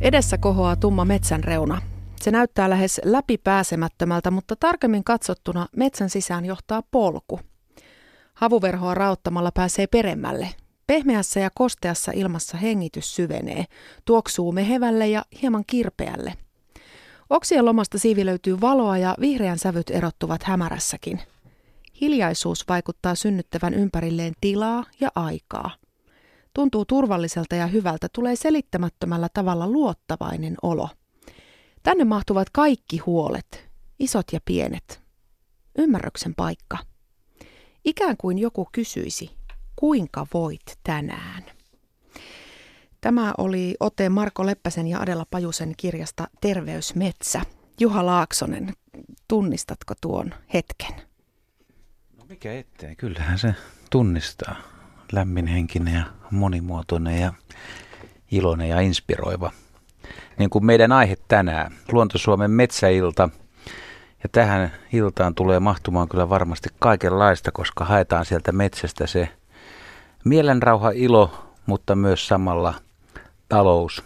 Edessä kohoaa tumma metsän reuna. Se näyttää lähes läpipääsemättömältä, mutta tarkemmin katsottuna metsän sisään johtaa polku. Havuverhoa rauttamalla pääsee peremmälle. Pehmeässä ja kosteassa ilmassa hengitys syvenee, tuoksuu mehevälle ja hieman kirpeälle. Oksien lomasta siivi löytyy valoa ja vihreän sävyt erottuvat hämärässäkin. Hiljaisuus vaikuttaa synnyttävän ympärilleen tilaa ja aikaa. Tuntuu turvalliselta ja hyvältä, tulee selittämättömällä tavalla luottavainen olo. Tänne mahtuvat kaikki huolet, isot ja pienet. Ymmärryksen paikka. Ikään kuin joku kysyisi, kuinka voit tänään? Tämä oli ote Marko Leppäsen ja Adela Pajusen kirjasta Terveysmetsä. Juha Laaksonen, tunnistatko tuon hetken? No mikä ettei, kyllähän se tunnistaa. Lämminhenkinen ja monimuotoinen ja iloinen ja inspiroiva. Niin kuin meidän aihe tänään, Luonto-Suomen metsäilta. Ja tähän iltaan tulee mahtumaan kyllä varmasti kaikenlaista, koska haetaan sieltä metsästä se mielenrauha, ilo, mutta myös samalla talous.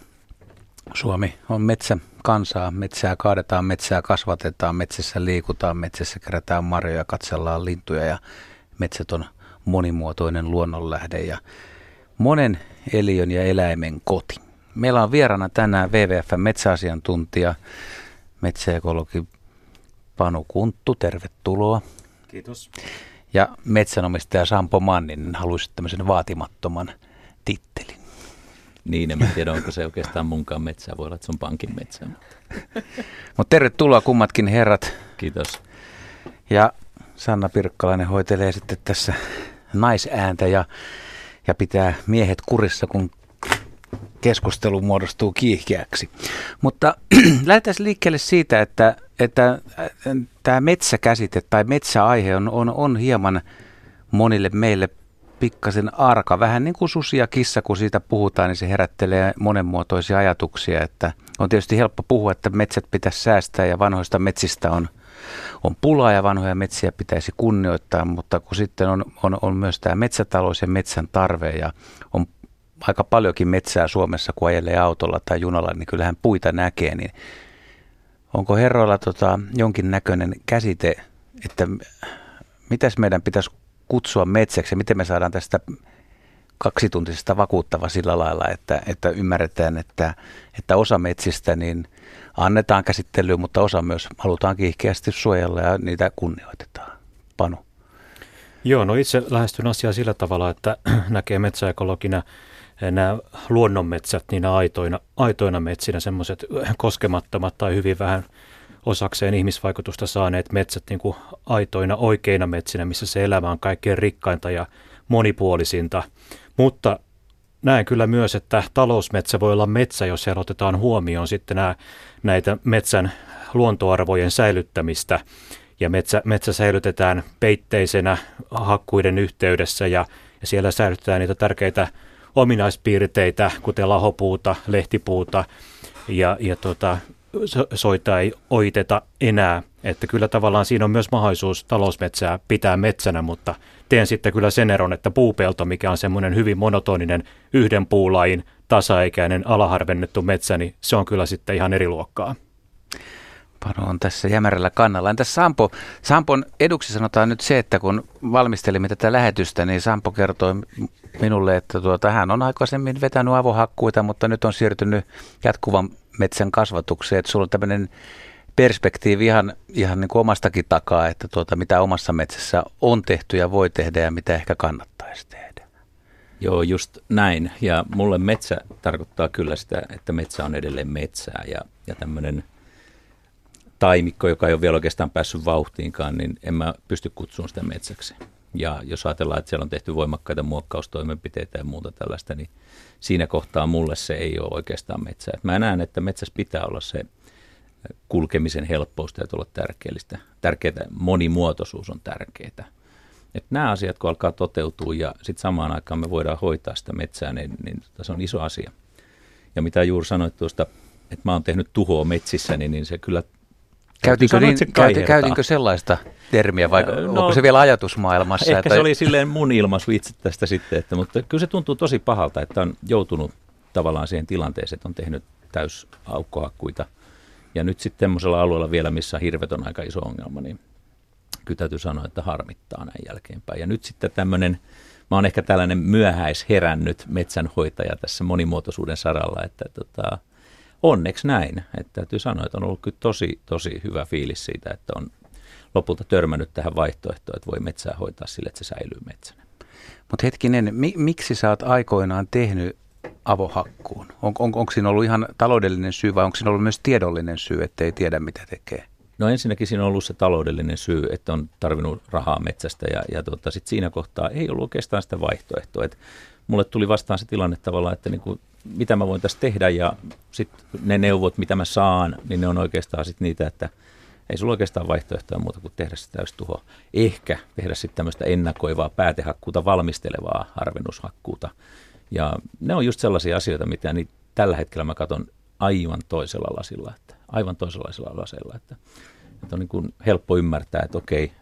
Suomi on metsä kansaa, metsää kaadetaan, metsää kasvatetaan, metsässä liikutaan, metsässä kerätään marjoja, katsellaan lintuja ja metsät on monimuotoinen luonnonlähde ja monen eliön ja eläimen koti. Meillä on vieraana tänään WWF metsäasiantuntija, metsäekologi Panu Kunttu, tervetuloa. Kiitos. Ja metsänomistaja Sampo Manninen, haluaisit tämmöisen vaatimattoman tittelin. Niin, en mä tiedä, onko se oikeastaan munkaan metsää. Voi olla, että se on pankin metsä. Mutta tervetuloa kummatkin herrat. Kiitos. Ja Sanna Pirkkalainen hoitelee sitten tässä naisääntä ja, ja pitää miehet kurissa, kun keskustelu muodostuu kiihkeäksi. Mutta lähdetään liikkeelle siitä, että, että tämä metsäkäsite tai metsäaihe on, on, on hieman monille meille pikkasen arka. Vähän niin kuin susi ja kissa, kun siitä puhutaan, niin se herättelee monenmuotoisia ajatuksia. Että on tietysti helppo puhua, että metsät pitäisi säästää ja vanhoista metsistä on, on pulaa ja vanhoja metsiä pitäisi kunnioittaa, mutta kun sitten on, on, on myös tämä metsätalous ja metsän tarve ja on aika paljonkin metsää Suomessa, kun ajelee autolla tai junalla, niin kyllähän puita näkee, niin onko herroilla tota, jonkin näköinen käsite, että mitäs meidän pitäisi kutsua metsäksi ja miten me saadaan tästä kaksituntisesta vakuuttava sillä lailla, että, että ymmärretään, että, että osa metsistä niin annetaan käsittelyyn, mutta osa myös halutaan kiihkeästi suojella ja niitä kunnioitetaan. Panu. Joo, no itse lähestyn asiaa sillä tavalla, että näkee metsäekologina nämä luonnonmetsät niinä aitoina, aitoina metsinä, semmoiset koskemattomat tai hyvin vähän osakseen ihmisvaikutusta saaneet metsät niin kuin aitoina oikeina metsinä, missä se elämä on kaikkein rikkainta ja monipuolisinta. Mutta näen kyllä myös, että talousmetsä voi olla metsä, jos siellä otetaan huomioon sitten nämä, näitä metsän luontoarvojen säilyttämistä. Ja metsä, metsä säilytetään peitteisenä hakkuiden yhteydessä ja, ja siellä säilytetään niitä tärkeitä ominaispiirteitä, kuten lahopuuta, lehtipuuta ja, ja tota, soita ei oiteta enää. Että kyllä tavallaan siinä on myös mahdollisuus talousmetsää pitää metsänä, mutta teen sitten kyllä sen eron, että puupelto, mikä on semmoinen hyvin monotoninen yhden puulain tasaikäinen alaharvennettu metsä, niin se on kyllä sitten ihan eri luokkaa. Pano on tässä jämärällä kannalla. Entäs Sampo? Sampon eduksi sanotaan nyt se, että kun valmistelimme tätä lähetystä, niin Sampo kertoi minulle, että tuota, hän on aikaisemmin vetänyt avohakkuita, mutta nyt on siirtynyt jatkuvan metsän kasvatukseen. Että sulla on tämmöinen perspektiivi ihan, ihan niin kuin omastakin takaa, että tuota, mitä omassa metsässä on tehty ja voi tehdä ja mitä ehkä kannattaisi tehdä. Joo, just näin. Ja mulle metsä tarkoittaa kyllä sitä, että metsä on edelleen metsää ja, ja tämmöinen – taimikko, joka ei ole vielä oikeastaan päässyt vauhtiinkaan, niin en mä pysty kutsumaan sitä metsäksi. Ja jos ajatellaan, että siellä on tehty voimakkaita muokkaustoimenpiteitä ja muuta tällaista, niin siinä kohtaa mulle se ei ole oikeastaan metsää. Mä näen, että metsässä pitää olla se kulkemisen helppous täytyy olla tärkeellistä. Tärkeää, monimuotoisuus on tärkeää. Että nämä asiat, kun alkaa toteutua ja sitten samaan aikaan me voidaan hoitaa sitä metsää, niin, niin se on iso asia. Ja mitä juuri sanoit tuosta, että mä oon tehnyt tuhoa metsissä, niin, niin se kyllä Käytinkö, niin, käyt, käytinkö sellaista termiä vai no, onko se vielä ajatusmaailmassa? Ehkä että... se oli silleen mun ilmaisu itse tästä sitten, että, mutta kyllä se tuntuu tosi pahalta, että on joutunut tavallaan siihen tilanteeseen, että on tehnyt täys aukkohakkuita. Ja nyt sitten tämmöisellä alueella vielä, missä hirvet on aika iso ongelma, niin kyllä täytyy sanoa, että harmittaa näin jälkeenpäin. Ja nyt sitten tämmöinen, mä oon ehkä tällainen myöhäisherännyt metsänhoitaja tässä monimuotoisuuden saralla, että tota, onneksi näin. Että täytyy sanoa, että on ollut kyllä tosi, tosi hyvä fiilis siitä, että on lopulta törmännyt tähän vaihtoehtoon, että voi metsää hoitaa sille, että se säilyy metsänä. Mutta hetkinen, mi- miksi sä oot aikoinaan tehnyt avohakkuun? On, on, onko siinä ollut ihan taloudellinen syy vai onko siinä ollut myös tiedollinen syy, että ei tiedä mitä tekee? No ensinnäkin siinä on ollut se taloudellinen syy, että on tarvinnut rahaa metsästä ja, ja tota, sit siinä kohtaa ei ollut oikeastaan sitä vaihtoehtoa. Et mulle tuli vastaan se tilanne tavallaan, että niinku, mitä mä voin tässä tehdä ja sitten ne neuvot, mitä mä saan, niin ne on oikeastaan sit niitä, että ei sulla oikeastaan vaihtoehtoja muuta kuin tehdä sitä täystuhoa. Ehkä tehdä sitten tämmöistä ennakoivaa päätehakkuuta, valmistelevaa harvennushakkuuta. Ja ne on just sellaisia asioita, mitä niin tällä hetkellä mä katson aivan toisella lasilla, että aivan toisenlaisella lasella, että, että on niin kuin helppo ymmärtää, että okei,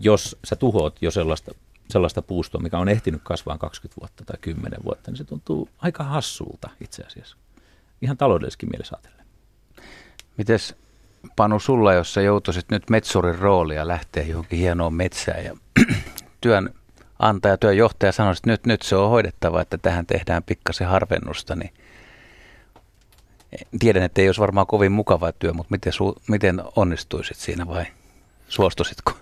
jos sä tuhoat jo sellaista, sellaista puustoa, mikä on ehtinyt kasvaa 20 vuotta tai 10 vuotta, niin se tuntuu aika hassulta itse asiassa. Ihan taloudelliskin mielessä ajatellen. Mites Panu sulla, jos sä joutuisit nyt metsurin roolia lähteä johonkin hienoon metsään ja työn antaja, työjohtaja sanoisi, että nyt, nyt se on hoidettava, että tähän tehdään pikkasen harvennusta, niin tiedän, että ei olisi varmaan kovin mukava työ, mutta miten, su, miten onnistuisit siinä vai suostusitko?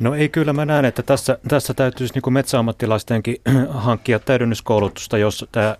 No ei kyllä, mä näen, että tässä, tässä täytyisi niin metsäammattilaistenkin hankkia täydennyskoulutusta, jos tämä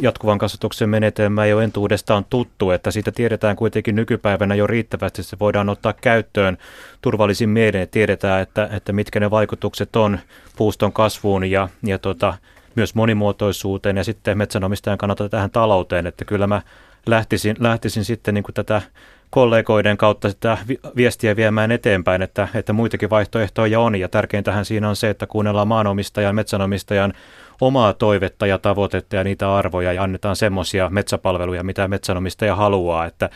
jatkuvan kasvatuksen menetelmä ei ole entuudestaan tuttu, että siitä tiedetään kuitenkin nykypäivänä jo riittävästi, että se voidaan ottaa käyttöön turvallisin mieleen, tiedetään, että, että mitkä ne vaikutukset on puuston kasvuun ja, ja tota, myös monimuotoisuuteen ja sitten metsänomistajan kannalta tähän talouteen, että kyllä mä lähtisin, lähtisin sitten niin kuin tätä kollegoiden kautta sitä viestiä viemään eteenpäin, että, että muitakin vaihtoehtoja on. Ja tärkeintähän siinä on se, että kuunnellaan maanomistajan, metsänomistajan omaa toivetta ja tavoitetta ja niitä arvoja ja annetaan semmoisia metsäpalveluja, mitä metsänomistaja haluaa, että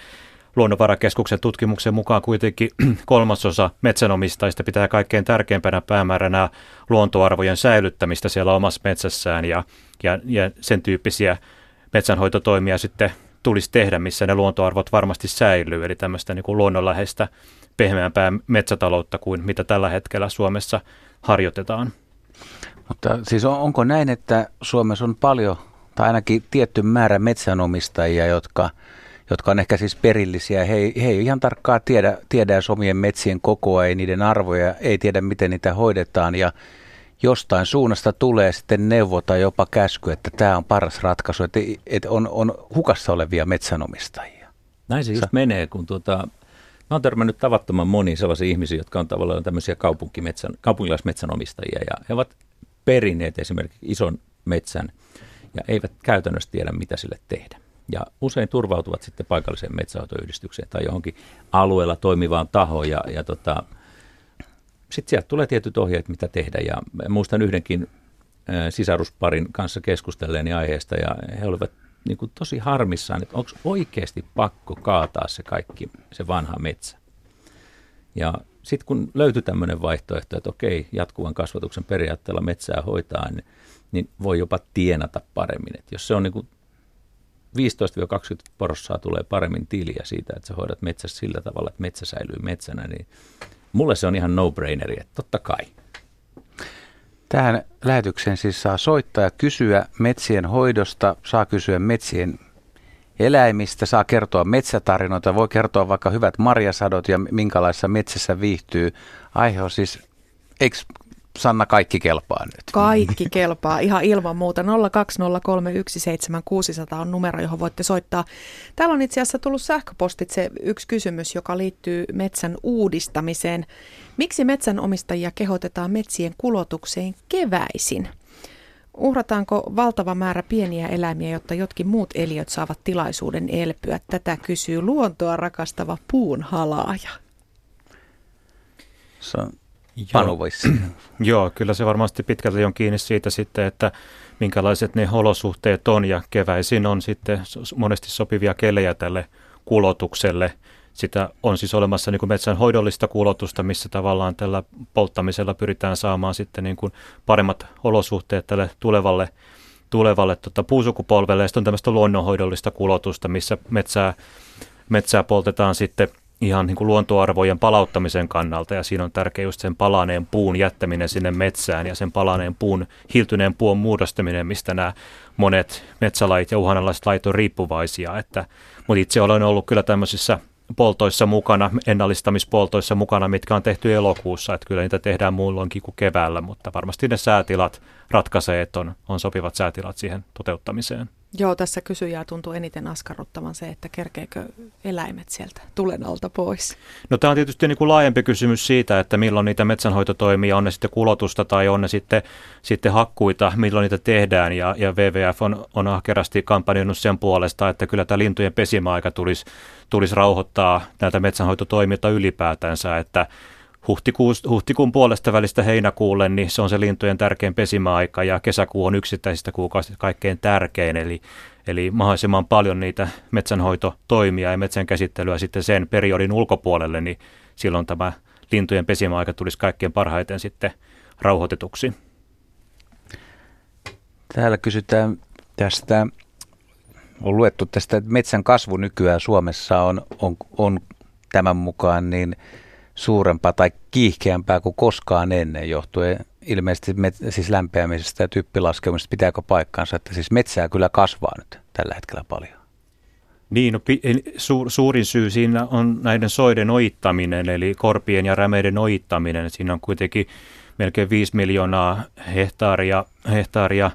Luonnonvarakeskuksen tutkimuksen mukaan kuitenkin kolmasosa metsänomistajista pitää kaikkein tärkeimpänä päämääränä luontoarvojen säilyttämistä siellä omassa metsässään ja, ja, ja sen tyyppisiä metsänhoitotoimia sitten tulisi tehdä, missä ne luontoarvot varmasti säilyy, eli tämmöistä niin kuin luonnonläheistä pehmeämpää metsätaloutta kuin mitä tällä hetkellä Suomessa harjoitetaan. Mutta siis on, onko näin, että Suomessa on paljon, tai ainakin tietty määrä metsänomistajia, jotka, jotka on ehkä siis perillisiä. He, he ei ihan tarkkaan tiedä, tiedä omien metsien kokoa, ei niiden arvoja, ei tiedä miten niitä hoidetaan ja jostain suunnasta tulee sitten neuvo tai jopa käsky, että tämä on paras ratkaisu, että, että on, on hukassa olevia metsänomistajia. Näin se just Sä... menee, kun tuota, mä oon törmännyt tavattoman moni sellaisia ihmisiä, jotka on tavallaan tämmöisiä kaupunkimetsän, kaupunkilaismetsänomistajia ja he ovat perineet esimerkiksi ison metsän ja eivät käytännössä tiedä, mitä sille tehdä. Ja usein turvautuvat sitten paikalliseen metsähoitoyhdistykseen tai johonkin alueella toimivaan tahoon ja, ja tota, sitten sieltä tulee tietyt ohjeet, mitä tehdä. Ja muistan yhdenkin sisarusparin kanssa keskustelleeni aiheesta ja he olivat niin kuin tosi harmissaan, että onko oikeasti pakko kaataa se kaikki, se vanha metsä. Ja sitten kun löytyi tämmöinen vaihtoehto, että okei, jatkuvan kasvatuksen periaatteella metsää hoitaa, niin, niin voi jopa tienata paremmin. Et jos se on niin kuin 15-20 porossaa tulee paremmin tiliä siitä, että sä hoidat metsässä sillä tavalla, että metsä säilyy metsänä, niin mulle se on ihan no-braineri, että totta kai. Tähän lähetykseen siis saa soittaa ja kysyä metsien hoidosta, saa kysyä metsien eläimistä, saa kertoa metsätarinoita, voi kertoa vaikka hyvät marjasadot ja minkälaisessa metsässä viihtyy. Aihe on siis, eikö Sanna kaikki kelpaa nyt? Kaikki kelpaa, ihan ilman muuta. 020317600 on numero, johon voitte soittaa. Täällä on itse asiassa tullut sähköpostitse yksi kysymys, joka liittyy metsän uudistamiseen. Miksi metsänomistajia kehotetaan metsien kulotukseen keväisin? Uhrataanko valtava määrä pieniä eläimiä, jotta jotkin muut eliöt saavat tilaisuuden elpyä? Tätä kysyy luontoa rakastava puunhalaaja. Se on Panu voisi Joo, kyllä se varmasti pitkälti on kiinni siitä sitten, että minkälaiset ne olosuhteet on ja keväisin on sitten monesti sopivia kelejä tälle kulotukselle. Sitä on siis olemassa niin kuin metsän hoidollista kulotusta, missä tavallaan tällä polttamisella pyritään saamaan sitten niin kuin paremmat olosuhteet tälle tulevalle tulevalle tota, puusukupolvelle. Ja sitten on tämmöistä luonnonhoidollista kulotusta, missä metsää, metsää poltetaan sitten ihan niin kuin luontoarvojen palauttamisen kannalta ja siinä on tärkeä just sen palaneen puun jättäminen sinne metsään ja sen palaneen puun, hiltyneen puun muodostaminen, mistä nämä monet metsälait ja uhanalaiset lait on riippuvaisia. Että, mutta itse olen ollut kyllä tämmöisissä poltoissa mukana, ennallistamispoltoissa mukana, mitkä on tehty elokuussa, että kyllä niitä tehdään muulloinkin kuin keväällä, mutta varmasti ne säätilat ratkaisee, että on, on sopivat säätilat siihen toteuttamiseen. Joo, tässä kysyjää tuntuu eniten askarruttavan se, että kerkeekö eläimet sieltä tulen alta pois. No tämä on tietysti niin kuin laajempi kysymys siitä, että milloin niitä metsänhoitotoimia, on ne sitten kulotusta tai on ne sitten, sitten hakkuita, milloin niitä tehdään. Ja, ja WWF on, on ahkerasti kampanjoinut sen puolesta, että kyllä tämä lintujen pesimäaika tulisi, tulisi rauhoittaa näitä metsänhoitotoimia ylipäätänsä, että huhtikuun puolesta välistä heinäkuulle, niin se on se lintujen tärkein pesimäaika ja kesäkuu on yksittäisistä kuukausista kaikkein tärkein, eli, eli mahdollisimman paljon niitä metsänhoitotoimia ja metsän käsittelyä sitten sen periodin ulkopuolelle, niin silloin tämä lintujen pesimäaika tulisi kaikkein parhaiten sitten rauhoitetuksi. Täällä kysytään tästä, on luettu tästä, että metsän kasvu nykyään Suomessa on, on, on tämän mukaan niin – suurempaa tai kiihkeämpää kuin koskaan ennen johtuen ilmeisesti met- siis lämpeämisestä ja typpilaskemisesta. Pitääkö paikkaansa, että siis metsää kyllä kasvaa nyt tällä hetkellä paljon? Niin, no, su, suurin syy siinä on näiden soiden oittaminen, eli korpien ja rämeiden oittaminen. Siinä on kuitenkin melkein 5 miljoonaa hehtaaria, hehtaaria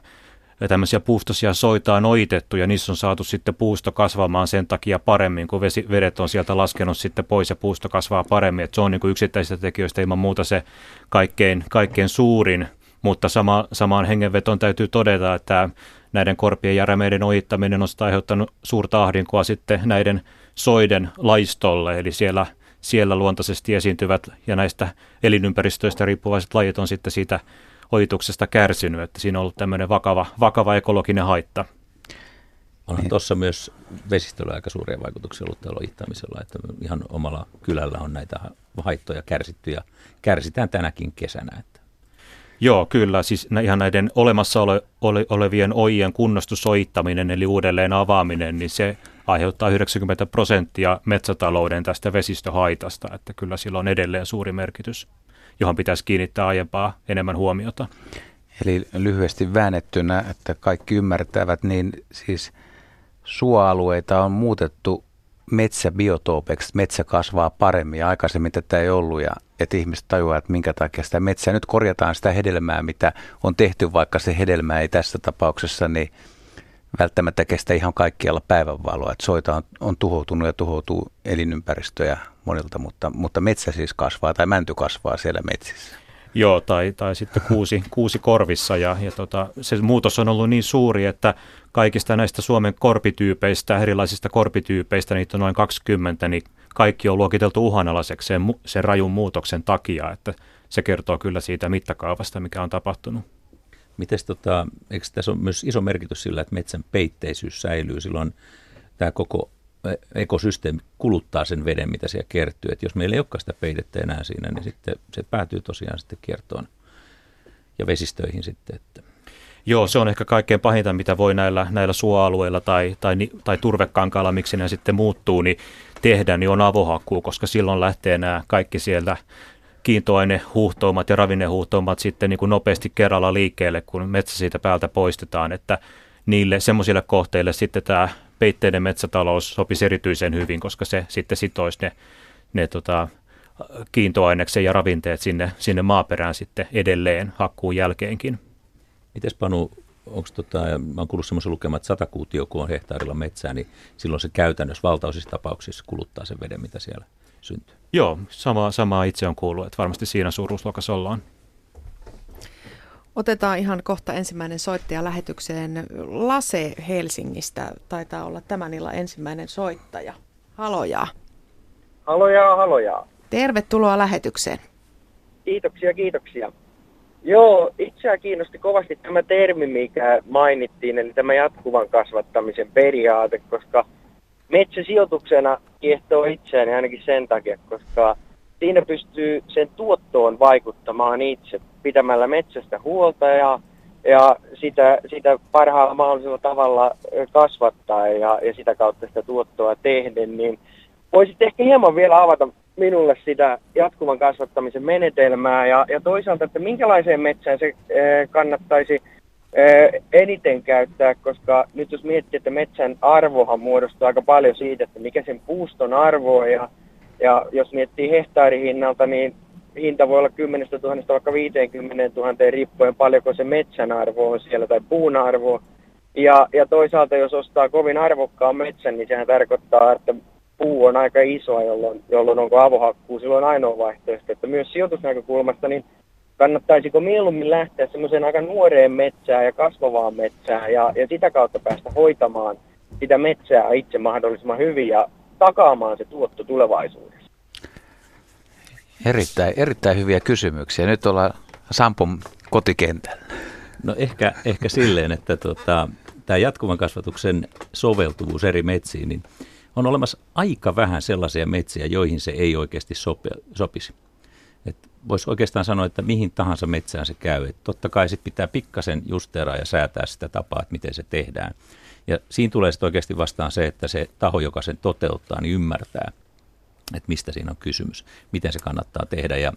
tämmöisiä puustosia soita on oitettu ja niissä on saatu sitten puusto kasvamaan sen takia paremmin, kun vesi, vedet on sieltä laskenut sitten pois ja puusto kasvaa paremmin. Et se on niin kuin yksittäisistä tekijöistä ilman muuta se kaikkein, kaikkein suurin, mutta sama, samaan hengenvetoon täytyy todeta, että näiden korpien ja rämeiden ojittaminen on sitä aiheuttanut suurta ahdinkoa sitten näiden soiden laistolle, eli siellä, siellä luontaisesti esiintyvät ja näistä elinympäristöistä riippuvaiset lajit on sitten siitä ojituksesta kärsinyt, että siinä on ollut tämmöinen vakava, vakava ekologinen haitta. Onhan niin. tuossa myös vesistöllä aika suuria vaikutuksia ollut tällä ojittamisella, että ihan omalla kylällä on näitä haittoja kärsitty ja kärsitään tänäkin kesänä. Että. Joo, kyllä. Siis ihan näiden olemassa ole, ole, olevien ojien kunnostusoittaminen eli uudelleen avaaminen, niin se aiheuttaa 90 prosenttia metsätalouden tästä vesistöhaitasta, että kyllä sillä on edelleen suuri merkitys johon pitäisi kiinnittää aiempaa enemmän huomiota. Eli lyhyesti väännettynä, että kaikki ymmärtävät, niin siis suoalueita on muutettu metsäbiotoopeksi, metsä kasvaa paremmin ja aikaisemmin tätä ei ollut ja että ihmiset tajuaa, että minkä takia sitä metsää nyt korjataan sitä hedelmää, mitä on tehty, vaikka se hedelmä ei tässä tapauksessa niin välttämättä kestä ihan kaikkialla päivänvaloa. Että soita on, on tuhoutunut ja tuhoutuu elinympäristöjä monilta, mutta, mutta metsä siis kasvaa tai mänty kasvaa siellä metsissä. Joo, tai, tai sitten kuusi, kuusi korvissa ja, ja tota, se muutos on ollut niin suuri, että kaikista näistä Suomen korpityypeistä, erilaisista korpityypeistä, niitä on noin 20, niin kaikki on luokiteltu uhanalaiseksi sen, sen rajun muutoksen takia, että se kertoo kyllä siitä mittakaavasta, mikä on tapahtunut. Mites tota, eikö tässä ole myös iso merkitys sillä, että metsän peitteisyys säilyy silloin tämä koko ekosysteemi kuluttaa sen veden, mitä siellä kertyy. Et jos meillä ei olekaan sitä peitettä enää siinä, niin sitten se päätyy tosiaan sitten kiertoon ja vesistöihin sitten. Että. Joo, se on ehkä kaikkein pahinta, mitä voi näillä, näillä suoalueilla tai, tai, tai turvekankailla, miksi ne sitten muuttuu, niin tehdä, niin on avohakkuu, koska silloin lähtee nämä kaikki sieltä kiintoainehuuhtoumat ja ravinnehuuhtoumat sitten niin kuin nopeasti kerralla liikkeelle, kun metsä siitä päältä poistetaan, että niille semmoisille kohteille sitten tämä peitteiden metsätalous sopisi erityisen hyvin, koska se sitten sitoisi ne, ne tota, kiintoaineksen ja ravinteet sinne, sinne maaperään sitten edelleen hakkuun jälkeenkin. Mites Panu, onko tota, mä oon kuullut semmoisen lukeman, että sata kuutio, kun on hehtaarilla metsää, niin silloin se käytännössä valtaosissa tapauksissa kuluttaa sen veden, mitä siellä syntyy. Joo, sama, samaa itse on kuullut, että varmasti siinä suuruusluokassa ollaan. Otetaan ihan kohta ensimmäinen soittaja lähetykseen. Lase Helsingistä taitaa olla tämän illan ensimmäinen soittaja. Haloja. Haloja, haloja. Tervetuloa lähetykseen. Kiitoksia, kiitoksia. Joo, itseä kiinnosti kovasti tämä termi, mikä mainittiin, eli tämä jatkuvan kasvattamisen periaate, koska metsäsijoituksena kiehtoo itseäni ainakin sen takia, koska siinä pystyy sen tuottoon vaikuttamaan itse pitämällä metsästä huolta ja ja sitä, sitä parhaalla mahdollisella tavalla kasvattaa ja, ja sitä kautta sitä tuottoa tehdä, niin voisit ehkä hieman vielä avata minulle sitä jatkuvan kasvattamisen menetelmää ja, ja toisaalta, että minkälaiseen metsään se kannattaisi eniten käyttää, koska nyt jos miettii, että metsän arvohan muodostuu aika paljon siitä, että mikä sen puuston arvo on ja, ja jos miettii hehtaarihinnalta, niin hinta voi olla 10 000 vaikka 50 000 riippuen paljonko se metsän arvo on siellä tai puun arvo. Ja, ja toisaalta jos ostaa kovin arvokkaan metsän, niin sehän tarkoittaa, että puu on aika iso, jolloin, jolloin onko avohakkuu silloin ainoa vaihtoehto. Että myös sijoitusnäkökulmasta, niin kannattaisiko mieluummin lähteä semmoiseen aika nuoreen metsään ja kasvavaan metsään ja, ja sitä kautta päästä hoitamaan sitä metsää itse mahdollisimman hyvin ja takaamaan se tuotto tulevaisuudessa? Erittäin, erittäin hyviä kysymyksiä. Nyt ollaan Sampon kotikentällä. No ehkä, ehkä silleen, että tota, tämä jatkuvan kasvatuksen soveltuvuus eri metsiin, niin on olemassa aika vähän sellaisia metsiä, joihin se ei oikeasti sopi, sopisi. Voisi oikeastaan sanoa, että mihin tahansa metsään se käy. Et totta kai sit pitää pikkasen justeeraa ja säätää sitä tapaa, että miten se tehdään. Ja siinä tulee sitten oikeasti vastaan se, että se taho, joka sen toteuttaa, niin ymmärtää, että mistä siinä on kysymys, miten se kannattaa tehdä. Ja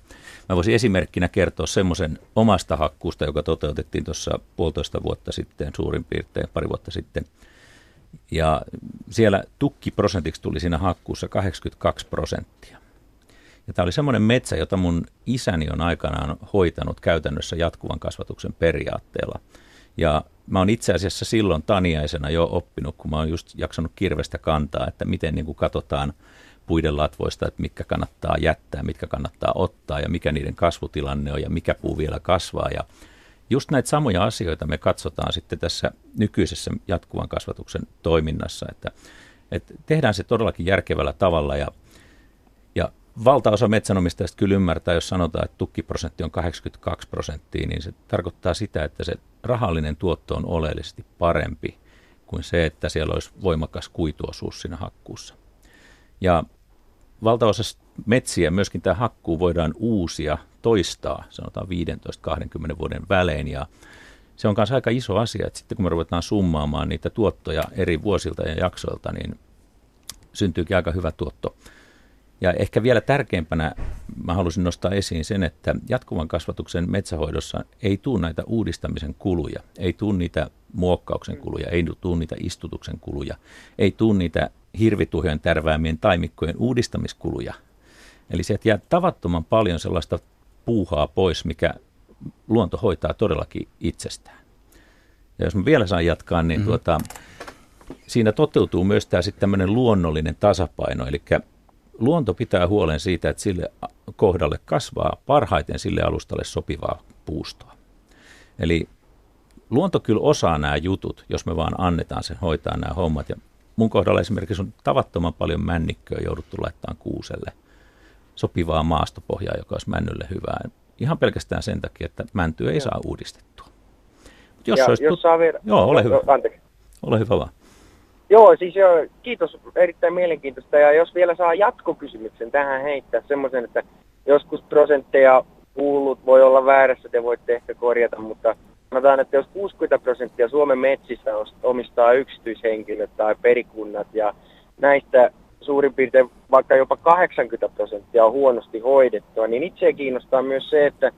mä voisin esimerkkinä kertoa semmoisen omasta hakkuusta, joka toteutettiin tuossa puolitoista vuotta sitten, suurin piirtein pari vuotta sitten. Ja siellä tukkiprosentiksi tuli siinä hakkuussa 82 prosenttia. Ja tämä oli semmoinen metsä, jota mun isäni on aikanaan hoitanut käytännössä jatkuvan kasvatuksen periaatteella. Ja mä oon itse asiassa silloin taniaisena jo oppinut, kun mä oon just jaksanut kirvestä kantaa, että miten niin kuin katsotaan puiden latvoista, että mitkä kannattaa jättää, mitkä kannattaa ottaa ja mikä niiden kasvutilanne on ja mikä puu vielä kasvaa. Ja just näitä samoja asioita me katsotaan sitten tässä nykyisessä jatkuvan kasvatuksen toiminnassa, että, että tehdään se todellakin järkevällä tavalla ja, valtaosa metsänomistajista kyllä ymmärtää, jos sanotaan, että tukkiprosentti on 82 prosenttia, niin se tarkoittaa sitä, että se rahallinen tuotto on oleellisesti parempi kuin se, että siellä olisi voimakas kuituosuus siinä hakkuussa. Ja valtaosa metsiä, myöskin tämä hakkuu voidaan uusia, toistaa, sanotaan 15-20 vuoden välein, ja se on myös aika iso asia, että sitten kun me ruvetaan summaamaan niitä tuottoja eri vuosilta ja jaksoilta, niin syntyykin aika hyvä tuotto. Ja ehkä vielä tärkeimpänä mä halusin nostaa esiin sen, että jatkuvan kasvatuksen metsähoidossa ei tule näitä uudistamisen kuluja, ei tule niitä muokkauksen kuluja, ei tule niitä istutuksen kuluja, ei tule niitä hirvituhojen tärväämien taimikkojen uudistamiskuluja. Eli sieltä jää tavattoman paljon sellaista puuhaa pois, mikä luonto hoitaa todellakin itsestään. Ja jos mä vielä saan jatkaa, niin mm-hmm. tuota, siinä toteutuu myös tämä sitten tämmöinen luonnollinen tasapaino, eli luonto pitää huolen siitä, että sille kohdalle kasvaa parhaiten sille alustalle sopivaa puustoa. Eli luonto kyllä osaa nämä jutut, jos me vaan annetaan sen hoitaa nämä hommat. Ja mun kohdalla esimerkiksi on tavattoman paljon männikköä jouduttu laittamaan kuuselle sopivaa maastopohjaa, joka olisi männylle hyvää. Ihan pelkästään sen takia, että mänty ei saa uudistettua. Mut jos ja, olisi jos tut... saa vielä... Joo, ole hyvä. Anteeksi. Ole hyvä vaan. Joo, siis jo, kiitos, erittäin mielenkiintoista. Ja jos vielä saa jatkokysymyksen tähän heittää semmoisen, että joskus prosentteja kuullut voi olla väärässä, te voitte ehkä korjata, mutta sanotaan, että jos 60 prosenttia Suomen metsistä omistaa yksityishenkilöt tai perikunnat ja näistä suurin piirtein vaikka jopa 80 prosenttia on huonosti hoidettua, niin itse kiinnostaa myös se, että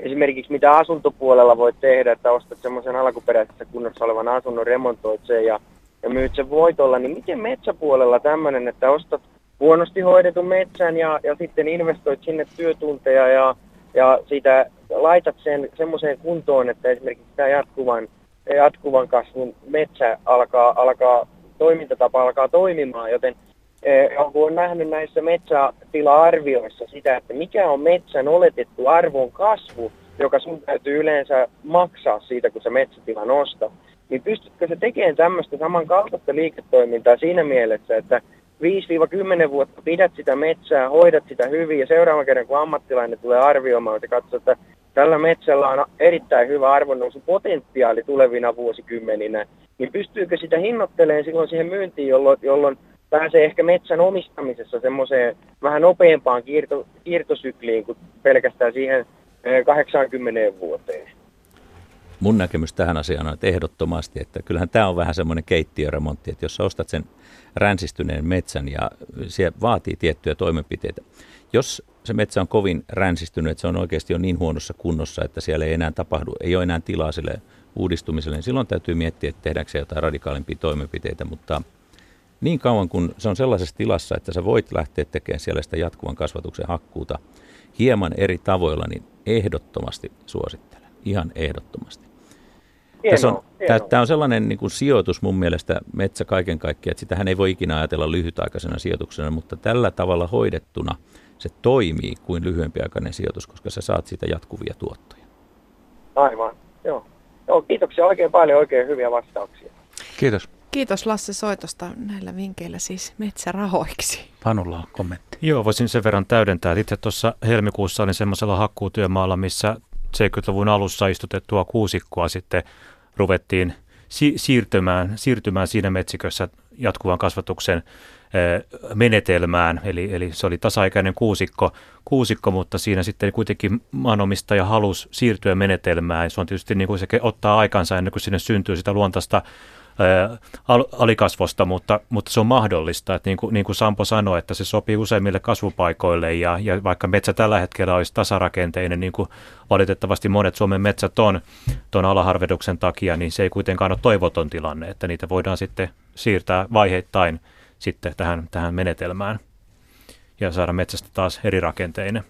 esimerkiksi mitä asuntopuolella voi tehdä, että ostat semmoisen alkuperäisessä kunnossa olevan asunnon, remontoit sen ja ja myyt sen voitolla, niin miten metsäpuolella tämmöinen, että ostat huonosti hoidetun metsän ja, ja sitten investoit sinne työtunteja ja, ja siitä laitat sen semmoiseen kuntoon, että esimerkiksi tämä jatkuvan, jatkuvan kasvun metsä alkaa, alkaa, toimintatapa alkaa toimimaan, joten eh, kun on nähnyt näissä metsätila-arvioissa sitä, että mikä on metsän oletettu arvon kasvu, joka sun täytyy yleensä maksaa siitä, kun sä metsätilan ostat, niin pystytkö se tekemään tämmöistä samankaltaista liiketoimintaa siinä mielessä, että 5-10 vuotta pidät sitä metsää, hoidat sitä hyvin ja seuraavan kerran kun ammattilainen tulee arvioimaan, että katsoo, että tällä metsällä on erittäin hyvä arvonnousu potentiaali tulevina vuosikymmeninä, niin pystyykö sitä hinnoittelemaan silloin siihen myyntiin, jolloin, jolloin pääsee ehkä metsän omistamisessa semmoiseen vähän nopeampaan kiirto, kiirtosykliin kuin pelkästään siihen 80 eh, vuoteen. Mun näkemys tähän asiaan on, että ehdottomasti, että kyllähän tämä on vähän semmoinen keittiöremontti, että jos sä ostat sen ränsistyneen metsän ja se vaatii tiettyjä toimenpiteitä. Jos se metsä on kovin ränsistynyt, että se on oikeasti jo niin huonossa kunnossa, että siellä ei enää tapahdu, ei ole enää tilaa sille uudistumiselle, niin silloin täytyy miettiä, että tehdäänkö jotain radikaalimpia toimenpiteitä, mutta niin kauan kun se on sellaisessa tilassa, että sä voit lähteä tekemään siellä sitä jatkuvan kasvatuksen hakkuuta hieman eri tavoilla, niin ehdottomasti suosittelen. Ihan ehdottomasti. Tässä on, tämä on sellainen niin kuin sijoitus mun mielestä metsä kaiken kaikkiaan, että sitähän ei voi ikinä ajatella lyhytaikaisena sijoituksena, mutta tällä tavalla hoidettuna se toimii kuin lyhyempiaikainen sijoitus, koska sä saat siitä jatkuvia tuottoja. Aivan, joo. joo kiitoksia oikein paljon, oikein hyviä vastauksia. Kiitos. Kiitos Lasse soitosta näillä vinkkeillä siis metsärahoiksi. Panulla on kommentti. Joo, voisin sen verran täydentää. Itse tuossa helmikuussa olin semmoisella hakkuutyömaalla, missä 70-luvun alussa istutettua kuusikkoa sitten ruvettiin si- siirtymään, siirtymään siinä metsikössä jatkuvan kasvatuksen menetelmään, eli, eli se oli tasaikäinen kuusikko, kuusikko, mutta siinä sitten kuitenkin maanomistaja halusi siirtyä menetelmään. Se on tietysti niin kuin se ottaa aikansa ennen kuin sinne syntyy sitä luontaista alikasvosta, mutta, mutta se on mahdollista. Että niin, kuin, niin kuin Sampo sanoi, että se sopii useimmille kasvupaikoille ja, ja vaikka metsä tällä hetkellä olisi tasarakenteinen, niin kuin valitettavasti monet Suomen metsät on tuon alaharveduksen takia, niin se ei kuitenkaan ole toivoton tilanne, että niitä voidaan sitten siirtää vaiheittain sitten tähän, tähän menetelmään ja saada metsästä taas eri rakenteinen.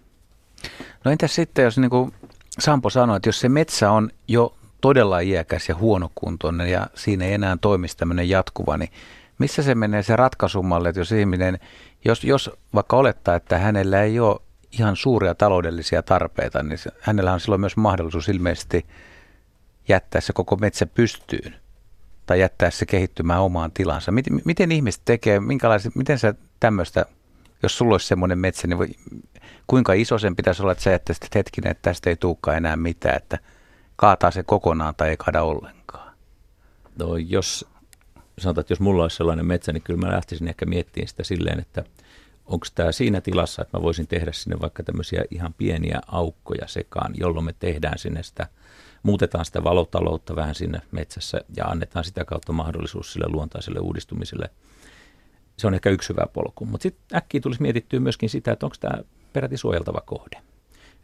No entäs sitten, jos niin kuin Sampo sanoi, että jos se metsä on jo todella iäkäs ja huonokuntoinen ja siinä ei enää toimisi tämmöinen jatkuva, niin missä se menee se ratkaisumalle, että jos ihminen, jos, jos vaikka olettaa, että hänellä ei ole ihan suuria taloudellisia tarpeita, niin hänellä on silloin myös mahdollisuus ilmeisesti jättää se koko metsä pystyyn tai jättää se kehittymään omaan tilansa. Miten, miten ihmiset tekee, miten sä tämmöistä, jos sulla olisi semmoinen metsä, niin voi, kuinka iso sen pitäisi olla, että sä jättäisit hetkinen, että tästä ei tulekaan enää mitään, että – kaataa se kokonaan tai ei kaada ollenkaan? No jos sanotaan, että jos mulla olisi sellainen metsä, niin kyllä mä lähtisin ehkä miettimään sitä silleen, että onko tämä siinä tilassa, että mä voisin tehdä sinne vaikka tämmöisiä ihan pieniä aukkoja sekaan, jolloin me tehdään sinne sitä, muutetaan sitä valotaloutta vähän sinne metsässä ja annetaan sitä kautta mahdollisuus sille luontaiselle uudistumiselle. Se on ehkä yksi hyvä polku. Mutta sitten äkkiä tulisi mietittyä myöskin sitä, että onko tämä peräti suojeltava kohde.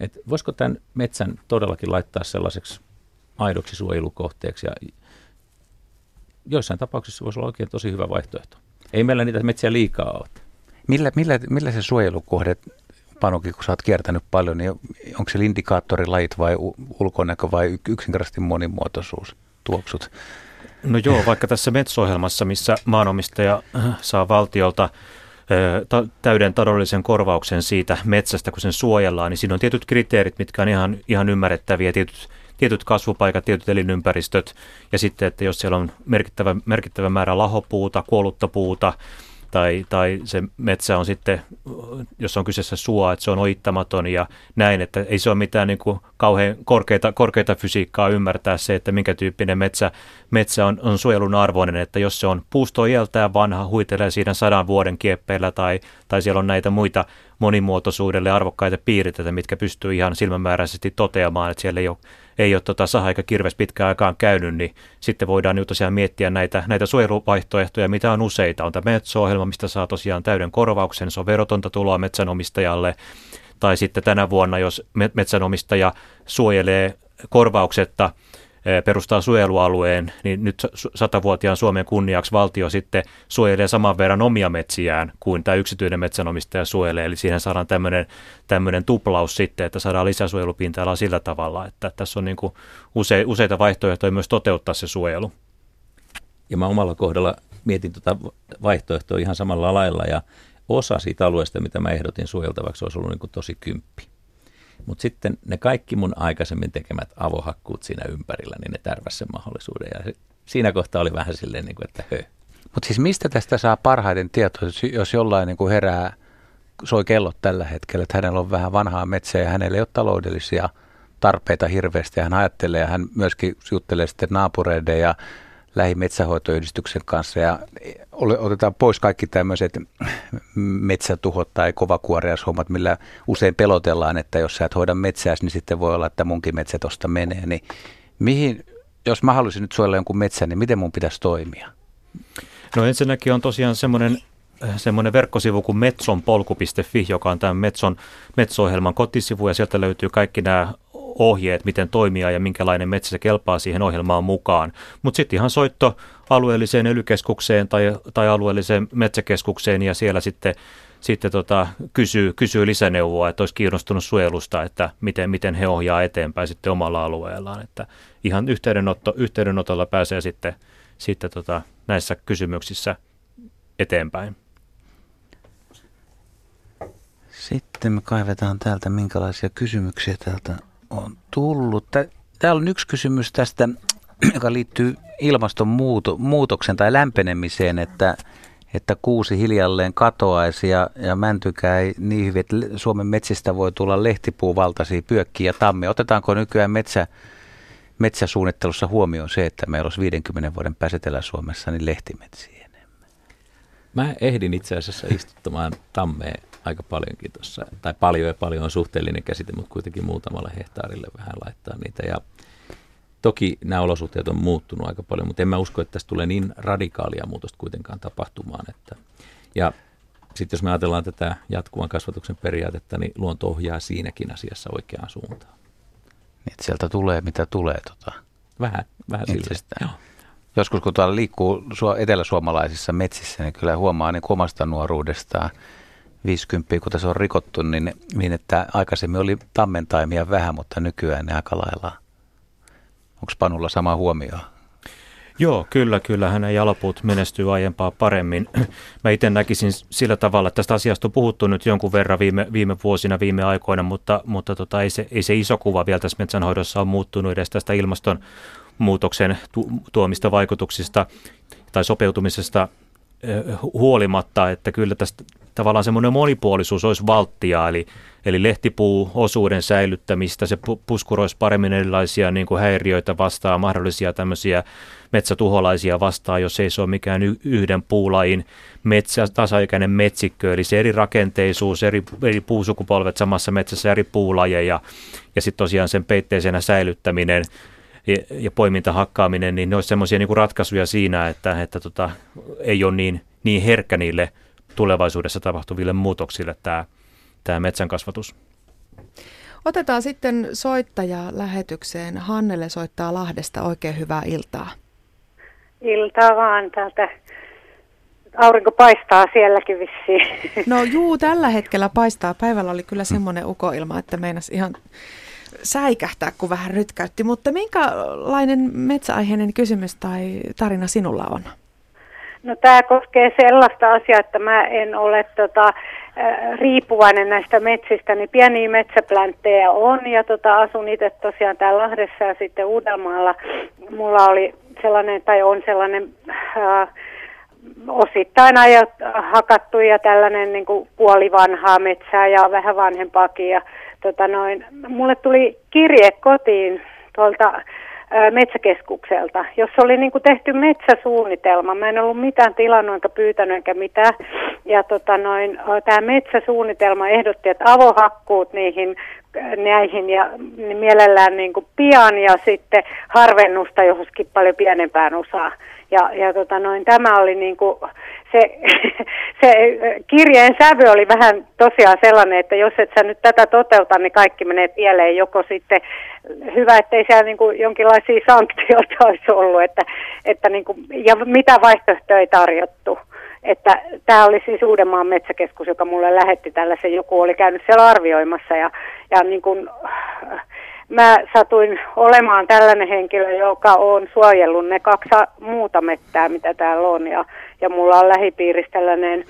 Et voisiko tämän metsän todellakin laittaa sellaiseksi aidoksi suojelukohteeksi ja joissain tapauksissa voisi olla oikein tosi hyvä vaihtoehto. Ei meillä niitä metsiä liikaa ole. Millä, millä, millä se suojelukohde, Panukin, kun sä oot kiertänyt paljon, niin onko se indikaattorilajit vai ulkonäkö vai yksinkertaisesti monimuotoisuus, tuoksut? No joo, vaikka tässä metsohjelmassa, missä maanomistaja saa valtiolta ta- täyden taloudellisen korvauksen siitä metsästä, kun sen suojellaan, niin siinä on tietyt kriteerit, mitkä on ihan, ihan ymmärrettäviä, tietyt, tietyt kasvupaikat, tietyt elinympäristöt, ja sitten, että jos siellä on merkittävä, merkittävä määrä lahopuuta, kuollutta puuta, tai, tai se metsä on sitten, jos on kyseessä suo, että se on oittamaton ja näin, että ei se ole mitään niin kuin kauhean korkeita, korkeita fysiikkaa ymmärtää se, että minkä tyyppinen metsä, metsä on, on suojelun arvoinen, että jos se on puustoieltään vanha, huitelee siinä sadan vuoden kieppeillä tai, tai siellä on näitä muita monimuotoisuudelle arvokkaita piirteitä, mitkä pystyy ihan silmämääräisesti toteamaan, että siellä ei ole ei ole tota saha eikä kirves pitkään aikaan käynyt, niin sitten voidaan nyt tosiaan miettiä näitä, näitä suojeluvaihtoehtoja, mitä on useita. On tämä Metso-ohjelma, mistä saa tosiaan täyden korvauksen, se on verotonta tuloa metsänomistajalle. Tai sitten tänä vuonna, jos metsänomistaja suojelee korvauksetta perustaa suojelualueen, niin nyt satavuotiaan Suomen kunniaksi valtio sitten suojelee saman verran omia metsiään kuin tämä yksityinen metsänomistaja suojelee. Eli siihen saadaan tämmöinen, tämmöinen tuplaus sitten, että saadaan lisäsuojelupinta-alaa sillä tavalla, että tässä on niin kuin use, useita vaihtoehtoja myös toteuttaa se suojelu. Ja mä omalla kohdalla mietin tuota vaihtoehtoa ihan samalla lailla ja osa siitä alueesta, mitä mä ehdotin suojeltavaksi, olisi ollut niin kuin tosi kymppi. Mutta sitten ne kaikki mun aikaisemmin tekemät avohakkuut siinä ympärillä, niin ne tärväs sen mahdollisuuden. Ja siinä kohtaa oli vähän silleen, niin kuin, että hö. Mutta siis mistä tästä saa parhaiten tietoa, jos jollain niin kuin herää, soi kellot tällä hetkellä, että hänellä on vähän vanhaa metsää ja hänellä ei ole taloudellisia tarpeita hirveästi. Hän ajattelee ja hän myöskin juttelee sitten naapureiden ja lähimetsähoitoyhdistyksen kanssa ja otetaan pois kaikki tämmöiset metsätuhot tai kovakuoriaishommat, millä usein pelotellaan, että jos sä et hoida metsääsi, niin sitten voi olla, että munkin metsä tuosta menee. Niin Mihin, jos mä haluaisin nyt suojella jonkun metsän, niin miten mun pitäisi toimia? No ensinnäkin on tosiaan semmoinen semmoinen verkkosivu kuin metsonpolku.fi, joka on tämän Metson, Metso-ohjelman kotisivu ja sieltä löytyy kaikki nämä ohjeet, miten toimia ja minkälainen metsä se kelpaa siihen ohjelmaan mukaan. Mutta sitten ihan soitto alueelliseen elykeskukseen tai, tai alueelliseen metsäkeskukseen ja siellä sitten, sitten tota, kysyy, kysyy lisäneuvoa, että olisi kiinnostunut suojelusta, että miten, miten he ohjaa eteenpäin sitten omalla alueellaan. Että ihan yhteydenotto, yhteydenotolla pääsee sitten, sitten tota, näissä kysymyksissä eteenpäin. Sitten me kaivetaan täältä, minkälaisia kysymyksiä täältä on tullut. Täällä on yksi kysymys tästä, joka liittyy ilmastonmuutoksen tai lämpenemiseen, että, että kuusi hiljalleen katoaisi ja, ja mäntykää ei niin hyvin, että Suomen metsistä voi tulla lehtipuuvaltaisia pyökkiä ja tammia. Otetaanko nykyään metsä, metsäsuunnittelussa huomioon se, että meillä olisi 50 vuoden pääsetellä Suomessa niin lehtimetsiä enemmän? Mä ehdin itse asiassa istuttamaan tammeen aika paljonkin tuossa, tai paljon ja paljon on suhteellinen käsite, mutta kuitenkin muutamalle hehtaarille vähän laittaa niitä. Ja toki nämä olosuhteet on muuttunut aika paljon, mutta en mä usko, että tästä tulee niin radikaalia muutosta kuitenkaan tapahtumaan. Että, ja sitten jos me ajatellaan tätä jatkuvan kasvatuksen periaatetta, niin luonto ohjaa siinäkin asiassa oikeaan suuntaan. Niin, että sieltä tulee mitä tulee. Tota, vähän, vähän sillä. Joskus kun tuolla liikkuu eteläsuomalaisissa metsissä, niin kyllä huomaa niin omasta nuoruudestaan – 50, kun tässä on rikottu, niin, niin että aikaisemmin oli tammentaimia vähän, mutta nykyään ne aika lailla. Onko Panulla sama huomio? Joo, kyllä, kyllä. Hänen jalopuut menestyy aiempaa paremmin. Mä itse näkisin sillä tavalla, että tästä asiasta on puhuttu nyt jonkun verran viime, viime vuosina, viime aikoina, mutta, mutta tota, ei, se, ei se iso kuva vielä tässä metsänhoidossa on muuttunut edes tästä ilmastonmuutoksen tu, tuomista vaikutuksista tai sopeutumisesta huolimatta, että kyllä tästä tavallaan semmoinen monipuolisuus olisi valttia, eli, eli lehtipuuosuuden säilyttämistä, se puskuroisi paremmin erilaisia niin kuin häiriöitä vastaan, mahdollisia tämmöisiä metsätuholaisia vastaan, jos ei se ole mikään yhden puulajin metsä, tasaikäinen metsikkö, eli se eri rakenteisuus, eri, eri puusukupolvet samassa metsässä, eri puulajeja, ja sitten tosiaan sen peitteisenä säilyttäminen, ja, poimintahakkaaminen, niin ne olisi semmoisia niin ratkaisuja siinä, että, että tota, ei ole niin, niin herkkä niille tulevaisuudessa tapahtuville muutoksille tämä, tämä metsänkasvatus. Otetaan sitten soittaja lähetykseen. Hannele soittaa Lahdesta. Oikein hyvää iltaa. Iltaa vaan täältä. Aurinko paistaa sielläkin vissiin. No juu, tällä hetkellä paistaa. Päivällä oli kyllä semmoinen ukoilma, että meinas ihan säikähtää, kun vähän rytkäytti. Mutta minkälainen metsäaiheinen kysymys tai tarina sinulla on? No tämä koskee sellaista asiaa, että mä en ole tota, riippuvainen näistä metsistä, niin pieniä metsäplänttejä on ja tota, asun itse tosiaan täällä Lahdessa ja sitten Uudelmaalla mulla oli sellainen tai on sellainen äh, osittain ajat, hakattu ja tällainen niin kuin puolivanhaa metsää ja vähän vanhempaakin ja tota noin, mulle tuli kirje kotiin tuolta metsäkeskukselta, jossa oli niin kuin tehty metsäsuunnitelma. Mä en ollut mitään tilannut enkä pyytänyt enkä mitään. Ja tota noin, tämä metsäsuunnitelma ehdotti, että avohakkuut niihin näihin ja mielellään niin kuin pian ja sitten harvennusta johonkin paljon pienempään osaan. Ja, ja tota noin, tämä oli niin kuin, se, se kirjeen sävy oli vähän tosiaan sellainen, että jos et sä nyt tätä toteuta, niin kaikki menee pieleen. Joko sitten hyvä, ettei siellä niin kuin jonkinlaisia sanktioita olisi ollut, että, että niin kuin, ja mitä vaihtoehtoja ei tarjottu. Että tämä oli siis Uudenmaan metsäkeskus, joka mulle lähetti tällaisen, joku oli käynyt siellä arvioimassa ja, ja niin kuin, mä satuin olemaan tällainen henkilö, joka on suojellut ne kaksi muuta mettää, mitä täällä on. Ja, ja mulla on lähipiirissä tällainen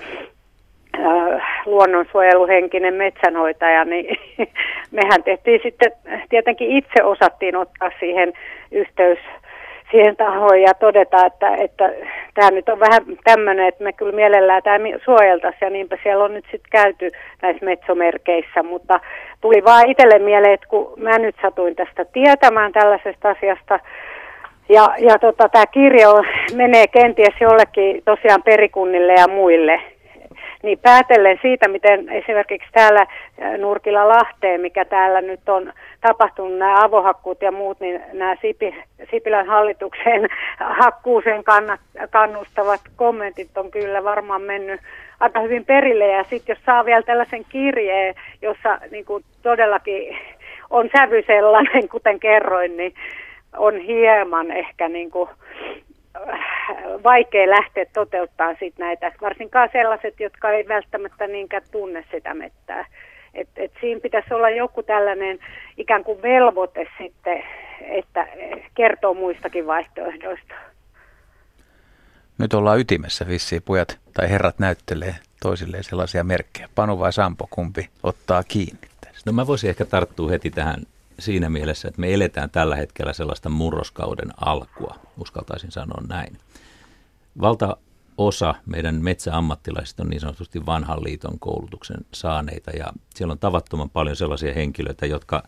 luonnonsuojeluhenkinen metsänhoitaja, niin mehän tehtiin sitten, tietenkin itse osattiin ottaa siihen yhteys siihen tahoon ja todeta, että, että tämä nyt on vähän tämmöinen, että me kyllä mielellään tämä suojeltaisiin ja niinpä siellä on nyt sitten käyty näissä metsomerkeissä, mutta tuli vaan itselle mieleen, että kun mä nyt satuin tästä tietämään tällaisesta asiasta, ja, ja tota, tämä kirjo menee kenties jollekin tosiaan perikunnille ja muille, Niin päätellen siitä, miten esimerkiksi täällä Nurkilla Lahteen, mikä täällä nyt on tapahtunut, nämä avohakkuut ja muut, niin nämä Sipi, Sipilän hallituksen hakkuuseen kannustavat kommentit on kyllä varmaan mennyt aika hyvin perille. Ja sitten jos saa vielä tällaisen kirjeen, jossa niin kuin todellakin on sävy sellainen, kuten kerroin, niin on hieman ehkä niin kuin vaikea lähteä toteuttaa sit näitä, varsinkaan sellaiset, jotka ei välttämättä niinkään tunne sitä mettää. Et, et siinä pitäisi olla joku tällainen ikään kuin velvoite sitten, että kertoo muistakin vaihtoehdoista. Nyt ollaan ytimessä vissiin, pojat tai herrat näyttelee toisilleen sellaisia merkkejä. Panu vai Sampo, kumpi ottaa kiinni tästä? No mä voisin ehkä tarttua heti tähän siinä mielessä, että me eletään tällä hetkellä sellaista murroskauden alkua, uskaltaisin sanoa näin. Valtaosa meidän metsäammattilaisista on niin sanotusti vanhan liiton koulutuksen saaneita ja siellä on tavattoman paljon sellaisia henkilöitä, jotka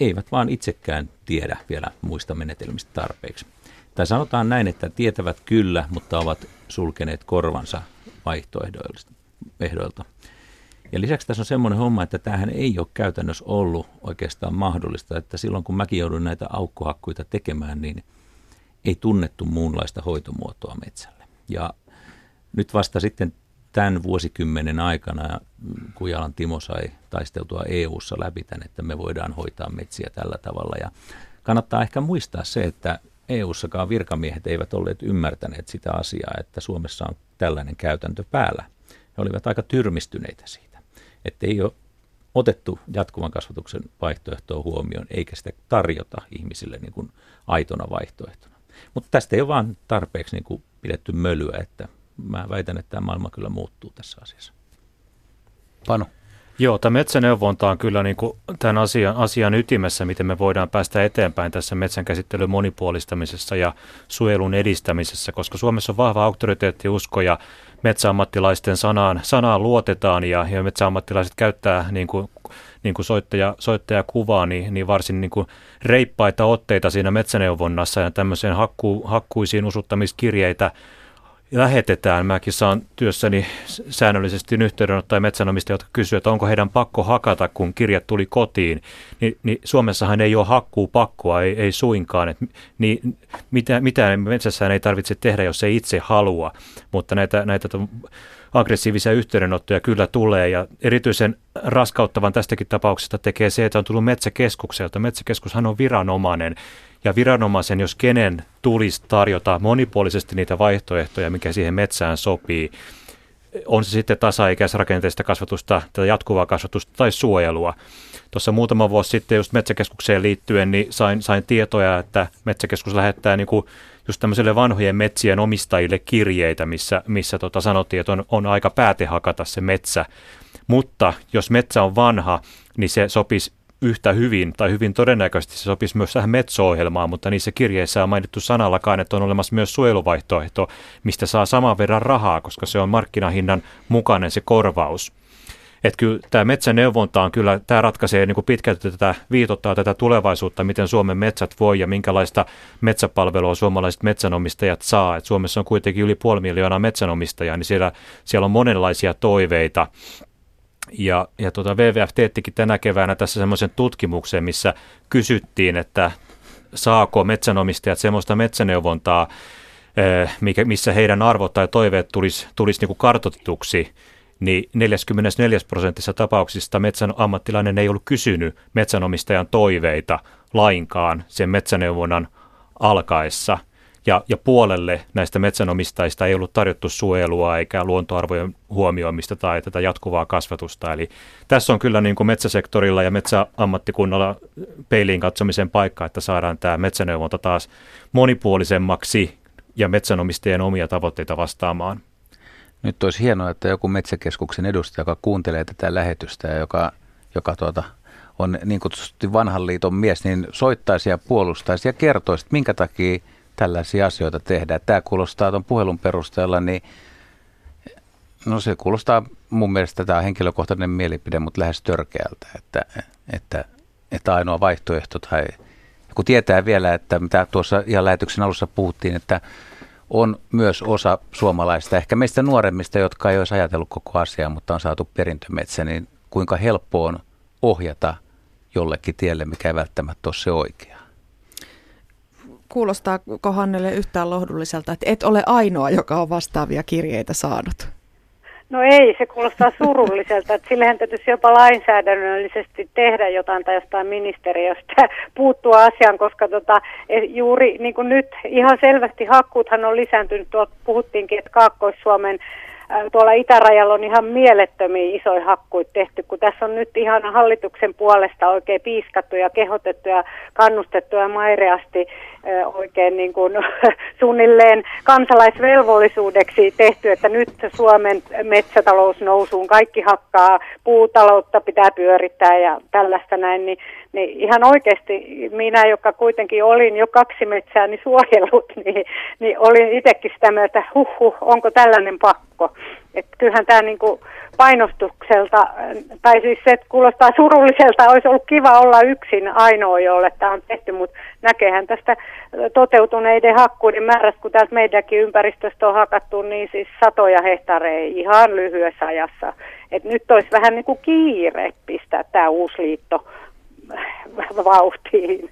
eivät vaan itsekään tiedä vielä muista menetelmistä tarpeeksi. Tai sanotaan näin, että tietävät kyllä, mutta ovat sulkeneet korvansa vaihtoehdoilta. Ja lisäksi tässä on semmoinen homma, että tämähän ei ole käytännössä ollut oikeastaan mahdollista, että silloin kun mäkin joudun näitä aukkohakkuita tekemään, niin ei tunnettu muunlaista hoitomuotoa metsälle. Ja nyt vasta sitten tämän vuosikymmenen aikana Kujalan Timo sai taisteltua EU-ssa läpi tämän, että me voidaan hoitaa metsiä tällä tavalla. Ja kannattaa ehkä muistaa se, että EU-ssakaan virkamiehet eivät olleet ymmärtäneet sitä asiaa, että Suomessa on tällainen käytäntö päällä. He olivat aika tyrmistyneitä siitä että ei ole otettu jatkuvan kasvatuksen vaihtoehtoa huomioon, eikä sitä tarjota ihmisille niin kuin aitona vaihtoehtona. Mutta tästä ei ole vaan tarpeeksi niin kuin pidetty mölyä, että mä väitän, että tämä maailma kyllä muuttuu tässä asiassa. Panu. Joo, tämä metsäneuvonta on kyllä niin kuin tämän asian, asian ytimessä, miten me voidaan päästä eteenpäin tässä metsänkäsittelyn monipuolistamisessa ja suojelun edistämisessä, koska Suomessa on vahva auktoriteettiusko ja metsäammattilaisten sanaan, sanaan luotetaan ja, ja metsäammattilaiset käyttää niin kuin, niin kuin soittaja, soittaja kuvaa, niin, niin varsin niin kuin reippaita otteita siinä metsäneuvonnassa ja tämmöiseen hakku, hakkuisiin usuttamiskirjeitä lähetetään. Mäkin saan työssäni säännöllisesti yhteydenottoja metsänomistajia, jotka kysyvät, että onko heidän pakko hakata, kun kirjat tuli kotiin. Ni, niin Suomessahan ei ole hakkuu pakkoa, ei, ei suinkaan. Et, niin, mitä, mitään metsässään ei tarvitse tehdä, jos ei itse halua, mutta näitä, näitä aggressiivisia yhteydenottoja kyllä tulee ja erityisen raskauttavan tästäkin tapauksesta tekee se, että on tullut metsäkeskukselta. Metsäkeskushan on viranomainen ja viranomaisen, jos kenen tulisi tarjota monipuolisesti niitä vaihtoehtoja, mikä siihen metsään sopii, on se sitten tasa-ikäisrakenteista kasvatusta tai jatkuvaa kasvatusta tai suojelua. Tuossa muutama vuosi sitten just metsäkeskukseen liittyen niin sain, sain tietoja, että metsäkeskus lähettää niin kuin just tämmöiselle vanhojen metsien omistajille kirjeitä, missä, missä tota sanottiin, että on, on aika pääte hakata se metsä. Mutta jos metsä on vanha, niin se sopisi yhtä hyvin tai hyvin todennäköisesti se sopisi myös tähän metso-ohjelmaan, mutta niissä kirjeissä on mainittu sanallakaan, että on olemassa myös suojeluvaihtoehto, mistä saa saman verran rahaa, koska se on markkinahinnan mukainen se korvaus. Että kyllä tämä metsäneuvonta on kyllä, tämä ratkaisee niin kuin pitkälti tätä, viitottaa tätä tulevaisuutta, miten Suomen metsät voi ja minkälaista metsäpalvelua suomalaiset metsänomistajat saa. Et Suomessa on kuitenkin yli puoli miljoonaa metsänomistajaa, niin siellä, siellä on monenlaisia toiveita. Ja, ja tuota WWF teettikin tänä keväänä tässä semmoisen tutkimuksen, missä kysyttiin, että saako metsänomistajat semmoista metsäneuvontaa, eh, mikä, missä heidän arvot tai toiveet tulisi, tulisi niin kartoitetuksi, niin 44 prosentissa tapauksista metsän ammattilainen ei ollut kysynyt metsänomistajan toiveita lainkaan sen metsäneuvonnan alkaessa – ja, ja puolelle näistä metsänomistajista ei ollut tarjottu suojelua eikä luontoarvojen huomioimista tai tätä jatkuvaa kasvatusta. Eli tässä on kyllä niin kuin metsäsektorilla ja metsäammattikunnalla peiliin katsomisen paikka, että saadaan tämä metsäneuvonta taas monipuolisemmaksi ja metsänomistajien omia tavoitteita vastaamaan. Nyt olisi hienoa, että joku metsäkeskuksen edustaja, joka kuuntelee tätä lähetystä ja joka, joka tuota, on niin kutsutusti vanhan liiton mies, niin soittaisi ja puolustaisi ja kertoisi, että minkä takia tällaisia asioita tehdään. Tämä kuulostaa tuon puhelun perusteella, niin no se kuulostaa mun mielestä, tämä on henkilökohtainen mielipide, mutta lähes törkeältä, että, että, että ainoa vaihtoehto tai kun tietää vielä, että mitä tuossa ihan lähetyksen alussa puhuttiin, että on myös osa suomalaista, ehkä meistä nuoremmista, jotka ei olisi ajatellut koko asiaa, mutta on saatu perintömetsä, niin kuinka helppo on ohjata jollekin tielle, mikä ei välttämättä ole se oikea? Kuulostaako Hannelle yhtään lohdulliselta, että et ole ainoa, joka on vastaavia kirjeitä saanut? No ei, se kuulostaa surulliselta, että sillehän täytyisi jopa lainsäädännöllisesti tehdä jotain tai jostain ministeriöstä puuttua asiaan, koska tota, e, juuri niin kuin nyt ihan selvästi hakkuuthan on lisääntynyt, tuolta puhuttiinkin, että Kaakkois-Suomen tuolla itärajalla on ihan mielettömiä isoja hakkuita tehty, kun tässä on nyt ihan hallituksen puolesta oikein piiskattu ja kehotettu ja kannustettu ja maireasti oikein niin kuin suunnilleen kansalaisvelvollisuudeksi tehty, että nyt Suomen metsätalous nousuun, kaikki hakkaa, puutaloutta pitää pyörittää ja tällaista näin, niin, niin ihan oikeasti minä, joka kuitenkin olin jo kaksi metsääni niin suojellut, niin, niin olin itsekin sitä mieltä, että huh, huh, onko tällainen pakko. Että kyllähän tämä niinku painostukselta, tai siis se kuulostaa surulliselta, olisi ollut kiva olla yksin ainoa, jolle tämä on tehty, mutta näkehän tästä toteutuneiden hakkuiden määrästä, kun täältä meidänkin ympäristöstä on hakattu, niin siis satoja hehtaareja ihan lyhyessä ajassa. Et nyt olisi vähän niin kuin kiire pistää tämä uusi liitto vauhtiin.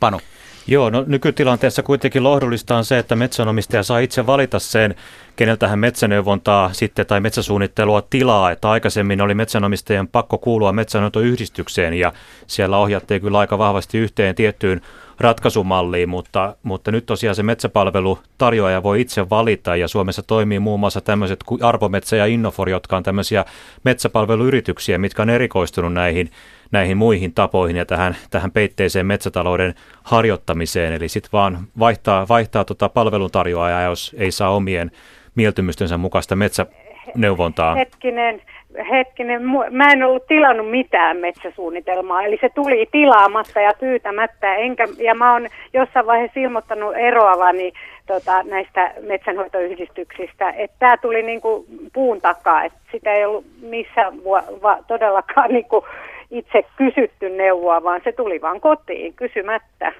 Panu. Joo, no nykytilanteessa kuitenkin lohdullista on se, että metsänomistaja saa itse valita sen, keneltä hän metsäneuvontaa sitten tai metsäsuunnittelua tilaa, että aikaisemmin oli metsänomistajien pakko kuulua metsänhoitoyhdistykseen ja siellä ohjattiin kyllä aika vahvasti yhteen tiettyyn ratkaisumalliin, mutta, mutta nyt tosiaan se metsäpalvelu tarjoaja voi itse valita ja Suomessa toimii muun muassa tämmöiset kuin Arvometsä ja Innofor, jotka on tämmöisiä metsäpalveluyrityksiä, mitkä on erikoistunut näihin näihin muihin tapoihin ja tähän, tähän peitteiseen metsätalouden harjoittamiseen. Eli sitten vaan vaihtaa, vaihtaa tota palveluntarjoajaa, jos ei saa omien mieltymystensä mukaista metsäneuvontaa. Hetkinen, hetkinen, mä en ollut tilannut mitään metsäsuunnitelmaa, eli se tuli tilaamatta ja pyytämättä, enkä, ja mä oon jossain vaiheessa ilmoittanut eroavani tota, näistä metsänhoitoyhdistyksistä, että tämä tuli niinku puun takaa, että sitä ei ollut missään va, va, todellakaan niinku itse kysytty neuvoa, vaan se tuli vaan kotiin kysymättä.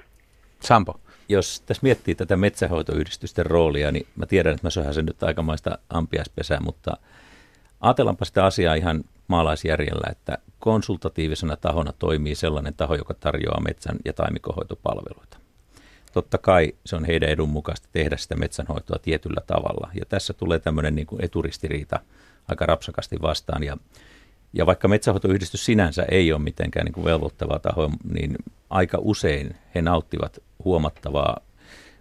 Sampo. Jos tässä miettii tätä metsähoitoyhdistysten roolia, niin mä tiedän, että mä sen nyt aikamoista ampiaispesää, mutta ajatellaanpa sitä asiaa ihan maalaisjärjellä, että konsultatiivisena tahona toimii sellainen taho, joka tarjoaa metsän- ja taimikohoitopalveluita. Totta kai se on heidän edun mukaista tehdä sitä metsänhoitoa tietyllä tavalla. Ja tässä tulee tämmöinen niin kuin eturistiriita aika rapsakasti vastaan. Ja ja vaikka metsähoitoyhdistys sinänsä ei ole mitenkään niin kuin velvoittava taho, niin aika usein he nauttivat huomattavaa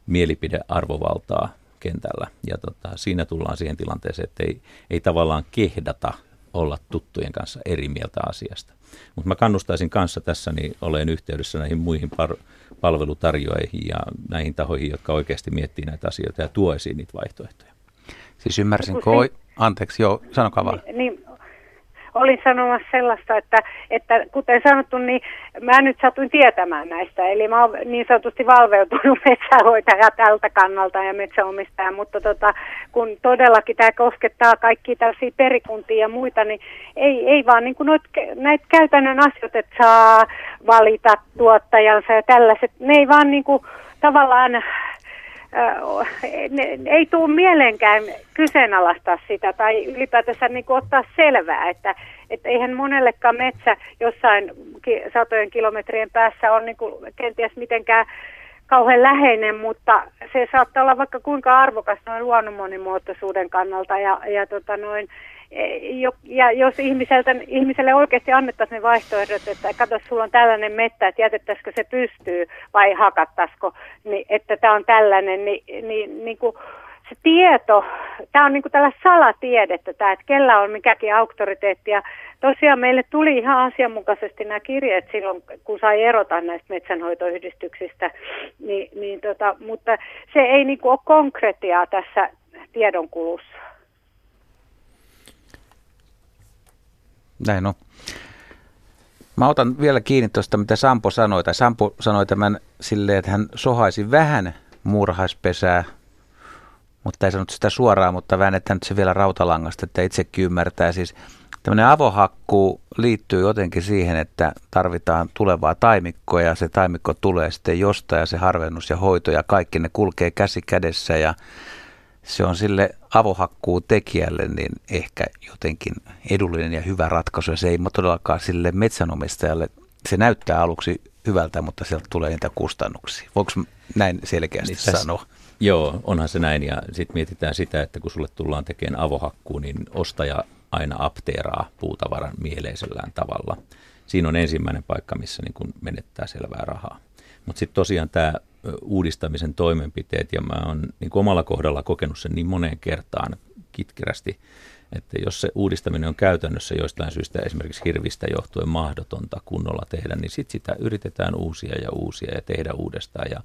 mielipidearvovaltaa kentällä. Ja tota, siinä tullaan siihen tilanteeseen, että ei, ei tavallaan kehdata olla tuttujen kanssa eri mieltä asiasta. Mutta mä kannustaisin kanssa tässä niin olen yhteydessä näihin muihin par- palvelutarjoajiin ja näihin tahoihin, jotka oikeasti miettii näitä asioita ja tuo esiin niitä vaihtoehtoja. Siis ymmärsinkö, oi, anteeksi, joo, sanokaa vaan. Niin, olin sanomassa sellaista, että, että kuten sanottu, niin mä nyt satuin tietämään näistä. Eli mä oon niin sanotusti valveutunut metsähoitaja tältä kannalta ja metsäomistaja, mutta tota, kun todellakin tämä koskettaa kaikki tällaisia perikuntia ja muita, niin ei, ei vaan niin noit, näitä käytännön asioita, että saa valita tuottajansa ja tällaiset, ne ei vaan niin kuin, tavallaan ne, ei tule mieleenkään kyseenalaistaa sitä tai ylipäätänsä niin kuin ottaa selvää, että, että eihän monellekaan metsä jossain satojen kilometrien päässä on niin kuin kenties mitenkään kauhean läheinen, mutta se saattaa olla vaikka kuinka arvokas noin luonnon monimuotoisuuden kannalta ja, ja tota noin, ja jos ihmiseltä, ihmiselle oikeasti annettaisiin ne vaihtoehdot, että kato, sulla on tällainen mettä, että jätettäisikö se pystyy vai hakattaisiko, niin, että tämä on tällainen, niin, niin, niin kuin se tieto, tämä on niin kuin tällaista salatiedettä, tämä, että kellä on mikäkin auktoriteetti. Ja tosiaan meille tuli ihan asianmukaisesti nämä kirjeet silloin, kun sai erota näistä metsänhoitoyhdistyksistä, niin, niin tota, mutta se ei niin kuin ole konkretiaa tässä tiedonkulussa. Näin on. Mä otan vielä kiinni tuosta, mitä Sampo sanoi. Tai Sampo sanoi tämän silleen, että hän sohaisi vähän muurahaispesää, mutta ei sanonut sitä suoraan, mutta väännetään nyt se vielä rautalangasta, että itsekin ymmärtää. Siis tämmöinen avohakkuu liittyy jotenkin siihen, että tarvitaan tulevaa taimikkoa ja se taimikko tulee sitten jostain ja se harvennus ja hoito ja kaikki ne kulkee käsi kädessä ja se on sille avohakkuu tekijälle niin ehkä jotenkin edullinen ja hyvä ratkaisu ja se ei todellakaan sille metsänomistajalle, se näyttää aluksi hyvältä, mutta sieltä tulee niitä kustannuksia. Voiko näin selkeästi niin sanoa? Joo, onhan se näin ja sitten mietitään sitä, että kun sulle tullaan tekemään avohakkuu, niin ostaja aina apteeraa puutavaran mieleisellään tavalla. Siinä on ensimmäinen paikka, missä niin kun menettää selvää rahaa. Mutta sitten tosiaan tämä uudistamisen toimenpiteet, ja mä oon niin omalla kohdalla kokenut sen niin moneen kertaan kitkerästi, että jos se uudistaminen on käytännössä joistain syystä esimerkiksi hirvistä johtuen mahdotonta kunnolla tehdä, niin sitten sitä yritetään uusia ja uusia ja tehdä uudestaan. Ja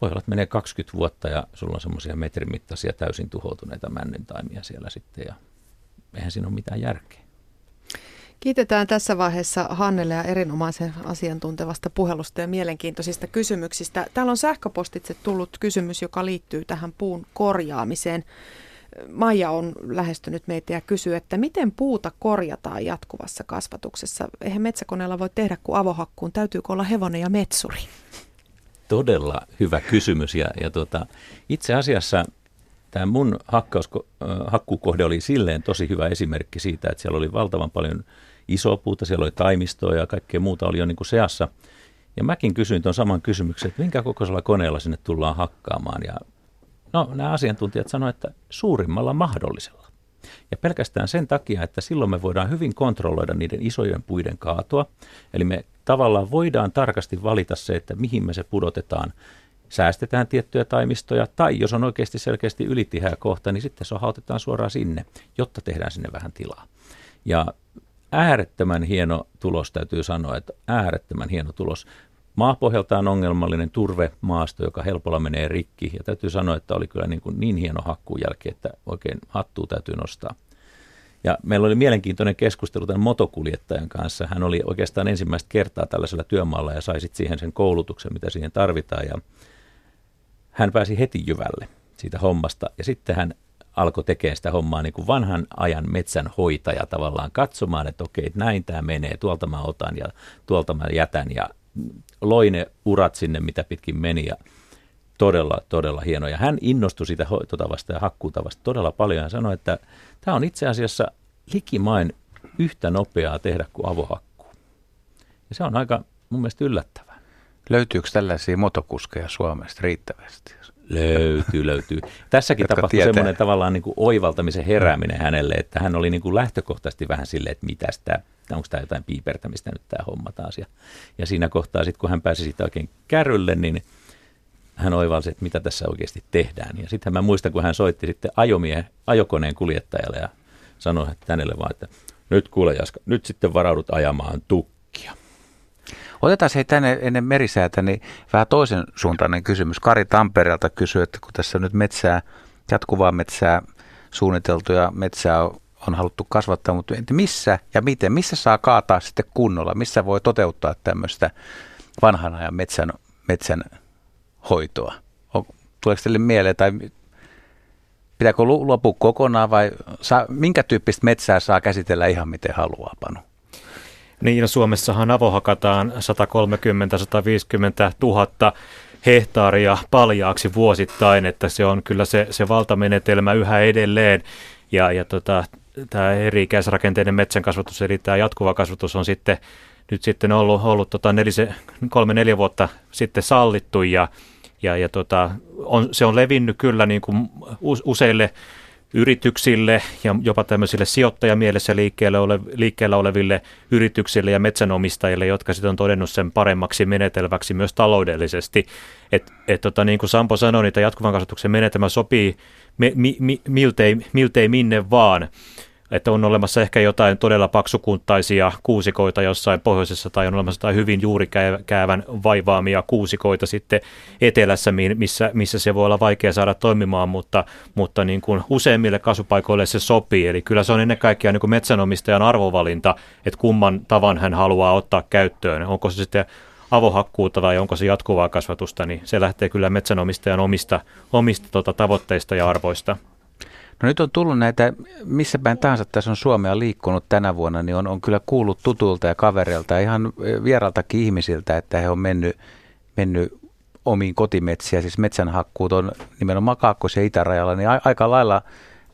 voi olla, että menee 20 vuotta ja sulla on semmoisia metrimittaisia täysin tuhoutuneita männyntaimia siellä sitten ja eihän siinä ole mitään järkeä. Kiitetään tässä vaiheessa Hannelle ja erinomaisen asiantuntevasta puhelusta ja mielenkiintoisista kysymyksistä. Täällä on sähköpostitse tullut kysymys, joka liittyy tähän puun korjaamiseen. Maija on lähestynyt meitä ja kysyy, että miten puuta korjataan jatkuvassa kasvatuksessa? Eihän metsäkoneella voi tehdä kuin avohakkuun, täytyykö olla hevonen ja metsuri? Todella hyvä kysymys ja, ja tuota, itse asiassa tämä mun hakkaus, hakkuukohde oli silleen tosi hyvä esimerkki siitä, että siellä oli valtavan paljon isoa puuta, siellä oli taimistoa ja kaikkea muuta oli jo niin kuin seassa. Ja mäkin kysyin tuon saman kysymyksen, että minkä kokoisella koneella sinne tullaan hakkaamaan. Ja no, nämä asiantuntijat sanoivat, että suurimmalla mahdollisella. Ja pelkästään sen takia, että silloin me voidaan hyvin kontrolloida niiden isojen puiden kaatua. Eli me tavallaan voidaan tarkasti valita se, että mihin me se pudotetaan säästetään tiettyjä taimistoja, tai jos on oikeasti selkeästi ylitiheä kohta, niin sitten se hautetaan suoraan sinne, jotta tehdään sinne vähän tilaa. Ja äärettömän hieno tulos täytyy sanoa, että äärettömän hieno tulos. Maapohjaltaan ongelmallinen turvemaasto, joka helpolla menee rikki, ja täytyy sanoa, että oli kyllä niin, kuin niin hieno hakkuun jälki, että oikein hattua täytyy nostaa. Ja meillä oli mielenkiintoinen keskustelu tämän motokuljettajan kanssa. Hän oli oikeastaan ensimmäistä kertaa tällaisella työmaalla ja sai siihen sen koulutuksen, mitä siihen tarvitaan. Ja hän pääsi heti jyvälle siitä hommasta ja sitten hän alkoi tekemään sitä hommaa niin kuin vanhan ajan metsän hoitaja tavallaan katsomaan, että okei, näin tämä menee, tuolta mä otan ja tuolta mä jätän ja loi ne urat sinne, mitä pitkin meni ja todella, todella hieno. Ja hän innostui siitä hoitotavasta ja hakkuutavasta todella paljon ja sanoi, että tämä on itse asiassa likimain yhtä nopeaa tehdä kuin avohakkuu. Ja se on aika mun mielestä yllättävää. Löytyykö tällaisia motokuskeja Suomesta riittävästi? Löytyy, löytyy. Tässäkin tapahtui semmoinen tavallaan niin kuin oivaltamisen herääminen hänelle, että hän oli niin kuin lähtökohtaisesti vähän silleen, että mitä tämä, onko tämä jotain piipertämistä nyt tämä homma taas. Ja, ja siinä kohtaa sitten, kun hän pääsi siitä oikein kärrylle, niin hän oivalsi, että mitä tässä oikeasti tehdään. Ja sitten mä muistan, kun hän soitti sitten ajomie, ajokoneen kuljettajalle ja sanoi että hänelle vaan, että nyt kuule Jaska, nyt sitten varaudut ajamaan tukkia. Otetaan se tänne ennen merisäätä, niin vähän toisen suuntainen kysymys. Kari Tampereelta kysyy, että kun tässä nyt metsää, jatkuvaa metsää suunniteltuja metsää on haluttu kasvattaa, mutta missä ja miten, missä saa kaataa sitten kunnolla, missä voi toteuttaa tämmöistä vanhan ajan metsän, metsän hoitoa? Tuleeko teille mieleen tai pitääkö luopua kokonaan vai saa, minkä tyyppistä metsää saa käsitellä ihan miten haluaa, Panu? Niin, no Suomessahan avohakataan 130-150 000 hehtaaria paljaaksi vuosittain, että se on kyllä se, se valtamenetelmä yhä edelleen. Ja, ja tota, tämä eri-ikäisrakenteinen metsänkasvatus, eli tämä jatkuva kasvatus on sitten nyt sitten ollut, ollut tota nelise, kolme-neljä vuotta sitten sallittu ja, ja, ja tota, on, se on levinnyt kyllä niin kuin useille yrityksille ja jopa tämmöisille sijoittajamielessä liikkeellä, ole, liikkeellä oleville yrityksille ja metsänomistajille, jotka sitten on todennut sen paremmaksi menetelmäksi myös taloudellisesti. Et, et tota, niin kuin Sampo sanoi, niin jatkuvan kasvatuksen menetelmä sopii mi, mi, miltei, miltei minne vaan että on olemassa ehkä jotain todella paksukuntaisia kuusikoita jossain pohjoisessa tai on olemassa jotain hyvin juurikäävän vaivaamia kuusikoita sitten etelässä, missä, missä se voi olla vaikea saada toimimaan, mutta, mutta niin kuin useimmille kasvupaikoille se sopii. Eli kyllä se on ennen kaikkea niin kuin metsänomistajan arvovalinta, että kumman tavan hän haluaa ottaa käyttöön. Onko se sitten avohakkuuta vai onko se jatkuvaa kasvatusta, niin se lähtee kyllä metsänomistajan omista, omista tota, tavoitteista ja arvoista. No nyt on tullut näitä, missä päin tahansa tässä on Suomea liikkunut tänä vuonna, niin on, on kyllä kuullut tutulta ja kavereilta ihan vieraltakin ihmisiltä, että he on mennyt, mennyt omiin kotimetsiä, siis metsänhakkuut on nimenomaan Kaakkois- ja Itärajalla, niin a- aika lailla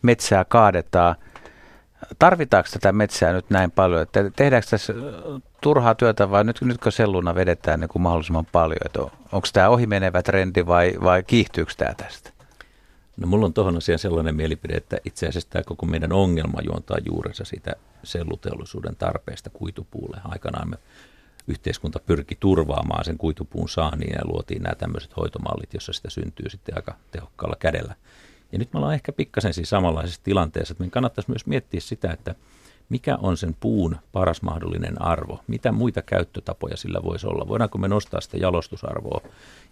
metsää kaadetaan. Tarvitaanko tätä metsää nyt näin paljon, että tehdäänkö tässä turhaa työtä vai nyt, nytkö selluna vedetään niin kuin mahdollisimman paljon, että on, onko tämä ohimenevä trendi vai, vai kiihtyykö tämä tästä? No mulla on tuohon asiaan sellainen mielipide, että itse asiassa tämä koko meidän ongelma juontaa juurensa siitä selluteollisuuden tarpeesta kuitupuulle. Aikanaan me yhteiskunta pyrki turvaamaan sen kuitupuun saaniin ja luotiin nämä tämmöiset hoitomallit, jossa sitä syntyy sitten aika tehokkaalla kädellä. Ja nyt me ollaan ehkä pikkasen siis samanlaisessa tilanteessa, että meidän kannattaisi myös miettiä sitä, että mikä on sen puun paras mahdollinen arvo, mitä muita käyttötapoja sillä voisi olla, voidaanko me nostaa sitä jalostusarvoa.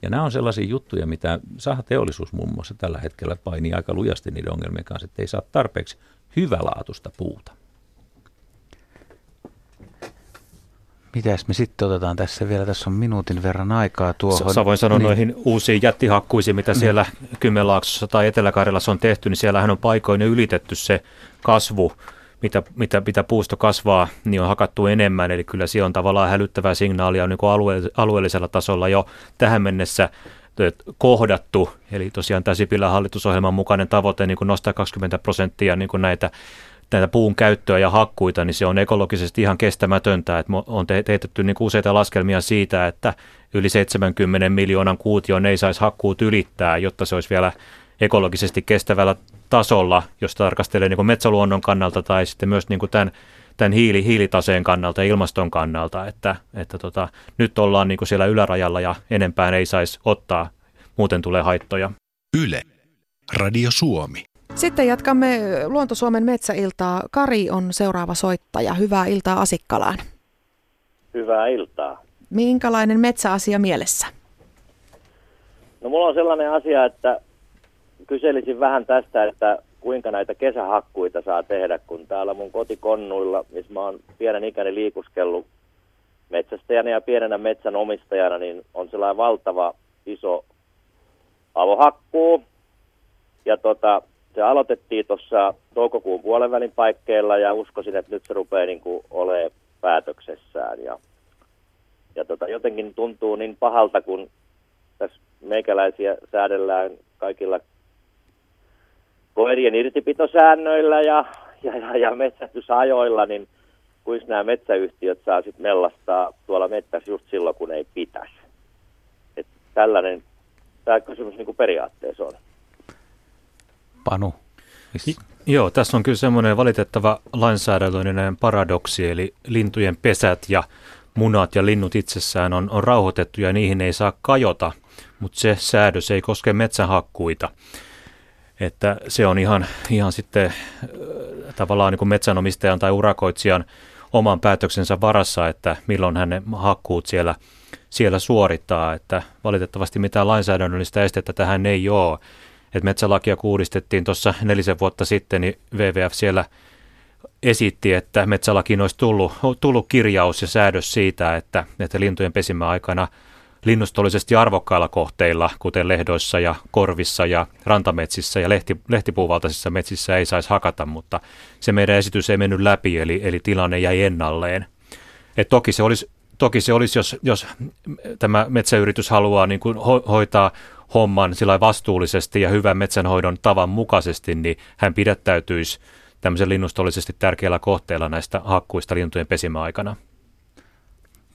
Ja nämä on sellaisia juttuja, mitä teollisuus muun muassa tällä hetkellä painii aika lujasti niiden ongelmien kanssa, että ei saa tarpeeksi hyvälaatuista puuta. Mitäs me sitten otetaan tässä vielä? Tässä on minuutin verran aikaa tuohon. Sä voin sanoa niin. noihin uusiin jättihakkuisiin, mitä mm. siellä Kymenlaaksossa tai Etelä-Karjalassa on tehty, niin siellähän on paikoin ylitetty se kasvu, mitä, mitä, mitä puusto kasvaa, niin on hakattu enemmän. Eli kyllä siellä on tavallaan hälyttävää signaalia niin kuin alue, alueellisella tasolla jo tähän mennessä kohdattu. Eli tosiaan tämä Sipilän hallitusohjelman mukainen tavoite niin kuin nostaa 20 prosenttia niin kuin näitä näitä puun käyttöä ja hakkuita, niin se on ekologisesti ihan kestämätöntä. Että on teetetty niin useita laskelmia siitä, että yli 70 miljoonan kuution ei saisi hakkuut ylittää, jotta se olisi vielä ekologisesti kestävällä tasolla, jos tarkastelee niin kuin metsäluonnon kannalta tai sitten myös niin kuin tämän, tämän hiili, hiilitaseen kannalta ja ilmaston kannalta, että, että tota, nyt ollaan niin kuin siellä ylärajalla ja enempään ei saisi ottaa, muuten tulee haittoja. Yle. Radio Suomi. Sitten jatkamme Luonto-Suomen metsäiltaa. Kari on seuraava soittaja. Hyvää iltaa Asikkalaan. Hyvää iltaa. Minkälainen metsäasia mielessä? No mulla on sellainen asia, että kyselisin vähän tästä, että kuinka näitä kesähakkuita saa tehdä, kun täällä mun kotikonnuilla, missä mä oon pienen ikäni liikuskellut metsästäjänä ja pienenä metsänomistajana, niin on sellainen valtava iso avohakkuu. Ja tota, se aloitettiin tuossa toukokuun puolen välin paikkeilla ja uskoisin, että nyt se rupeaa niin olemaan päätöksessään. Ja, ja tota, jotenkin tuntuu niin pahalta, kun tässä meikäläisiä säädellään kaikilla koirien irtipitosäännöillä ja, ja, ja, ja metsästysajoilla, niin kuinka nämä metsäyhtiöt saa sitten mellastaa tuolla mettässä just silloin, kun ei pitäisi. Et tällainen tämä kysymys niin kuin periaatteessa on. Panu. Joo, tässä on kyllä semmoinen valitettava lainsäädännöllinen paradoksi, eli lintujen pesät ja munat ja linnut itsessään on, on rauhoitettu ja niihin ei saa kajota, mutta se säädös ei koske metsähakkuita. Että se on ihan, ihan sitten äh, tavallaan niin kuin metsänomistajan tai urakoitsijan oman päätöksensä varassa, että milloin hän ne hakkuut siellä, siellä suorittaa. Että valitettavasti mitään lainsäädännöllistä estettä tähän ei ole että metsälakia kuudistettiin tuossa nelisen vuotta sitten, niin WWF siellä esitti, että metsälakiin olisi tullut, tullut kirjaus ja säädös siitä, että, että lintujen pesimäaikana linnustollisesti arvokkailla kohteilla, kuten lehdoissa ja korvissa ja rantametsissä ja lehti, lehtipuuvaltaisissa metsissä ei saisi hakata, mutta se meidän esitys ei mennyt läpi, eli, eli tilanne jäi ennalleen. Et toki se olisi, toki se olisi jos, jos tämä metsäyritys haluaa niin kuin ho, hoitaa homman sillä vastuullisesti ja hyvän metsänhoidon tavan mukaisesti, niin hän pidättäytyisi tämmöisen linnustollisesti tärkeällä kohteella näistä hakkuista lintujen pesimäaikana.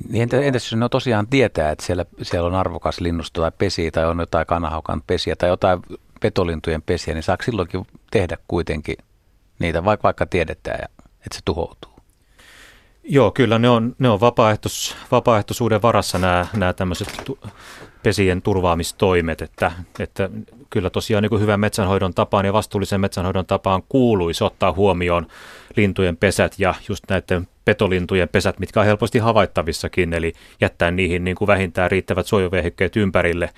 Niin entä, entäs jos ne tosiaan tietää, että siellä, siellä on arvokas linnusto tai pesi tai on jotain kanahaukan pesiä tai jotain petolintujen pesiä, niin saako silloinkin tehdä kuitenkin niitä, vaikka, vaikka tiedetään, että se tuhoutuu? Joo, kyllä ne on, ne on vapaaehtois, vapaaehtoisuuden varassa nämä, nämä tämmöiset pesien turvaamistoimet, että, että kyllä tosiaan niin kuin hyvän metsänhoidon tapaan ja vastuullisen metsänhoidon tapaan kuuluisi ottaa huomioon lintujen pesät ja just näiden petolintujen pesät, mitkä on helposti havaittavissakin, eli jättää niihin niin kuin vähintään riittävät suojavehikkeet ympärille.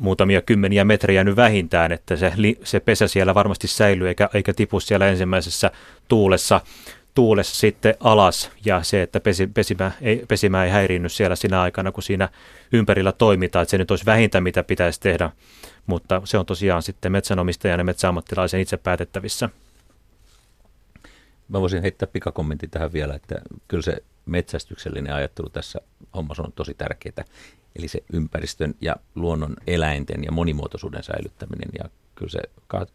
Muutamia kymmeniä metriä nyt vähintään, että se, se pesä siellä varmasti säilyy eikä, eikä tipu siellä ensimmäisessä tuulessa tuulessa sitten alas ja se, että pesimä ei, pesimä ei häiriinny siellä siinä aikana, kun siinä ympärillä toimitaan, että se nyt olisi vähintä, mitä pitäisi tehdä, mutta se on tosiaan sitten metsänomistajan ja metsäammattilaisen itse päätettävissä. Mä voisin heittää pikakommentin tähän vielä, että kyllä se metsästyksellinen ajattelu tässä hommassa on tosi tärkeää. Eli se ympäristön ja luonnon eläinten ja monimuotoisuuden säilyttäminen ja kyllä se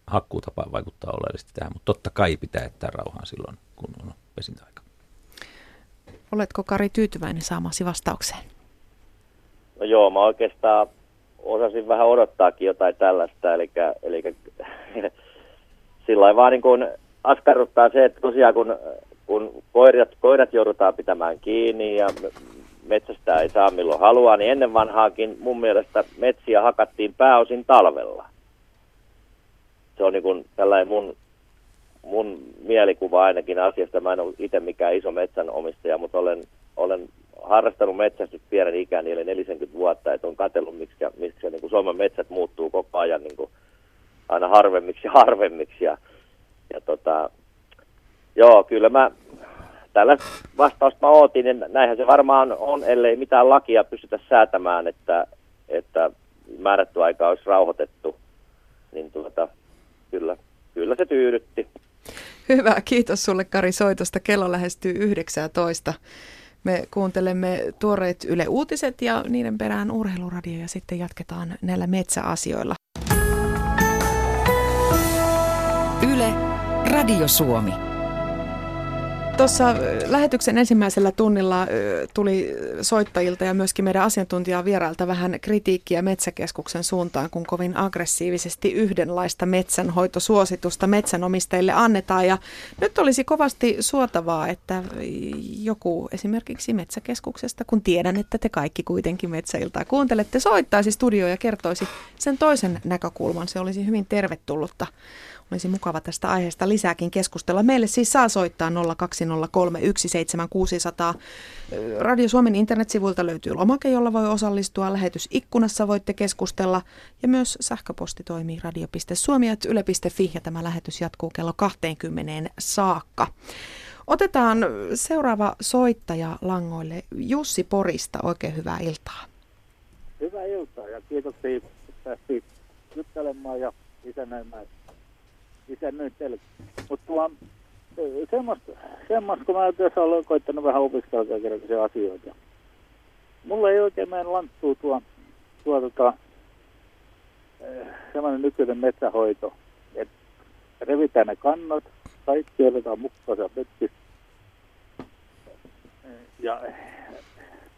hakkuutapa vaikuttaa oleellisesti tähän, mutta totta kai pitää jättää rauhaan silloin, kun on pesintäaika. Oletko Kari tyytyväinen saamasi vastaukseen? No joo, mä oikeastaan osasin vähän odottaakin jotain tällaista, eli, eli sillä vaan niin kuin askarruttaa se, että tosiaan kun, kun koirat, koirat joudutaan pitämään kiinni ja metsästä ei saa milloin haluaa, niin ennen vanhaakin mun mielestä metsiä hakattiin pääosin talvella. Se on niin kuin tällainen mun, mun mielikuva ainakin asiasta. Mä en ole itse mikään iso metsänomistaja, mutta olen, olen harrastanut metsästystä pienen ikäni, eli 40 vuotta, että on katsellut, miksi, miksi niin kuin Suomen metsät muuttuu koko ajan niin kuin aina harvemmiksi ja harvemmiksi. Ja, ja tota, joo, kyllä mä tällä vastausta mä ootin, niin näinhän se varmaan on, ellei mitään lakia pystytä säätämään, että, että määrätty aika olisi rauhoitettu, niin tuota, kyllä, kyllä se tyydytti. Hyvä, kiitos sulle Kari soitosta. Kello lähestyy 19. Me kuuntelemme tuoreet Yle Uutiset ja niiden perään urheiluradio ja sitten jatketaan näillä metsäasioilla. Yle, Radio Suomi. Tuossa lähetyksen ensimmäisellä tunnilla tuli soittajilta ja myöskin meidän asiantuntijaa vierailta vähän kritiikkiä Metsäkeskuksen suuntaan, kun kovin aggressiivisesti yhdenlaista metsänhoitosuositusta metsänomistajille annetaan. Ja nyt olisi kovasti suotavaa, että joku esimerkiksi Metsäkeskuksesta, kun tiedän, että te kaikki kuitenkin Metsäiltaa kuuntelette, soittaisi studioon ja kertoisi sen toisen näkökulman. Se olisi hyvin tervetullutta. Olisi mukava tästä aiheesta lisääkin keskustella. Meille siis saa soittaa 020317600. Radio Suomen internetsivuilta löytyy lomake, jolla voi osallistua. Lähetysikkunassa voitte keskustella ja myös sähköposti toimii radio.suomi.yle.fi ja tämä lähetys jatkuu kello 20 saakka. Otetaan seuraava soittaja langoille. Jussi Porista, oikein hyvää iltaa. Hyvää iltaa ja kiitoksia tästä juttelemaan ja isännöimään isännöittely. Mutta tuo, semmoista, semmoista, kun mä tässä olen koittanut vähän opiskella kaikenlaisia asioita. Mulla ei oikein mene lanttuu tuo, tuo tota, semmoinen nykyinen metsähoito, että revitään ne kannat, kaikki otetaan mukaan pötki. Ja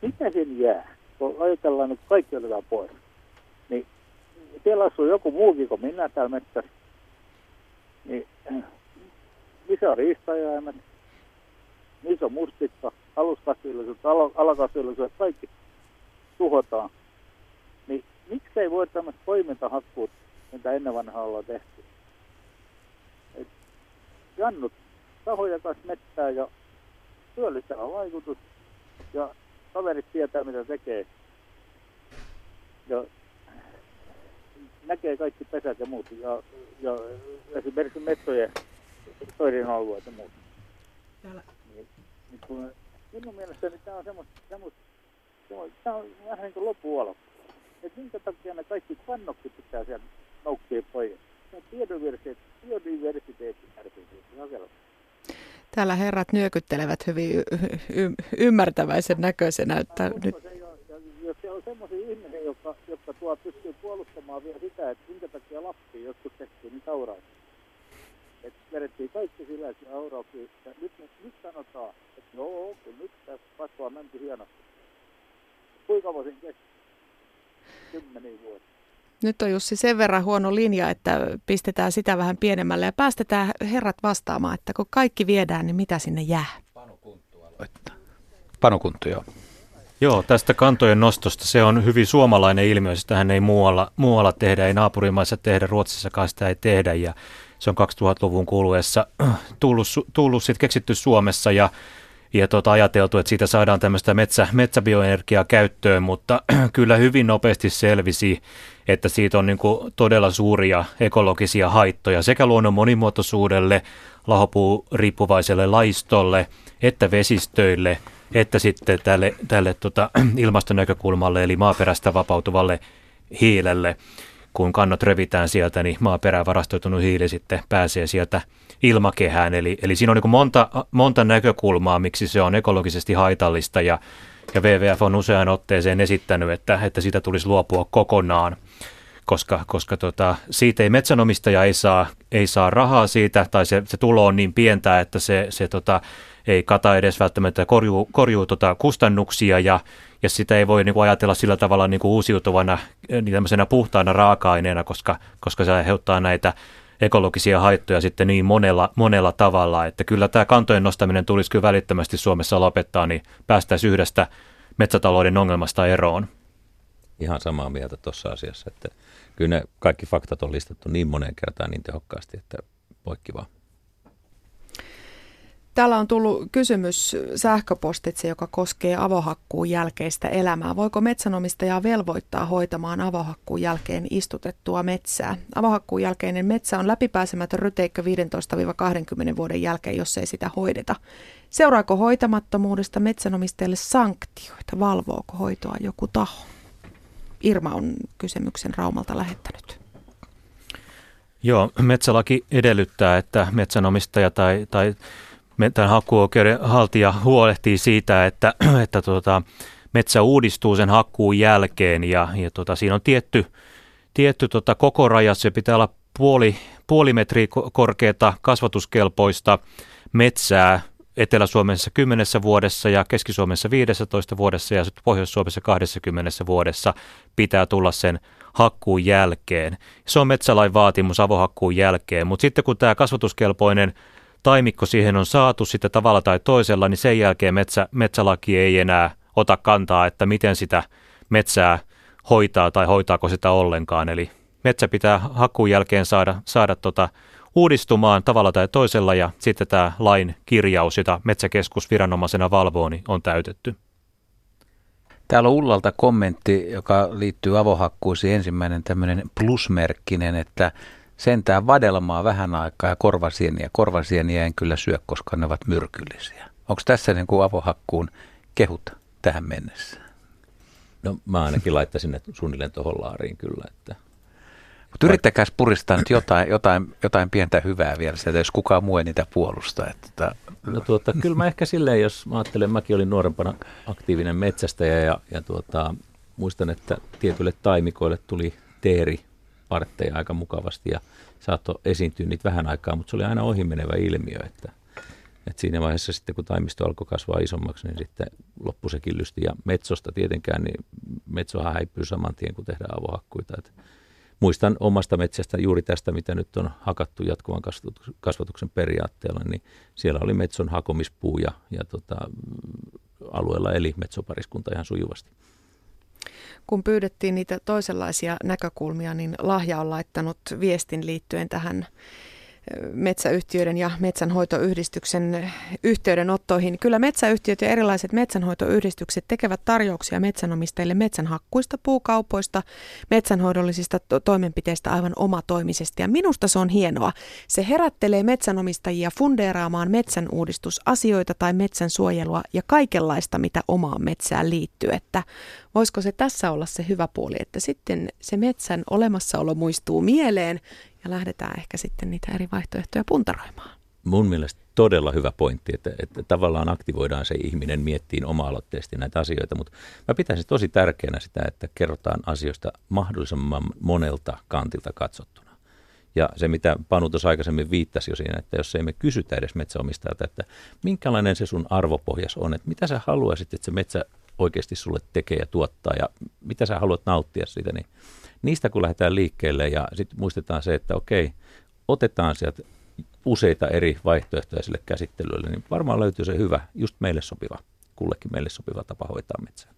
mitä siinä jää, kun ajatellaan, että kaikki otetaan pois, niin siellä asuu joku muukin kuin minä täällä metsässä niin missä on riistajaemet, niissä on mustikka, aluskasvillisuus, al- alakasvillisuus, kaikki tuhotaan. Niin miksei voi tämmöistä poimintahakkuut, mitä ennen vanhaa ollaan tehty. Et jannut tahoja kanssa mettää ja työllistävä vaikutus ja kaverit tietää mitä tekee. Ja näkee kaikki pesät ja muut, ja, ja esimerkiksi metsojen toinen alueet ja muut. Niin, niin kun, minun mielestäni tämä on semmoista, semmoista, semmoista tämä on vähän niin kuin loppuolo. Että minkä takia ne kaikki kannokset pitää siellä noukkia pois. Se on biodiversiteetti, biodiversiteetti kärsii Täällä herrat nyökyttelevät hyvin y- y- ymmärtäväisen näköisenä. Että nyt... Jos siellä on semmoisia ihmisiä, jotka, jotka tuo pystyy puolustamaan vielä sitä, että minkä takia Lappiin joskus tehtiin niin aurauksia. Että vedettiin kaikki sillä ja aurauksia. Ja nyt, nyt sanotaan, että joo, kun nyt tässä kasvaa mänty hienosti. Kuinka voisin kestää? Kymmeniä vuotta. Nyt on Jussi sen verran huono linja, että pistetään sitä vähän pienemmälle ja päästetään herrat vastaamaan, että kun kaikki viedään, niin mitä sinne jää? Panukunttu aloittaa. Panukunttu, joo. Joo, tästä kantojen nostosta se on hyvin suomalainen ilmiö. Sitähän ei muualla, muualla tehdä, ei naapurimaissa tehdä, Ruotsissakaan sitä ei tehdä. Ja se on 2000-luvun kuluessa tullut, tullut sitten keksitty Suomessa ja ja tota, ajateltu, että siitä saadaan tämmöistä metsä, metsäbioenergiaa käyttöön, mutta kyllä hyvin nopeasti selvisi, että siitä on niin todella suuria ekologisia haittoja sekä luonnon monimuotoisuudelle, lahopuu riippuvaiselle laistolle, että vesistöille, että sitten tälle, tälle tota, ilmastonäkökulmalle, eli maaperästä vapautuvalle hiilelle. Kun kannot revitään sieltä, niin maaperään varastoitunut hiili sitten pääsee sieltä ilmakehään. Eli, eli siinä on niin monta, monta näkökulmaa, miksi se on ekologisesti haitallista ja, ja WWF on useaan otteeseen esittänyt, että, että siitä tulisi luopua kokonaan koska, koska tota, siitä ei metsänomistaja ei saa, ei saa rahaa siitä, tai se, se tulo on niin pientä, että se, se tota, ei kata edes välttämättä korjuu, korjuu tota kustannuksia, ja, ja sitä ei voi niin ajatella sillä tavalla niin kuin uusiutuvana, niin puhtaana raaka-aineena, koska, koska se aiheuttaa näitä ekologisia haittoja sitten niin monella, monella tavalla, että kyllä tämä kantojen nostaminen tulisi kyllä välittömästi Suomessa lopettaa, niin päästäisiin yhdestä metsätalouden ongelmasta eroon. Ihan samaa mieltä tuossa asiassa, että kyllä ne kaikki faktat on listattu niin moneen kertaan niin tehokkaasti, että poikki vaan. Täällä on tullut kysymys sähköpostitse, joka koskee avohakkuun jälkeistä elämää. Voiko metsänomistaja velvoittaa hoitamaan avohakkuun jälkeen istutettua metsää? Avohakkuun jälkeinen metsä on läpipääsemätön ryteikkö 15-20 vuoden jälkeen, jos ei sitä hoideta. Seuraako hoitamattomuudesta metsänomistajalle sanktioita? Valvooko hoitoa joku taho? Irma on kysymyksen Raumalta lähettänyt. Joo, metsälaki edellyttää, että metsänomistaja tai, tai tämän hakkuoikeuden haltija huolehtii siitä, että, että tuota, metsä uudistuu sen hakkuun jälkeen ja, ja tuota, siinä on tietty, tietty tuota, koko raja, se pitää olla puoli, puoli metriä korkeata kasvatuskelpoista metsää Etelä-Suomessa 10 vuodessa ja Keski-Suomessa 15 vuodessa ja Pohjois-Suomessa 20 vuodessa pitää tulla sen hakkuun jälkeen. Se on metsälain vaatimus avohakkuun jälkeen, mutta sitten kun tämä kasvatuskelpoinen taimikko siihen on saatu sitten tavalla tai toisella, niin sen jälkeen metsä, metsälaki ei enää ota kantaa, että miten sitä metsää hoitaa tai hoitaako sitä ollenkaan. Eli metsä pitää hakkuun jälkeen saada, saada tota uudistumaan tavalla tai toisella ja sitten tämä lain kirjaus, jota Metsäkeskus viranomaisena valvoo, niin on täytetty. Täällä on Ullalta kommentti, joka liittyy avohakkuisiin. Ensimmäinen tämmöinen plusmerkkinen, että sentään vadelmaa vähän aikaa ja korvasieniä. Korvasieniä en kyllä syö, koska ne ovat myrkyllisiä. Onko tässä niin kuin avohakkuun kehut tähän mennessä? No mä ainakin laittaisin ne suunnilleen tuohon laariin kyllä, että mutta yrittäkääs puristaa nyt jotain, jotain, jotain pientä hyvää vielä sieltä, jos kukaan muu ei niitä puolusta. Että, tota- no tuota, kyllä mä ehkä silleen, jos mä ajattelen, mäkin olin nuorempana aktiivinen metsästäjä ja, ja tuota, muistan, että tietyille taimikoille tuli teeri partteja aika mukavasti ja saattoi esiintyä niitä vähän aikaa, mutta se oli aina ohimenevä ilmiö, että, että siinä vaiheessa sitten kun taimisto alkoi kasvaa isommaksi, niin sitten loppui se killysti ja metsosta tietenkään, niin metsohan häipyy saman tien, kun tehdään avohakkuita, että muistan omasta metsästä juuri tästä, mitä nyt on hakattu jatkuvan kasvatuksen periaatteella, niin siellä oli metson hakomispuu ja, ja tota, alueella eli metsopariskunta ihan sujuvasti. Kun pyydettiin niitä toisenlaisia näkökulmia, niin Lahja on laittanut viestin liittyen tähän metsäyhtiöiden ja metsänhoitoyhdistyksen yhteydenottoihin. Kyllä metsäyhtiöt ja erilaiset metsänhoitoyhdistykset tekevät tarjouksia metsänomistajille metsänhakkuista, puukaupoista, metsänhoidollisista to- toimenpiteistä aivan omatoimisesti. Ja minusta se on hienoa. Se herättelee metsänomistajia fundeeraamaan metsän uudistusasioita tai metsän suojelua ja kaikenlaista, mitä omaan metsään liittyy. Että voisiko se tässä olla se hyvä puoli, että sitten se metsän olemassaolo muistuu mieleen ja lähdetään ehkä sitten niitä eri vaihtoehtoja puntaroimaan. Mun mielestä todella hyvä pointti, että, että tavallaan aktivoidaan se ihminen miettiin oma-aloitteisesti näitä asioita, mutta mä pitäisin tosi tärkeänä sitä, että kerrotaan asioista mahdollisimman monelta kantilta katsottuna. Ja se, mitä Panu tuossa aikaisemmin viittasi jo siinä, että jos ei me kysytä edes metsäomistajalta, että minkälainen se sun arvopohjas on, että mitä sä haluaisit, että se metsä oikeasti sulle tekee ja tuottaa ja mitä sä haluat nauttia siitä, niin niistä kun lähdetään liikkeelle ja sitten muistetaan se, että okei, otetaan sieltä useita eri vaihtoehtoja sille käsittelylle, niin varmaan löytyy se hyvä, just meille sopiva, kullekin meille sopiva tapa hoitaa metsää.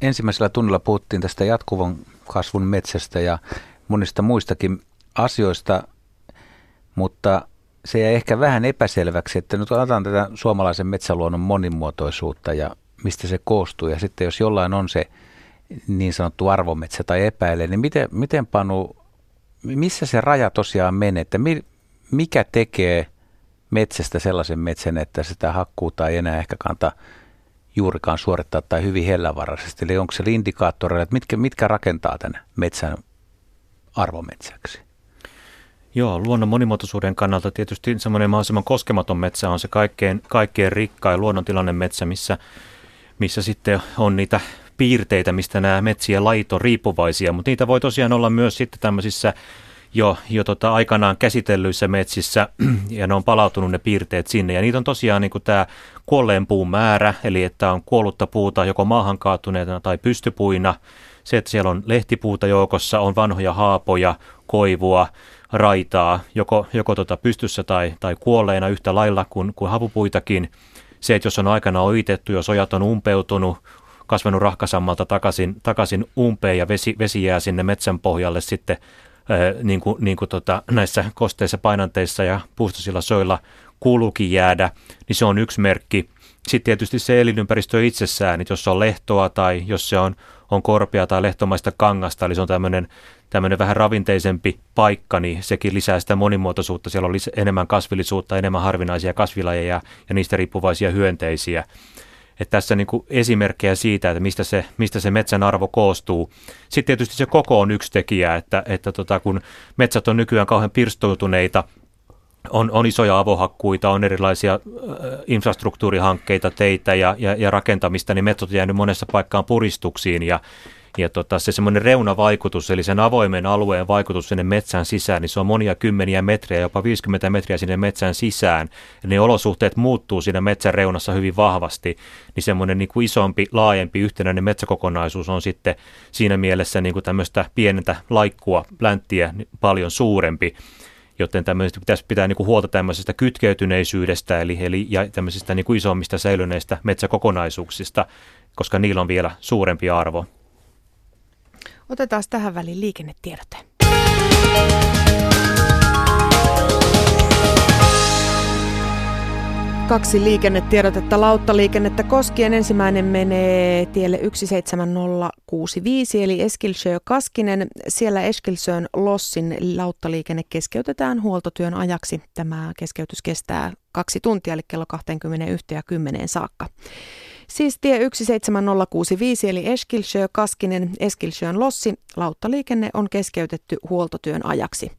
Ensimmäisellä tunnilla puhuttiin tästä jatkuvan kasvun metsästä ja monista muistakin asioista, mutta se jäi ehkä vähän epäselväksi, että nyt otetaan tätä suomalaisen metsäluonnon monimuotoisuutta ja mistä se koostuu. Ja sitten jos jollain on se niin sanottu arvometsä tai epäilee, niin miten, miten Panu, missä se raja tosiaan menee, että mi, mikä tekee metsästä sellaisen metsän, että sitä hakkuuta ei enää ehkä kanta juurikaan suorittaa tai hyvin hellävaraisesti. Eli onko se indikaattoreilla, että mitkä, mitkä rakentaa tämän metsän arvometsäksi? Joo, luonnon monimuotoisuuden kannalta tietysti semmoinen mahdollisimman koskematon metsä on se kaikkein, kaikkein rikkain luonnontilainen metsä, missä, missä sitten on niitä piirteitä, mistä nämä metsien lajit on riippuvaisia, mutta niitä voi tosiaan olla myös sitten tämmöisissä jo, jo tota aikanaan käsitellyissä metsissä ja ne on palautunut ne piirteet sinne. Ja niitä on tosiaan niin tämä kuolleen puun määrä, eli että on kuollutta puuta joko maahan kaatuneena tai pystypuina. Se, että siellä on lehtipuuta joukossa, on vanhoja haapoja, koivua, raitaa, joko, joko tota pystyssä tai, tai kuolleena yhtä lailla kuin, kuin havupuitakin. Se, että jos on aikana oitettu, jos ojat on umpeutunut, kasvanut rahkasammalta takaisin, takaisin umpeen ja vesi, vesi jää sinne metsän pohjalle sitten niin kuin, niin kuin tota, näissä kosteissa painanteissa ja puustosilla soilla kuuluukin jäädä, niin se on yksi merkki. Sitten tietysti se elinympäristö itsessään, että jos se on lehtoa tai jos se on, on korpea tai lehtomaista kangasta, eli se on tämmöinen, tämmöinen vähän ravinteisempi paikka, niin sekin lisää sitä monimuotoisuutta. Siellä on enemmän kasvillisuutta, enemmän harvinaisia kasvilajeja ja niistä riippuvaisia hyönteisiä. Että tässä niin kuin esimerkkejä siitä, että mistä se, mistä se metsän arvo koostuu. Sitten tietysti se koko on yksi tekijä, että, että tota, kun metsät on nykyään kauhean pirstoutuneita, on, on isoja avohakkuita, on erilaisia infrastruktuurihankkeita, teitä ja, ja, ja rakentamista, niin metsät on jäänyt monessa paikkaan puristuksiin ja, ja tota, se semmoinen reunavaikutus, eli sen avoimen alueen vaikutus sinne metsän sisään, niin se on monia kymmeniä metriä, jopa 50 metriä sinne metsän sisään. Ja ne olosuhteet muuttuu siinä metsän reunassa hyvin vahvasti, niin semmoinen niin kuin isompi, laajempi yhtenäinen metsäkokonaisuus on sitten siinä mielessä niin kuin tämmöistä pienentä laikkua, plänttiä paljon suurempi joten tämmöistä pitäisi pitää niin kuin huolta tämmöisestä kytkeytyneisyydestä eli, eli ja tämmöisistä niin kuin isommista säilyneistä metsäkokonaisuuksista, koska niillä on vielä suurempi arvo. Otetaan tähän väliin liikennetiedote. Kaksi liikennetiedotetta lauttaliikennettä koskien. Ensimmäinen menee tielle 17065 eli Eskilsjö Kaskinen. Siellä Eskilsön Lossin lauttaliikenne keskeytetään huoltotyön ajaksi. Tämä keskeytys kestää kaksi tuntia eli kello 21 ja 10 saakka. Siis tie 17065 eli Eskilsjö Kaskinen Eskilsjön Lossi. Lauttaliikenne on keskeytetty huoltotyön ajaksi.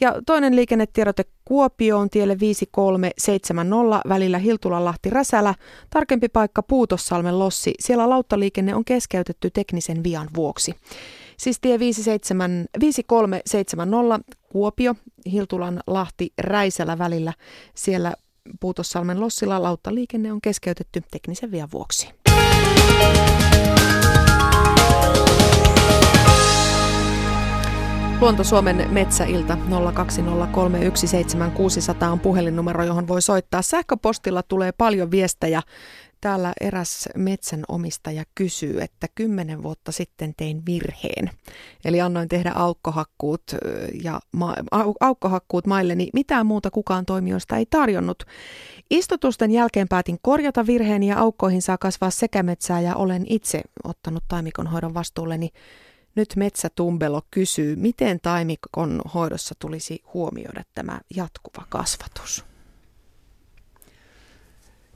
Ja toinen liikennetiedote Kuopio on tielle 5370 välillä Hiltulanlahti-Räsälä. Tarkempi paikka Puutossalmen Lossi. Siellä lauttaliikenne on keskeytetty teknisen vian vuoksi. Siis tie 57, 5370 Kuopio, Hiltulan Lahti, Räisälä välillä. Siellä Puutossalmen Lossilla lauttaliikenne on keskeytetty teknisen vian vuoksi. Luonto Suomen metsäilta 020317600 on puhelinnumero, johon voi soittaa. Sähköpostilla tulee paljon viestejä Täällä eräs metsänomistaja kysyy, että kymmenen vuotta sitten tein virheen. Eli annoin tehdä aukkohakkuut, ja ma- aukkohakkuut mailleni. Mitään muuta kukaan toimijoista ei tarjonnut. Istutusten jälkeen päätin korjata virheeni ja aukkoihin saa kasvaa sekä metsää ja olen itse ottanut taimikon hoidon vastuulleni. Nyt Metsätumbelo kysyy, miten taimikon hoidossa tulisi huomioida tämä jatkuva kasvatus?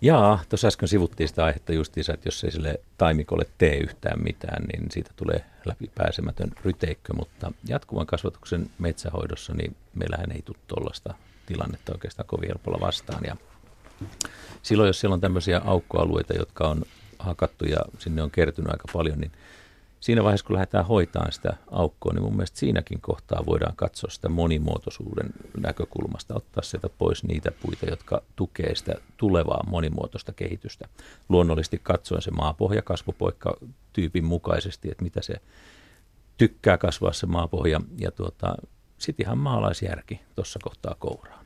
Jaa, tuossa äsken sivuttiin sitä aihetta justiinsa, että jos ei sille taimikolle tee yhtään mitään, niin siitä tulee läpipääsemätön ryteikkö, mutta jatkuvan kasvatuksen metsähoidossa, niin meillähän ei tule tuollaista tilannetta oikeastaan kovin helpolla vastaan. Ja silloin, jos siellä on tämmöisiä aukkoalueita, jotka on hakattu ja sinne on kertynyt aika paljon, niin siinä vaiheessa, kun lähdetään hoitamaan sitä aukkoa, niin mun mielestä siinäkin kohtaa voidaan katsoa sitä monimuotoisuuden näkökulmasta, ottaa sieltä pois niitä puita, jotka tukee sitä tulevaa monimuotoista kehitystä. Luonnollisesti katsoen se maapohja kasvupoikka tyypin mukaisesti, että mitä se tykkää kasvaa se maapohja, ja tuota, sitten ihan maalaisjärki tuossa kohtaa kouraa.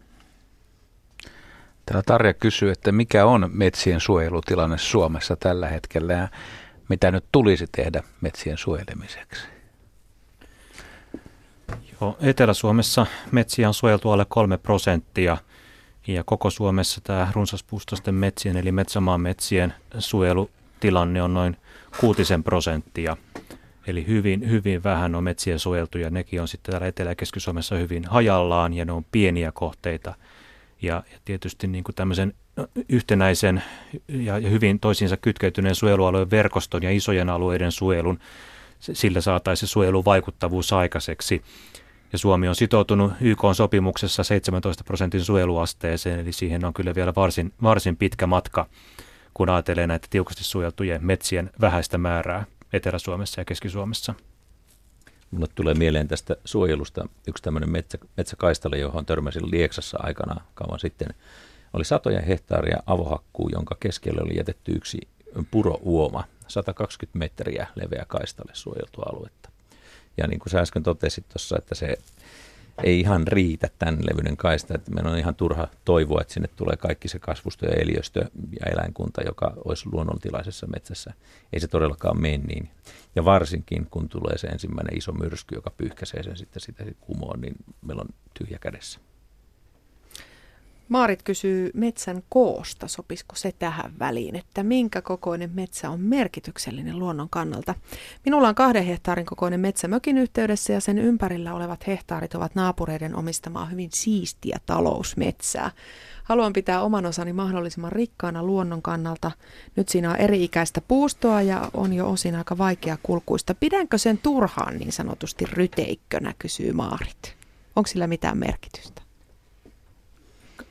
Täällä Tarja kysyy, että mikä on metsien suojelutilanne Suomessa tällä hetkellä. Ja mitä nyt tulisi tehdä metsien suojelemiseksi? Joo, Etelä-Suomessa metsiä on suojeltu alle kolme prosenttia Ja koko Suomessa tämä runsaspuustoisten metsien eli metsämaan metsien suojelutilanne on noin kuutisen prosenttia. Eli hyvin, hyvin vähän on metsiä suojeltu ja nekin on sitten täällä Etelä- ja Keski-Suomessa hyvin hajallaan ja ne on pieniä kohteita. Ja, ja tietysti niin kuin tämmöisen yhtenäisen ja hyvin toisiinsa kytkeytyneen suojelualueen verkoston ja isojen alueiden suojelun, sillä saataisiin suojelun vaikuttavuus aikaiseksi. Ja Suomi on sitoutunut YK-sopimuksessa 17 prosentin suojeluasteeseen, eli siihen on kyllä vielä varsin, varsin pitkä matka, kun ajatelee näitä tiukasti suojeltujen metsien vähäistä määrää Etelä-Suomessa ja Keski-Suomessa. Mulle tulee mieleen tästä suojelusta yksi tämmöinen metsä, metsäkaistale, johon törmäsin Lieksassa aikana kauan sitten. Oli satoja hehtaaria avohakkuu, jonka keskelle oli jätetty yksi purouoma, 120 metriä leveä kaistale suojeltua aluetta. Ja niin kuin sä äsken totesit tuossa, että se ei ihan riitä tämän levyinen kaista, että meidän on ihan turha toivoa, että sinne tulee kaikki se kasvusto ja eliöstö ja eläinkunta, joka olisi luonnontilaisessa metsässä. Ei se todellakaan mene niin. Ja varsinkin, kun tulee se ensimmäinen iso myrsky, joka pyyhkäisee sen sitten sitä kumoon, niin meillä on tyhjä kädessä. Maarit kysyy metsän koosta, sopisiko se tähän väliin, että minkä kokoinen metsä on merkityksellinen luonnon kannalta. Minulla on kahden hehtaarin kokoinen metsä mökin yhteydessä ja sen ympärillä olevat hehtaarit ovat naapureiden omistamaa hyvin siistiä talousmetsää. Haluan pitää oman osani mahdollisimman rikkaana luonnon kannalta. Nyt siinä on eri-ikäistä puustoa ja on jo osin aika vaikea kulkuista. Pidänkö sen turhaan niin sanotusti ryteikkönä, kysyy Maarit. Onko sillä mitään merkitystä?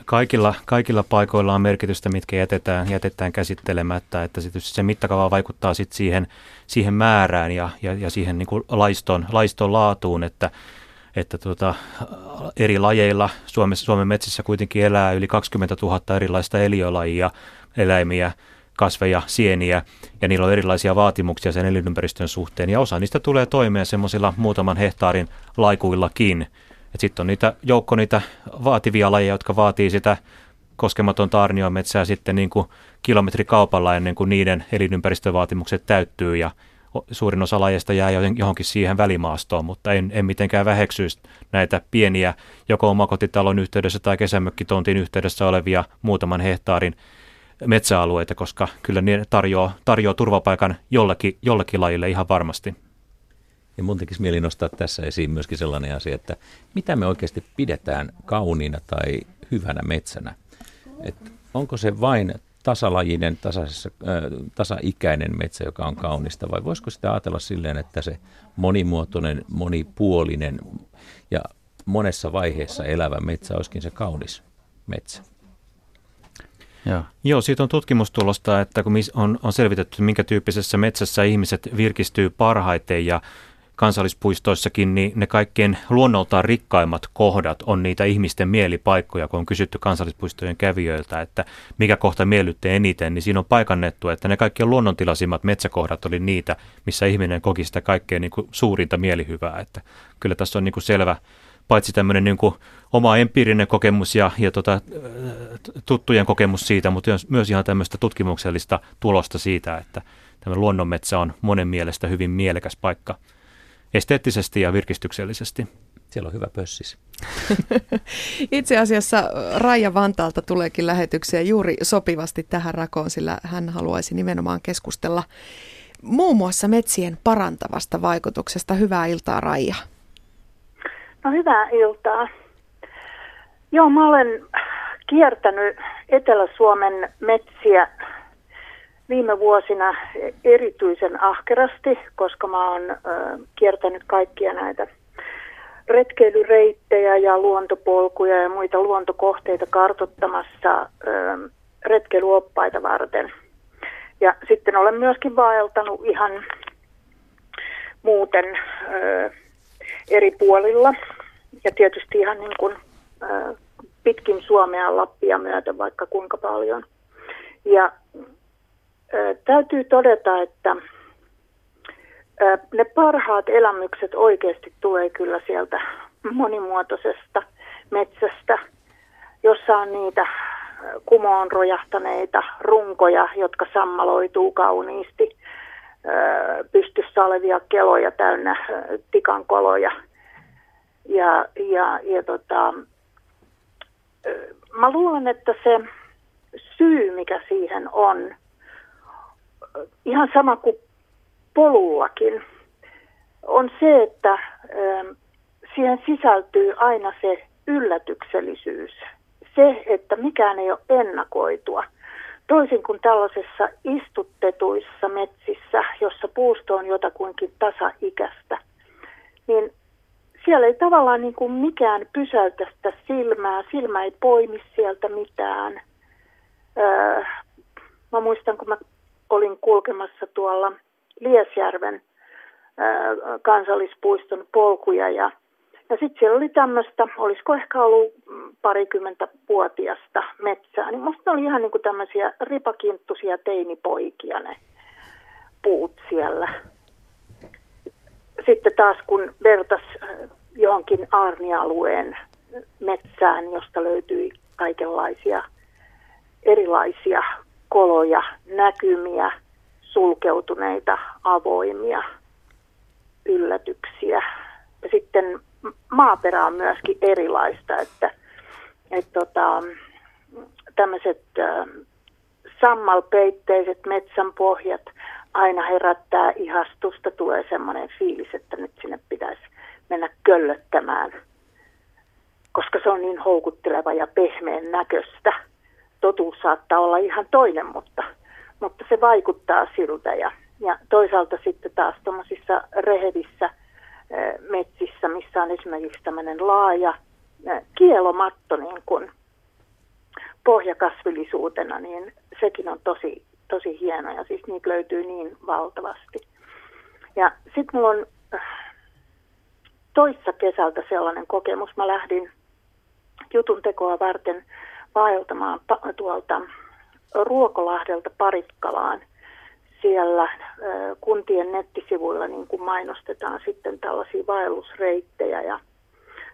Kaikilla, kaikilla paikoilla on merkitystä, mitkä jätetään, jätetään käsittelemättä, että se, se mittakaava vaikuttaa sit siihen, siihen määrään ja, ja, ja siihen niin laiston, laiston laatuun, että, että tuota, eri lajeilla Suomessa, Suomen metsissä kuitenkin elää yli 20 000 erilaista eliölajia, eläimiä, kasveja, sieniä, ja niillä on erilaisia vaatimuksia sen elinympäristön suhteen, ja osa niistä tulee toimeen semmoisilla muutaman hehtaarin laikuillakin, sitten on niitä joukko niitä vaativia lajeja, jotka vaatii sitä koskematonta arniometsää sitten niin kuin kilometrikaupalla ennen kuin niiden elinympäristövaatimukset täyttyy ja suurin osa lajeista jää johonkin siihen välimaastoon, mutta en, en mitenkään väheksyisi näitä pieniä joko omakotitalon yhteydessä tai kesämökkitontin yhteydessä olevia muutaman hehtaarin metsäalueita, koska kyllä ne tarjoaa, tarjoaa turvapaikan jollakin, jollakin lajille ihan varmasti. Ja mun tekisi mieli nostaa tässä esiin myöskin sellainen asia, että mitä me oikeasti pidetään kauniina tai hyvänä metsänä. Et onko se vain tasalajinen, tasaisessa, äh, tasaikäinen metsä, joka on kaunista, vai voisiko sitä ajatella silleen, että se monimuotoinen, monipuolinen ja monessa vaiheessa elävä metsä olisikin se kaunis metsä? Joo. Joo, siitä on tutkimustulosta, että kun on, on selvitetty, minkä tyyppisessä metsässä ihmiset virkistyy parhaiten ja kansallispuistoissakin, niin ne kaikkien luonnoltaan rikkaimmat kohdat on niitä ihmisten mielipaikkoja, kun on kysytty kansallispuistojen kävijöiltä, että mikä kohta miellytte eniten, niin siinä on paikannettu, että ne kaikkien luonnontilaisimmat metsäkohdat oli niitä, missä ihminen koki sitä kaikkein niin kuin suurinta mielihyvää, että kyllä tässä on niin kuin selvä, paitsi tämmöinen niin kuin oma empiirinen kokemus ja, ja tota, tuttujen kokemus siitä, mutta myös ihan tämmöistä tutkimuksellista tulosta siitä, että tämä luonnonmetsä on monen mielestä hyvin mielekäs paikka esteettisesti ja virkistyksellisesti. Siellä on hyvä pössis. Itse asiassa Raija Vantaalta tuleekin lähetyksiä juuri sopivasti tähän rakoon, sillä hän haluaisi nimenomaan keskustella muun muassa metsien parantavasta vaikutuksesta. Hyvää iltaa, Raija. No hyvää iltaa. Joo, mä olen kiertänyt Etelä-Suomen metsiä viime vuosina erityisen ahkerasti, koska mä oon kiertänyt kaikkia näitä retkeilyreittejä ja luontopolkuja ja muita luontokohteita kartottamassa ö, retkeilyoppaita varten. Ja sitten olen myöskin vaeltanut ihan muuten ö, eri puolilla ja tietysti ihan niin kuin, pitkin Suomea Lappia myöten vaikka kuinka paljon. Ja täytyy todeta, että ne parhaat elämykset oikeasti tulee kyllä sieltä monimuotoisesta metsästä, jossa on niitä kumoon rojahtaneita runkoja, jotka sammaloituu kauniisti, pystyssä olevia keloja täynnä tikankoloja. Ja, ja, ja tota, mä luulen, että se syy, mikä siihen on, ihan sama kuin polullakin, on se, että ähm, siihen sisältyy aina se yllätyksellisyys. Se, että mikään ei ole ennakoitua. Toisin kuin tällaisessa istuttetuissa metsissä, jossa puusto on jotakuinkin tasaikästä, niin siellä ei tavallaan niin kuin mikään pysäytä sitä silmää, silmä ei poimi sieltä mitään. Öö, mä muistan, kun mä olin kulkemassa tuolla Liesjärven kansallispuiston polkuja ja, ja sitten siellä oli tämmöistä, olisiko ehkä ollut parikymmentä vuotiasta metsää, niin musta oli ihan niin kuin tämmöisiä ripakinttusia teinipoikia ne puut siellä. Sitten taas kun vertas johonkin aarnialueen metsään, josta löytyi kaikenlaisia erilaisia koloja, näkymiä, sulkeutuneita avoimia yllätyksiä. Ja sitten maaperä on myöskin erilaista, että, että tota, tämmöiset sammalpeitteiset metsänpohjat aina herättää ihastusta, tulee semmoinen fiilis, että nyt sinne pitäisi mennä köllöttämään, koska se on niin houkutteleva ja pehmeän näköistä. Totuus saattaa olla ihan toinen, mutta, mutta se vaikuttaa siltä. Ja, ja toisaalta sitten taas tuommoisissa rehevissä metsissä, missä on esimerkiksi tämmöinen laaja kielomatto niin kuin pohjakasvillisuutena, niin sekin on tosi tosi hienoja, siis niitä löytyy niin valtavasti. Ja sitten mulla on äh, toissa kesältä sellainen kokemus. Mä lähdin jutun tekoa varten vaeltamaan tuolta Ruokolahdelta Paritkalaan. Siellä kuntien nettisivuilla niin kuin mainostetaan sitten tällaisia vaellusreittejä ja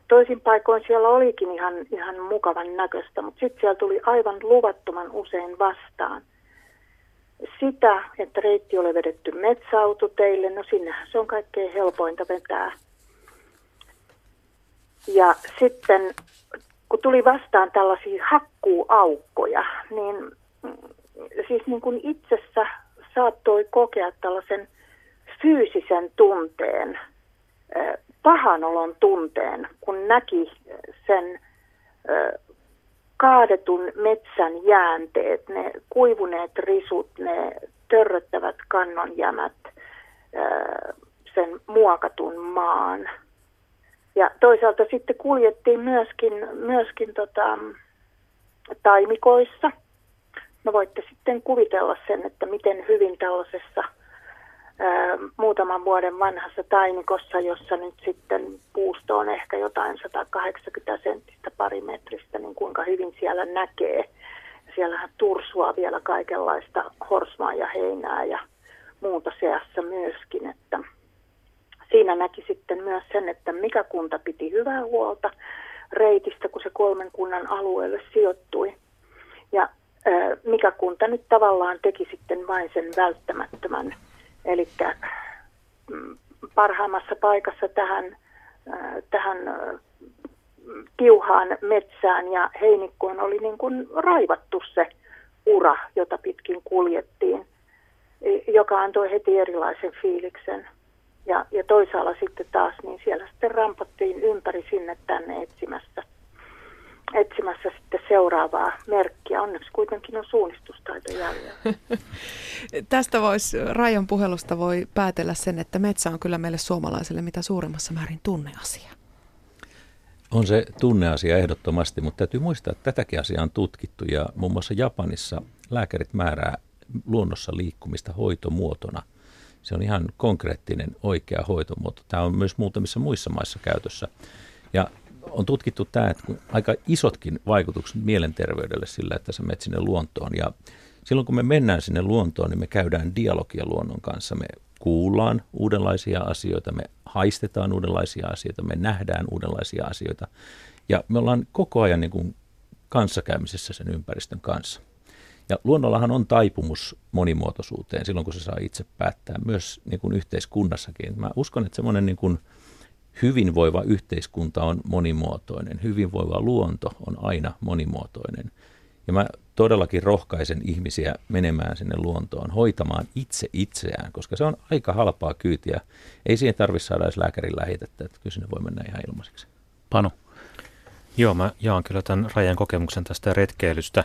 toisin paikoin siellä olikin ihan, ihan mukavan näköistä, mutta sitten siellä tuli aivan luvattoman usein vastaan sitä, että reitti oli vedetty metsäautoteille, no sinnehän se on kaikkein helpointa vetää. Ja sitten kun tuli vastaan tällaisia hakkuuaukkoja, niin mm, siis niin kuin itsessä saattoi kokea tällaisen fyysisen tunteen, pahanolon tunteen, kun näki sen kaadetun metsän jäänteet, ne kuivuneet risut, ne törröttävät kannonjämät, sen muokatun maan. Ja toisaalta sitten kuljettiin myöskin, myöskin tota, taimikoissa. No voitte sitten kuvitella sen, että miten hyvin tällaisessa – muutaman vuoden vanhassa taimikossa, jossa nyt sitten puusto on ehkä jotain 180 senttistä parimetristä, niin kuinka hyvin siellä näkee. Siellähän tursua vielä kaikenlaista horsmaa ja heinää ja muuta seassa myöskin, että siinä näki sitten myös sen, että mikä kunta piti hyvää huolta reitistä, kun se kolmen kunnan alueelle sijoittui. Ja mikä kunta nyt tavallaan teki sitten vain sen välttämättömän Eli mm, parhaimmassa paikassa tähän, äh, tähän äh, tiuhaan metsään ja heinikkoon oli niin kuin raivattu se ura, jota pitkin kuljettiin, joka antoi heti erilaisen fiiliksen. Ja, ja toisaalla sitten taas, niin siellä sitten rampattiin ympäri sinne tänne etsimässä etsimässä sitten seuraavaa merkkiä. Onneksi kuitenkin on suunnistustaito jäljellä. Tästä voisi, Rajon puhelusta voi päätellä sen, että metsä on kyllä meille suomalaisille mitä suurimmassa määrin tunneasia. On se tunneasia ehdottomasti, mutta täytyy muistaa, että tätäkin asiaa on tutkittu ja muun muassa Japanissa lääkärit määrää luonnossa liikkumista hoitomuotona. Se on ihan konkreettinen oikea hoitomuoto. Tämä on myös muutamissa muissa maissa käytössä. Ja on tutkittu tämä, että aika isotkin vaikutukset mielenterveydelle sillä, että sä menet sinne luontoon. Ja silloin kun me mennään sinne luontoon, niin me käydään dialogia luonnon kanssa. Me kuullaan uudenlaisia asioita, me haistetaan uudenlaisia asioita, me nähdään uudenlaisia asioita. Ja me ollaan koko ajan niin kuin kanssakäymisessä sen ympäristön kanssa. Ja luonnollahan on taipumus monimuotoisuuteen silloin, kun se saa itse päättää, myös niin kuin yhteiskunnassakin. Mä uskon, että semmoinen niin kuin hyvinvoiva yhteiskunta on monimuotoinen, hyvinvoiva luonto on aina monimuotoinen. Ja mä todellakin rohkaisen ihmisiä menemään sinne luontoon, hoitamaan itse itseään, koska se on aika halpaa kyytiä. Ei siihen tarvitse saada edes lääkärin lähetettä, että kyllä sinne voi mennä ihan ilmaiseksi. Panu. Joo, mä jaan kyllä tämän rajan kokemuksen tästä retkeilystä.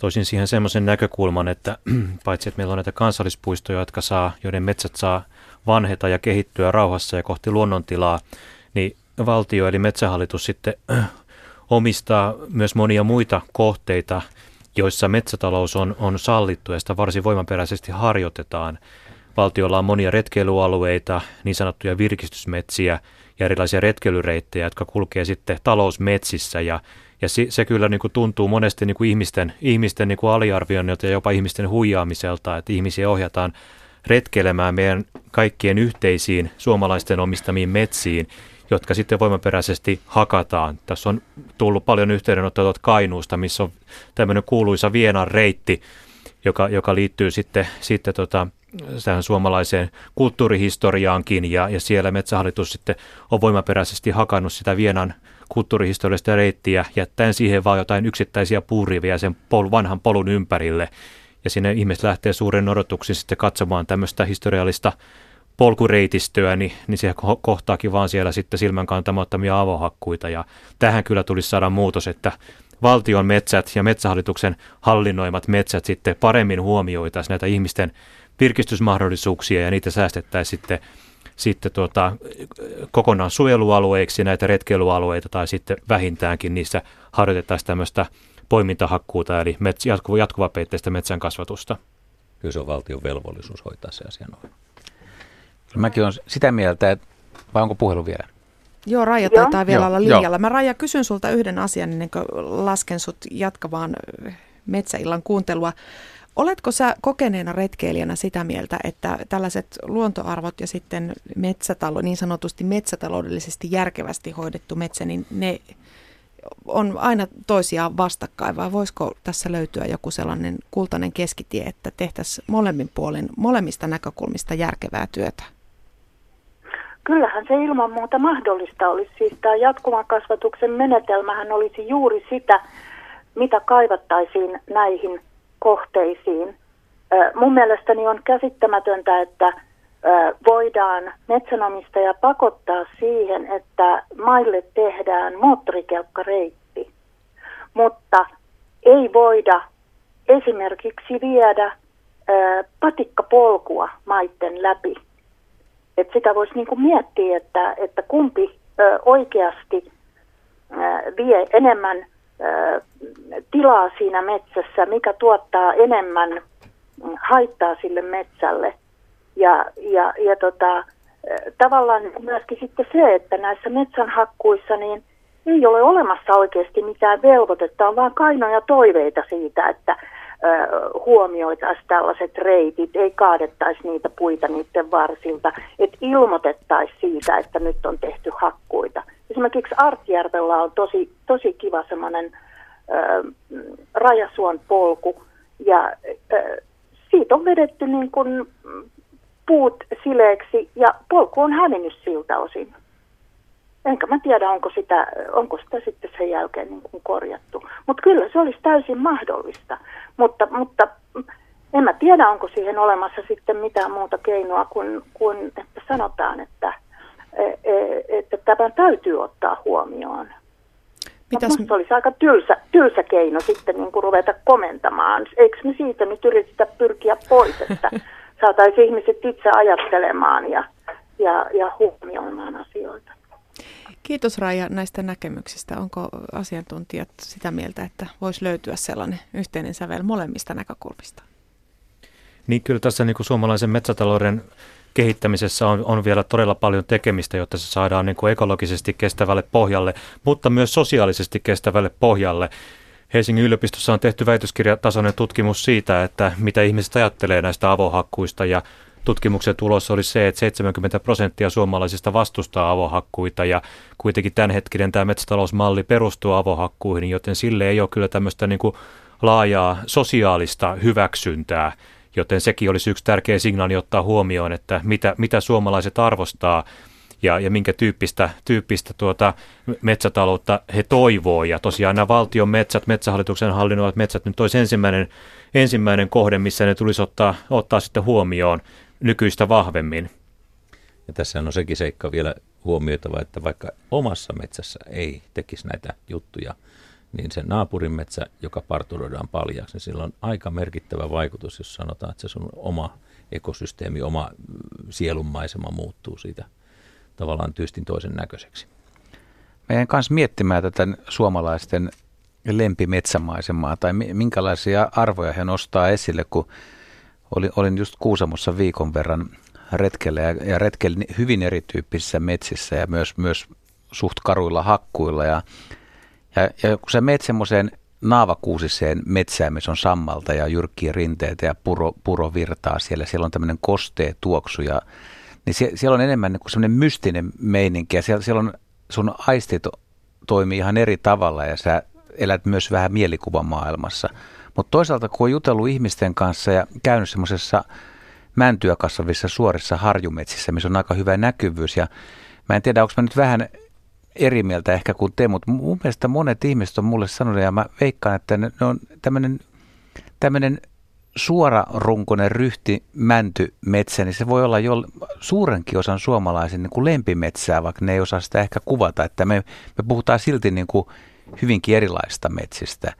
Toisin siihen semmoisen näkökulman, että paitsi että meillä on näitä kansallispuistoja, jotka saa, joiden metsät saa vanheta ja kehittyä rauhassa ja kohti luonnontilaa, niin valtio eli metsähallitus sitten omistaa myös monia muita kohteita, joissa metsätalous on, on sallittu ja sitä varsin voimaperäisesti harjoitetaan. Valtiolla on monia retkeilyalueita, niin sanottuja virkistysmetsiä ja erilaisia retkeilyreittejä, jotka kulkee sitten talousmetsissä ja ja se, se kyllä niin kuin tuntuu monesti niin kuin ihmisten, ihmisten niin kuin aliarvioinnilta ja jopa ihmisten huijaamiselta, että ihmisiä ohjataan retkelemään meidän kaikkien yhteisiin suomalaisten omistamiin metsiin, jotka sitten voimaperäisesti hakataan. Tässä on tullut paljon yhteydenottoja Kainuusta, missä on tämmöinen kuuluisa Vienan reitti, joka, joka liittyy sitten, sitten tota, tähän suomalaiseen kulttuurihistoriaankin, ja, ja siellä Metsähallitus sitten on voimaperäisesti hakannut sitä Vienan kulttuurihistoriallista reittiä, jättäen siihen vain jotain yksittäisiä puuriviä sen pol, vanhan polun ympärille. Ja sinne ihmiset lähtee suuren odotuksin sitten katsomaan tämmöistä historiallista polkureitistöä, niin, niin se kohtaakin vaan siellä sitten silmän kantamattomia avohakkuita. Ja tähän kyllä tulisi saada muutos, että valtion metsät ja metsähallituksen hallinnoimat metsät sitten paremmin huomioitaisiin näitä ihmisten virkistysmahdollisuuksia ja niitä säästettäisiin sitten sitten tuota, kokonaan suojelualueiksi näitä retkeilyalueita tai sitten vähintäänkin niissä harjoitettaisiin tämmöistä poimintahakkuuta eli mets, jatkuva, jatkuvapeitteistä metsän kasvatusta. Kyllä se on valtion velvollisuus hoitaa se asia noin. Mäkin olen sitä mieltä, että vai onko puhelu vielä? Joo, Raija taitaa vielä Joo. olla linjalla. Mä Raija kysyn sulta yhden asian ennen kuin lasken sut jatkamaan metsäillan kuuntelua. Oletko sä kokeneena retkeilijänä sitä mieltä, että tällaiset luontoarvot ja sitten metsätalo, niin sanotusti metsätaloudellisesti järkevästi hoidettu metsä, niin ne on aina toisiaan vastakkain, vai voisiko tässä löytyä joku sellainen kultainen keskitie, että tehtäisiin molemmin puolin, molemmista näkökulmista järkevää työtä? Kyllähän se ilman muuta mahdollista olisi. Siis tämä jatkuvan kasvatuksen menetelmähän olisi juuri sitä, mitä kaivattaisiin näihin kohteisiin. Mun mielestäni on käsittämätöntä, että voidaan metsänomistaja pakottaa siihen, että maille tehdään moottorikelkkareitti, mutta ei voida esimerkiksi viedä patikkapolkua maitten läpi. Et sitä voisi niinku miettiä, että, että kumpi oikeasti vie enemmän tilaa siinä metsässä, mikä tuottaa enemmän haittaa sille metsälle. Ja, ja, ja tota, tavallaan myöskin sitten se, että näissä metsänhakkuissa niin ei ole olemassa oikeasti mitään velvoitetta, on vaan kainoja toiveita siitä, että huomioitaisiin tällaiset reitit, ei kaadettaisi niitä puita niiden varsilta, että ilmoitettaisiin siitä, että nyt on tehty hakkuita. Esimerkiksi Artjärvellä on tosi, tosi kiva semmoinen rajasuon polku ja äh, siitä on vedetty niin kuin puut sileeksi ja polku on hävinnyt siltä osin. Enkä mä tiedä, onko sitä, onko sitä sitten sen jälkeen niin kuin korjattu. Mutta kyllä se olisi täysin mahdollista. Mutta, mutta en mä tiedä, onko siihen olemassa sitten mitään muuta keinoa kuin, kuin että sanotaan, että, e, e, että tämä täytyy ottaa huomioon. Mitäs... Minusta olisi aika tylsä, tylsä keino sitten niin kuin ruveta komentamaan. Eikö me siitä nyt yritetä pyrkiä pois, että saataisiin ihmiset itse ajattelemaan ja, ja, ja huomioimaan asioita. Kiitos Raija näistä näkemyksistä. Onko asiantuntijat sitä mieltä, että voisi löytyä sellainen yhteinen sävel molemmista näkökulmista? Niin kyllä tässä niin kuin suomalaisen metsätalouden kehittämisessä on, on vielä todella paljon tekemistä, jotta se saadaan niin kuin ekologisesti kestävälle pohjalle, mutta myös sosiaalisesti kestävälle pohjalle. Helsingin yliopistossa on tehty väitöskirjatasoinen tutkimus siitä, että mitä ihmiset ajattelee näistä avohakkuista ja tutkimuksen tulos oli se, että 70 prosenttia suomalaisista vastustaa avohakkuita ja kuitenkin tämänhetkinen tämä metsätalousmalli perustuu avohakkuihin, joten sille ei ole kyllä tämmöistä niin kuin laajaa sosiaalista hyväksyntää joten sekin olisi yksi tärkeä signaali ottaa huomioon, että mitä, mitä suomalaiset arvostaa ja, ja minkä tyyppistä, tyyppistä tuota metsätaloutta he toivoo. Ja tosiaan nämä valtion metsät, metsähallituksen hallinnoivat metsät nyt olisi ensimmäinen, ensimmäinen kohde, missä ne tulisi ottaa, ottaa sitten huomioon nykyistä vahvemmin. Ja tässä on sekin seikka vielä huomioitava, että vaikka omassa metsässä ei tekisi näitä juttuja, niin se naapurin metsä, joka parturoidaan paljaksi, niin sillä on aika merkittävä vaikutus, jos sanotaan, että se sun oma ekosysteemi, oma sielunmaisema muuttuu siitä tavallaan tyystin toisen näköiseksi. Meidän kanssa miettimään tätä suomalaisten lempimetsämaisemaa tai minkälaisia arvoja he nostaa esille, kun olin, olin just Kuusamossa viikon verran retkellä ja, ja retkelin hyvin erityyppisissä metsissä ja myös, myös suht karuilla hakkuilla. Ja, ja, ja kun sä meet semmoiseen naavakuusiseen metsään, missä on sammalta ja jyrkkiä rinteitä ja puro, puro virtaa siellä, siellä on tämmöinen kostee tuoksu ja niin sie, siellä on enemmän niin kuin semmoinen mystinen meininki ja siellä, siellä on sun aistit toimii ihan eri tavalla ja sä elät myös vähän mielikuvamaailmassa. Mutta toisaalta kun on jutellut ihmisten kanssa ja käynyt semmoisessa mäntyä kasvavissa suorissa harjumetsissä, missä on aika hyvä näkyvyys. Ja mä en tiedä, onko mä nyt vähän eri mieltä ehkä kuin te, mutta mun mielestä monet ihmiset on mulle sanonut, ja mä veikkaan, että ne on tämmöinen tämmöinen suorarunkoinen ryhti mänty-metsä, niin se voi olla jo suurenkin osan suomalaisen niin kuin lempimetsää, vaikka ne ei osaa sitä ehkä kuvata, että me, me puhutaan silti niin kuin hyvinkin erilaista metsistä.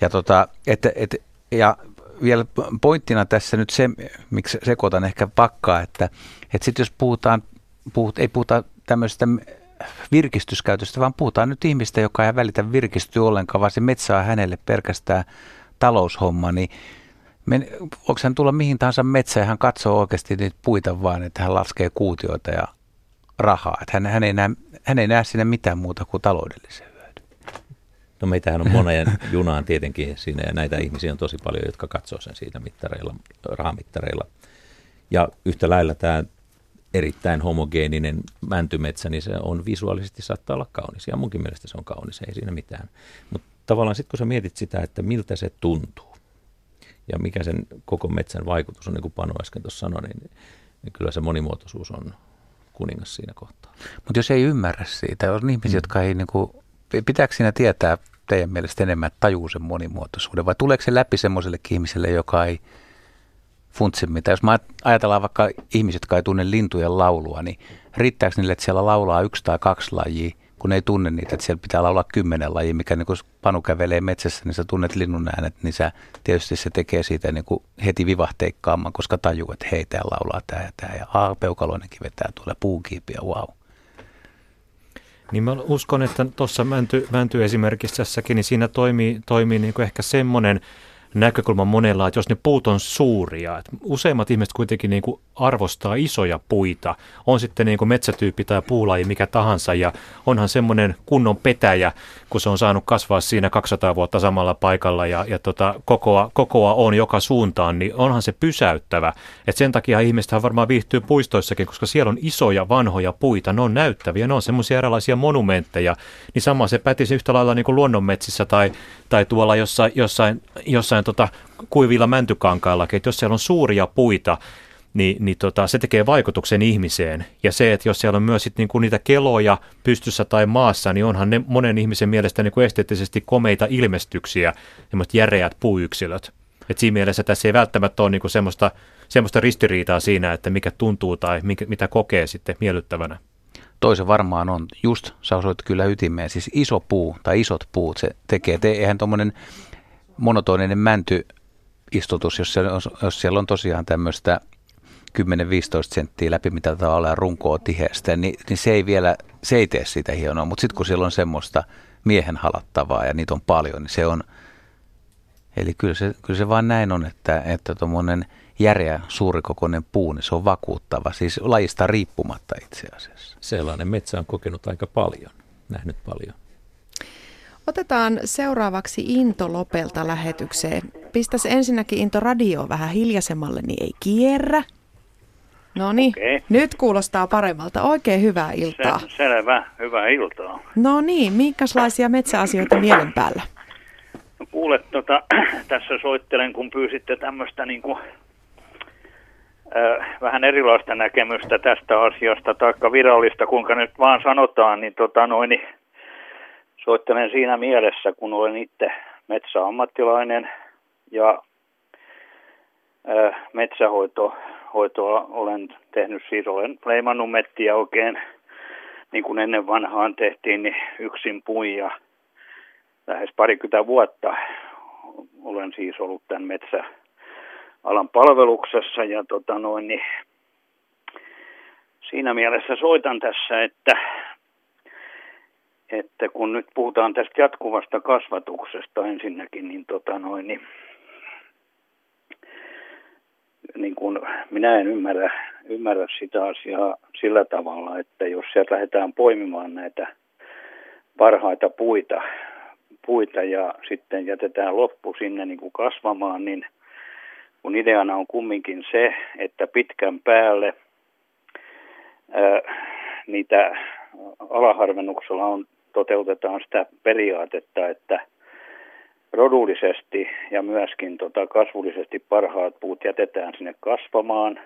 Ja, tota, et, et, ja vielä pointtina tässä nyt se, miksi sekoitan ehkä pakkaa, että, että sitten jos puhutaan, puhut, ei puhuta tämmöistä virkistyskäytöstä, vaan puhutaan nyt ihmistä, joka ei välitä virkistyä ollenkaan, vaan se metsä on hänelle pelkästään taloushomma, niin men, onko hän tulla mihin tahansa metsään ja hän katsoo oikeasti niitä puita vaan, että hän laskee kuutioita ja rahaa. Että hän, hän, ei näe, hän ei näe sinne mitään muuta kuin taloudellisen No meitähän on monen junaan tietenkin siinä ja näitä ihmisiä on tosi paljon, jotka katsoo sen siitä mittareilla, rahamittareilla. Ja yhtä lailla tämä erittäin homogeeninen mäntymetsä, niin se on visuaalisesti saattaa olla kaunis. Ja munkin mielestä se on kaunis, ei siinä mitään. Mutta tavallaan sitten kun sä mietit sitä, että miltä se tuntuu ja mikä sen koko metsän vaikutus on, niin kuin Panu äsken tuossa sanoi, niin, niin kyllä se monimuotoisuus on kuningas siinä kohtaa. Mutta jos ei ymmärrä siitä, on ihmisiä, mm. jotka ei, niin kuin, pitääkö siinä tietää teidän mielestä enemmän tajuu sen monimuotoisuuden vai tuleeko se läpi semmoisellekin ihmiselle, joka ei funtsi mitä? Jos mä ajatellaan vaikka ihmiset, jotka ei tunne lintujen laulua, niin riittääkö niille, että siellä laulaa yksi tai kaksi lajia, kun ei tunne niitä, että siellä pitää laulaa kymmenen lajia, mikä niin kun Panu kävelee metsässä, niin sä tunnet linnun äänet, niin sä, tietysti se tekee siitä niin kuin heti vivahteikkaamman, koska tajuu, että hei, tää laulaa tää ja tää, ja aa, peukaloinenkin vetää tuolla puukiipiä, wow. Niin mä uskon, että tuossa mänty, mänty esimerkissäkin, niin siinä toimii, toimii niin kuin ehkä semmoinen näkökulma monella, että jos ne puut on suuria, että useimmat ihmiset kuitenkin niin kuin arvostaa isoja puita, on sitten niin kuin metsätyyppi tai puulaji mikä tahansa, ja onhan semmoinen kunnon petäjä, kun se on saanut kasvaa siinä 200 vuotta samalla paikalla, ja, ja tota, kokoa, kokoa on joka suuntaan, niin onhan se pysäyttävä. Et sen takia ihmiset varmaan viihtyy puistoissakin, koska siellä on isoja vanhoja puita, ne on näyttäviä, ne on semmoisia erilaisia monumentteja, niin sama se pätisi yhtä lailla niin kuin luonnonmetsissä tai, tai tuolla jossain, jossain, jossain tota, kuivilla mäntykankaillakin, että jos siellä on suuria puita, niin, niin tota, se tekee vaikutuksen ihmiseen. Ja se, että jos siellä on myös sit niinku niitä keloja pystyssä tai maassa, niin onhan ne monen ihmisen mielestä niinku esteettisesti komeita ilmestyksiä, semmoiset järeät puuyksilöt. Et siinä mielessä tässä ei välttämättä ole niinku semmoista, semmoista ristiriitaa siinä, että mikä tuntuu tai mikä, mitä kokee sitten miellyttävänä. Toisen varmaan on, just sä osoit kyllä ytimeen, siis iso puu tai isot puut se tekee. Te, eihän tuommoinen monotoninen mänty istutus, jos siellä on, jos siellä on tosiaan tämmöistä 10-15 senttiä läpi mitä tavalla ja runkoa tiheästä, niin, niin se ei vielä, se ei tee sitä hienoa, mutta sitten kun siellä on semmoista miehen halattavaa ja niitä on paljon, niin se on, eli kyllä se, kyllä se vaan näin on, että, että tuommoinen järeä suurikokoinen puu, niin se on vakuuttava, siis lajista riippumatta itse asiassa. Sellainen metsä on kokenut aika paljon, nähnyt paljon. Otetaan seuraavaksi Into Lopelta lähetykseen. Pistäs ensinnäkin Into radio vähän hiljaisemmalle, niin ei kierrä. No niin, okay. nyt kuulostaa paremmalta. Oikein hyvää iltaa. Se, selvä, hyvää iltaa. No niin, minkälaisia metsäasioita mielen päällä? No kuule, tota, tässä soittelen, kun pyysitte tämmöistä niin kuin vähän erilaista näkemystä tästä asiasta, taikka virallista, kuinka nyt vaan sanotaan, niin, tota noin, niin soittelen siinä mielessä, kun olen itse metsäammattilainen ja metsähoitoa olen tehnyt, siis olen leimannut mettiä oikein niin kuin ennen vanhaan tehtiin, niin yksin puin ja lähes parikymmentä vuotta olen siis ollut tämän metsäalan palveluksessa ja tota noin, niin siinä mielessä soitan tässä, että, että kun nyt puhutaan tästä jatkuvasta kasvatuksesta ensinnäkin, niin, tota noin, niin niin kuin minä en ymmärrä, ymmärrä sitä asiaa sillä tavalla, että jos sieltä lähdetään poimimaan näitä parhaita puita, puita ja sitten jätetään loppu sinne niin kuin kasvamaan, niin kun ideana on kumminkin se, että pitkän päälle ää, niitä alaharvennuksella on, toteutetaan sitä periaatetta, että – rodullisesti ja myöskin tota kasvullisesti parhaat puut jätetään sinne kasvamaan.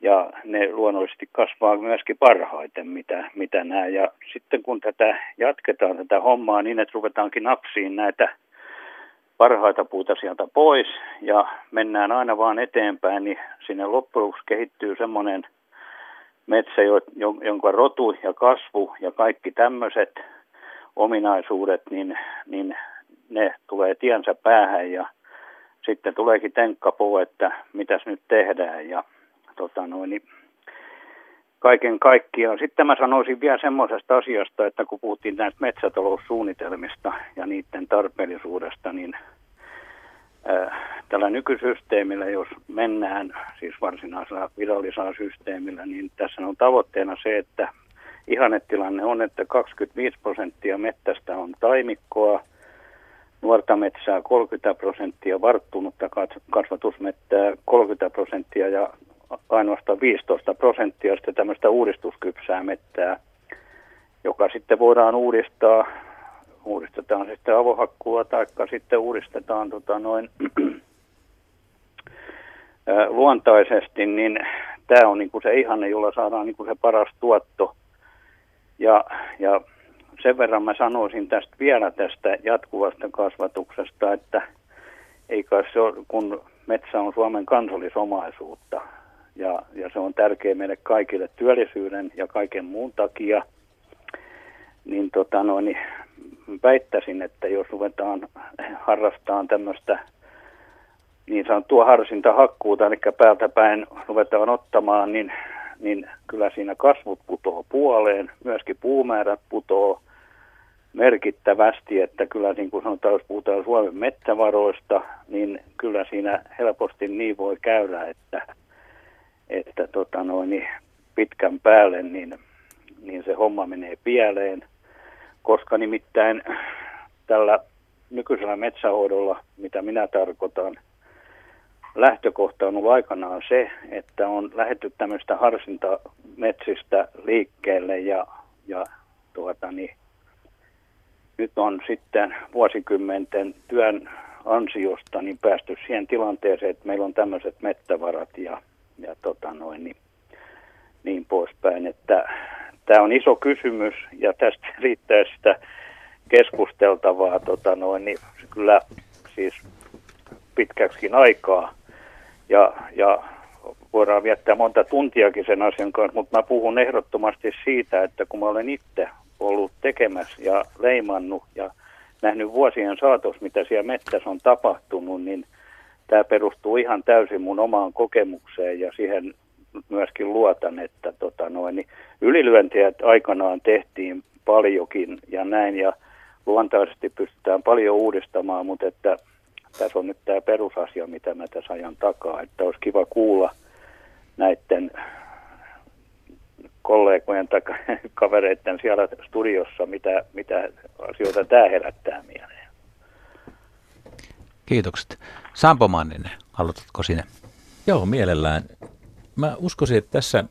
Ja ne luonnollisesti kasvaa myöskin parhaiten, mitä, mitä nämä. Ja sitten kun tätä jatketaan tätä hommaa niin, että ruvetaankin napsiin näitä parhaita puuta sieltä pois ja mennään aina vaan eteenpäin, niin sinne loppujen kehittyy semmoinen metsä, jonka rotu ja kasvu ja kaikki tämmöiset ominaisuudet, niin, niin ne tulee tiensä päähän ja sitten tuleekin tenkkapuu, että mitäs nyt tehdään ja tota noin, niin kaiken kaikkiaan. Sitten mä sanoisin vielä semmoisesta asiasta, että kun puhuttiin näistä metsätaloussuunnitelmista ja niiden tarpeellisuudesta, niin äh, tällä nykysysteemillä, jos mennään siis varsinaisella virallisella systeemillä, niin tässä on tavoitteena se, että ihannetilanne on, että 25 prosenttia mettästä on taimikkoa, nuorta metsää 30 prosenttia, varttunutta kasvatusmettää 30 prosenttia ja ainoastaan 15 prosenttia sitten tämmöistä uudistuskypsää mettää, joka sitten voidaan uudistaa, uudistetaan sitten avohakkua tai sitten uudistetaan tota noin, luontaisesti, niin tämä on niinku se ihanne, jolla saadaan niinku se paras tuotto. Ja, ja sen verran mä sanoisin tästä vielä tästä jatkuvasta kasvatuksesta, että ei kai se ole, kun metsä on Suomen kansallisomaisuutta. Ja, ja se on tärkeä meille kaikille työllisyyden ja kaiken muun takia, niin, tota noin, niin väittäisin, että jos ruvetaan harrastamaan tämmöistä niin sanottua harsintahakkuuta, eli päältä päin ruvetaan ottamaan, niin, niin kyllä siinä kasvut putoo puoleen, myöskin puumäärät putoo merkittävästi, että kyllä niin kuin sanotaan, jos puhutaan Suomen metsävaroista, niin kyllä siinä helposti niin voi käydä, että, että tota noin, pitkän päälle niin, niin se homma menee pieleen, koska nimittäin tällä nykyisellä metsähoidolla, mitä minä tarkoitan, lähtökohta on ollut aikanaan se, että on lähetty tämmöistä harsintametsistä liikkeelle ja, ja tuota, niin, nyt on sitten vuosikymmenten työn ansiosta niin päästy siihen tilanteeseen, että meillä on tämmöiset mettävarat ja, ja tota noin, niin, niin poispäin. Että tämä on iso kysymys ja tästä riittää sitä keskusteltavaa tota noin, niin kyllä siis pitkäksikin aikaa ja, ja voidaan viettää monta tuntiakin sen asian kanssa, mutta mä puhun ehdottomasti siitä, että kun mä olen itse ollut tekemässä ja leimannut ja nähnyt vuosien saatossa, mitä siellä mettässä on tapahtunut, niin tämä perustuu ihan täysin mun omaan kokemukseen ja siihen myöskin luotan, että tota noin, niin ylilyöntiä aikanaan tehtiin paljonkin ja näin ja luontaisesti pystytään paljon uudistamaan, mutta että tässä on nyt tämä perusasia, mitä mä tässä ajan takaa, että olisi kiva kuulla näiden kollegojen tai kavereiden siellä studiossa, mitä, mitä asioita tämä herättää mieleen. Kiitokset. Sampo Manninen, aloitatko sinne? Joo, mielellään. Mä uskoisin, että tässä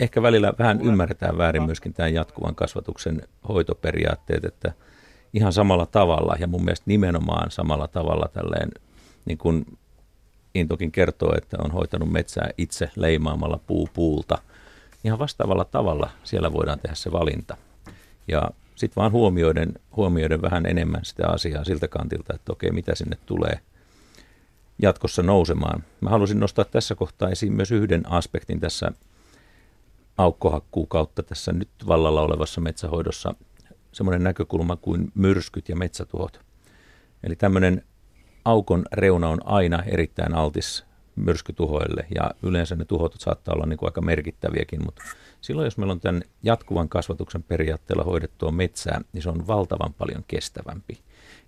ehkä välillä vähän ymmärretään väärin myöskin tämän jatkuvan kasvatuksen hoitoperiaatteet, että ihan samalla tavalla ja mun mielestä nimenomaan samalla tavalla tälleen niin kuin Intokin kertoo, että on hoitanut metsää itse leimaamalla puu puulta. Ihan vastaavalla tavalla siellä voidaan tehdä se valinta. Ja sitten vaan huomioiden, huomioiden vähän enemmän sitä asiaa siltä kantilta, että okei, mitä sinne tulee jatkossa nousemaan. Mä halusin nostaa tässä kohtaa esiin myös yhden aspektin tässä aukkohakkuu kautta tässä nyt vallalla olevassa metsähoidossa, semmoinen näkökulma kuin myrskyt ja metsätuhot. Eli tämmöinen aukon reuna on aina erittäin altis myrskytuhoille ja yleensä ne tuhot saattaa olla niin kuin aika merkittäviäkin, mutta silloin jos meillä on tämän jatkuvan kasvatuksen periaatteella hoidettua metsää, niin se on valtavan paljon kestävämpi.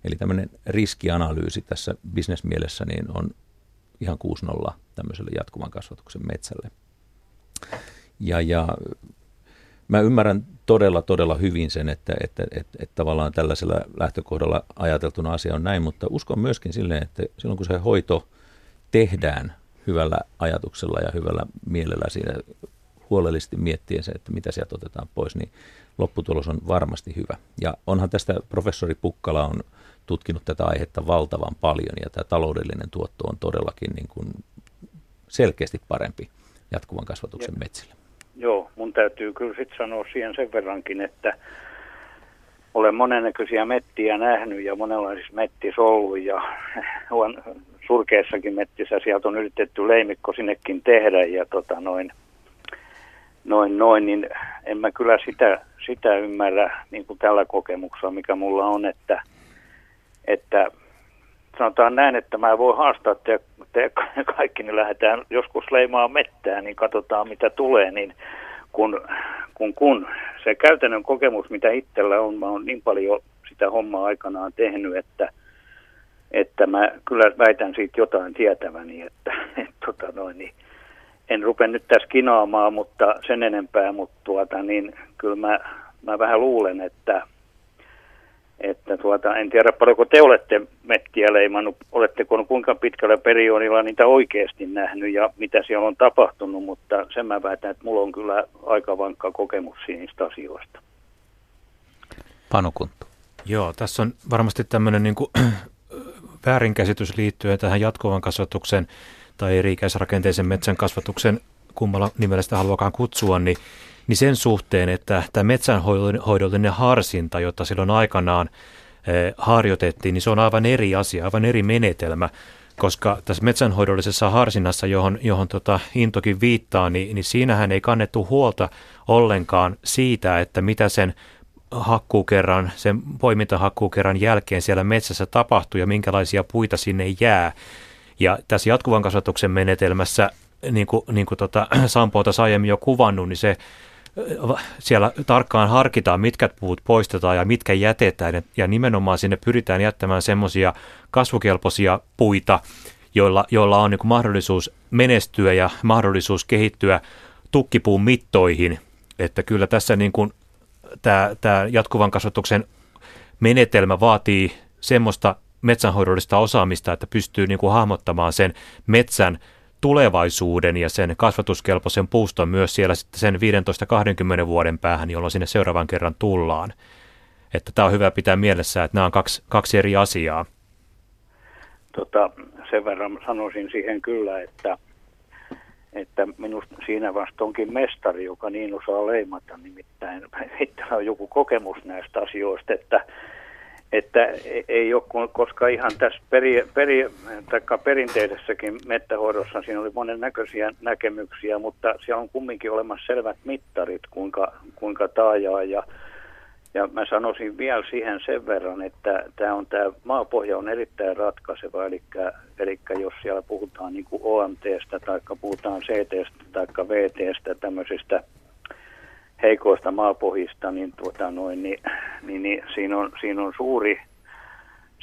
Eli tämmöinen riskianalyysi tässä bisnesmielessä niin on ihan 6-0 tämmöiselle jatkuvan kasvatuksen metsälle. Ja, ja mä ymmärrän todella, todella hyvin sen, että, että, että, että tavallaan tällaisella lähtökohdalla ajateltuna asia on näin, mutta uskon myöskin silleen, että silloin kun se hoito tehdään hyvällä ajatuksella ja hyvällä mielellä siinä huolellisesti miettien se, että mitä sieltä otetaan pois, niin lopputulos on varmasti hyvä. Ja onhan tästä professori Pukkala on tutkinut tätä aihetta valtavan paljon ja tämä taloudellinen tuotto on todellakin niin kuin selkeästi parempi jatkuvan kasvatuksen metsillä. Joo, mun täytyy kyllä sitten sanoa siihen sen verrankin, että olen monennäköisiä mettiä nähnyt ja monenlaisissa mettissä ollut ja on surkeassakin mettissä. Sieltä on yritetty leimikko sinnekin tehdä ja tota noin, noin, noin, niin en mä kyllä sitä, sitä ymmärrä niin kuin tällä kokemuksella, mikä mulla on, että, että sanotaan näin, että mä voin haastaa te, te kaikki, niin lähdetään joskus leimaa mettää, niin katsotaan mitä tulee, niin kun, kun, kun. Se käytännön kokemus, mitä itsellä on, mä oon niin paljon sitä hommaa aikanaan tehnyt, että, että mä kyllä väitän siitä jotain tietäväni, että, että tota noin, niin en rupea nyt tässä kinaamaan, mutta sen enempää, mutta tuota, niin kyllä mä, mä vähän luulen, että että tuota, en tiedä paljonko te olette mettiä leimannut, oletteko kuinka pitkällä periodilla niitä oikeasti nähnyt ja mitä siellä on tapahtunut, mutta sen mä väitän, että mulla on kyllä aika vankka kokemus niistä asioista. Panu Kunttu. Joo, tässä on varmasti tämmöinen niin väärinkäsitys liittyen tähän jatkuvan kasvatuksen tai eri-ikäisrakenteisen metsän kasvatuksen, kummalla nimellä sitä haluakaan kutsua, niin niin sen suhteen, että tämä metsänhoidollinen harsinta, jota silloin aikanaan eh, harjoitettiin, niin se on aivan eri asia, aivan eri menetelmä, koska tässä metsänhoidollisessa harsinnassa, johon, johon tota Intokin viittaa, niin, niin siinähän ei kannettu huolta ollenkaan siitä, että mitä sen hakkuukerran, sen poimintahakkuukerran jälkeen siellä metsässä tapahtuu ja minkälaisia puita sinne jää. Ja tässä jatkuvan kasvatuksen menetelmässä, niin kuin, niin kuin tota, Sampo on aiemmin jo kuvannut, niin se siellä tarkkaan harkitaan, mitkä puut poistetaan ja mitkä jätetään. Ja nimenomaan sinne pyritään jättämään semmoisia kasvukelpoisia puita, joilla, joilla on niin mahdollisuus menestyä ja mahdollisuus kehittyä tukkipuun mittoihin. Että kyllä tässä niin kuin tämä, tämä jatkuvan kasvatuksen menetelmä vaatii semmoista metsänhoidollista osaamista, että pystyy niin kuin hahmottamaan sen metsän tulevaisuuden ja sen kasvatuskelpoisen puuston myös siellä sitten sen 15-20 vuoden päähän, jolloin sinne seuraavan kerran tullaan. Että tämä on hyvä pitää mielessä, että nämä on kaksi, kaksi eri asiaa. Tota, sen verran sanoisin siihen kyllä, että, että minusta siinä vasta onkin mestari, joka niin osaa leimata, nimittäin itsellä on joku kokemus näistä asioista, että että ei ole, koska ihan tässä peri, peri, perinteisessäkin mettähoidossa siinä oli monen näköisiä näkemyksiä, mutta siellä on kumminkin olemassa selvät mittarit, kuinka, kuinka taajaa ja ja mä sanoisin vielä siihen sen verran, että tämä on tämä maapohja on erittäin ratkaiseva, eli, eli jos siellä puhutaan niin OMTstä tai puhutaan CTstä tai VTstä, tämmöisistä heikoista maapohjista, niin, tuota noin, niin, niin, niin siinä, on, siinä on suuri,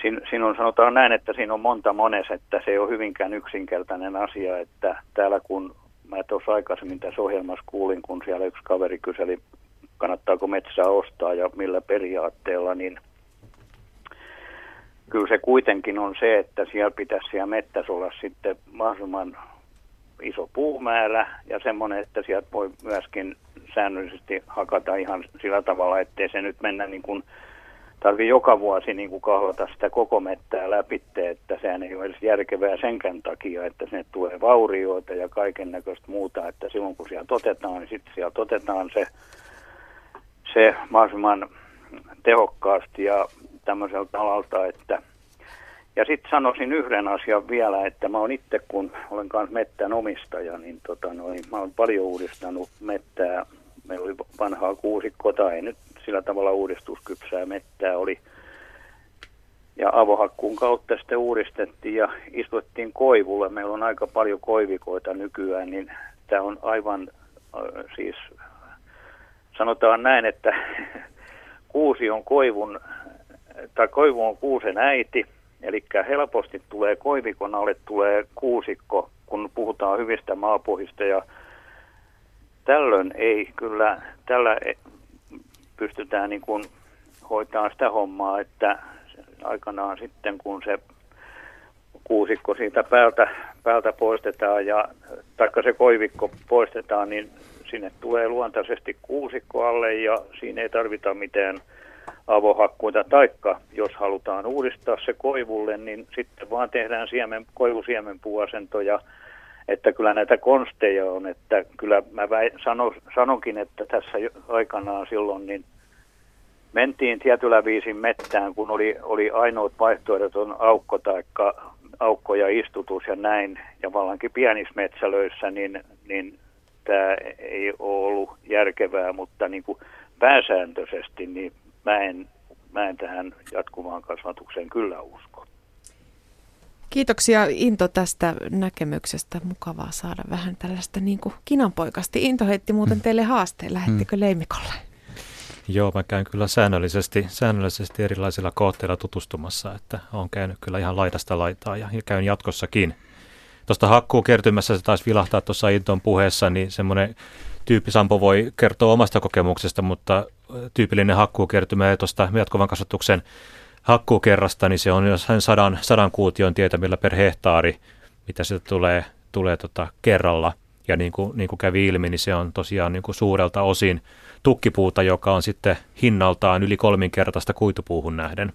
siinä, siinä on sanotaan näin, että siinä on monta mones, että se ei ole hyvinkään yksinkertainen asia, että täällä kun mä tuossa aikaisemmin tässä ohjelmassa kuulin, kun siellä yksi kaveri kyseli, kannattaako metsää ostaa ja millä periaatteella, niin kyllä se kuitenkin on se, että siellä pitäisi siellä mettässä olla sitten mahdollisimman iso puumäärä ja semmoinen, että sieltä voi myöskin säännöllisesti hakata ihan sillä tavalla, ettei se nyt mennä niin kuin tarvii joka vuosi niin kuin kahlata sitä koko mettää läpi, että sehän ei ole edes järkevää senkään takia, että sinne tulee vaurioita ja kaiken näköistä muuta, että silloin kun sieltä otetaan, niin sitten sieltä otetaan se, se mahdollisimman tehokkaasti ja tämmöiseltä alalta, että ja sitten sanoisin yhden asian vielä, että mä oon itse, kun olen kanssa mettän omistaja, niin tota noin, mä oon paljon uudistanut mettää. Meillä oli vanhaa kuusikko tai nyt sillä tavalla uudistuskypsää mettää oli. Ja avohakkuun kautta sitten uudistettiin ja istuttiin koivulle. Meillä on aika paljon koivikoita nykyään, niin tämä on aivan äh, siis, sanotaan näin, että kuusi on koivun, tai koivu on kuusen äiti – Eli helposti tulee koivikon alle tulee kuusikko, kun puhutaan hyvistä maapohjista ja tällöin ei kyllä, tällä e, pystytään niin kuin hoitaa sitä hommaa, että aikanaan sitten kun se kuusikko siitä päältä, päältä poistetaan ja taikka se koivikko poistetaan, niin sinne tulee luontaisesti kuusikko alle ja siinä ei tarvita mitään avohakkuita, taikka jos halutaan uudistaa se koivulle, niin sitten vaan tehdään siemen, koivusiemenpuuasentoja, että kyllä näitä konsteja on, että kyllä mä väi, sano, sanonkin, että tässä aikanaan silloin niin mentiin tietyllä viisin mettään, kun oli, oli ainoat vaihtoehdot on aukko tai aukko ja istutus ja näin, ja vallankin pienissä metsälöissä, niin, niin tämä ei ole ollut järkevää, mutta niin kuin pääsääntöisesti niin mä en, mä en tähän jatkuvaan kasvatukseen kyllä usko. Kiitoksia Into tästä näkemyksestä. Mukavaa saada vähän tällaista niin kuin kinanpoikasti. Into heitti muuten mm. teille haasteen. Lähettekö mm. Leimikolle? Joo, mä käyn kyllä säännöllisesti, säännöllisesti erilaisilla kohteilla tutustumassa, että on käynyt kyllä ihan laidasta laitaa ja käyn jatkossakin. Tuosta hakkuukertymässä se taisi vilahtaa tuossa Inton puheessa, niin semmoinen tyyppi Sampo voi kertoa omasta kokemuksesta, mutta tyypillinen hakkuukertymä tuosta jatkuvan kasvatuksen hakkuukerrasta, niin se on jossain sadan, sadan kuution tietämillä per hehtaari, mitä se tulee, tulee tota kerralla. Ja niin kuin, niin kuin kävi ilmi, niin se on tosiaan niin kuin suurelta osin tukkipuuta, joka on sitten hinnaltaan yli kolminkertaista kuitupuuhun nähden.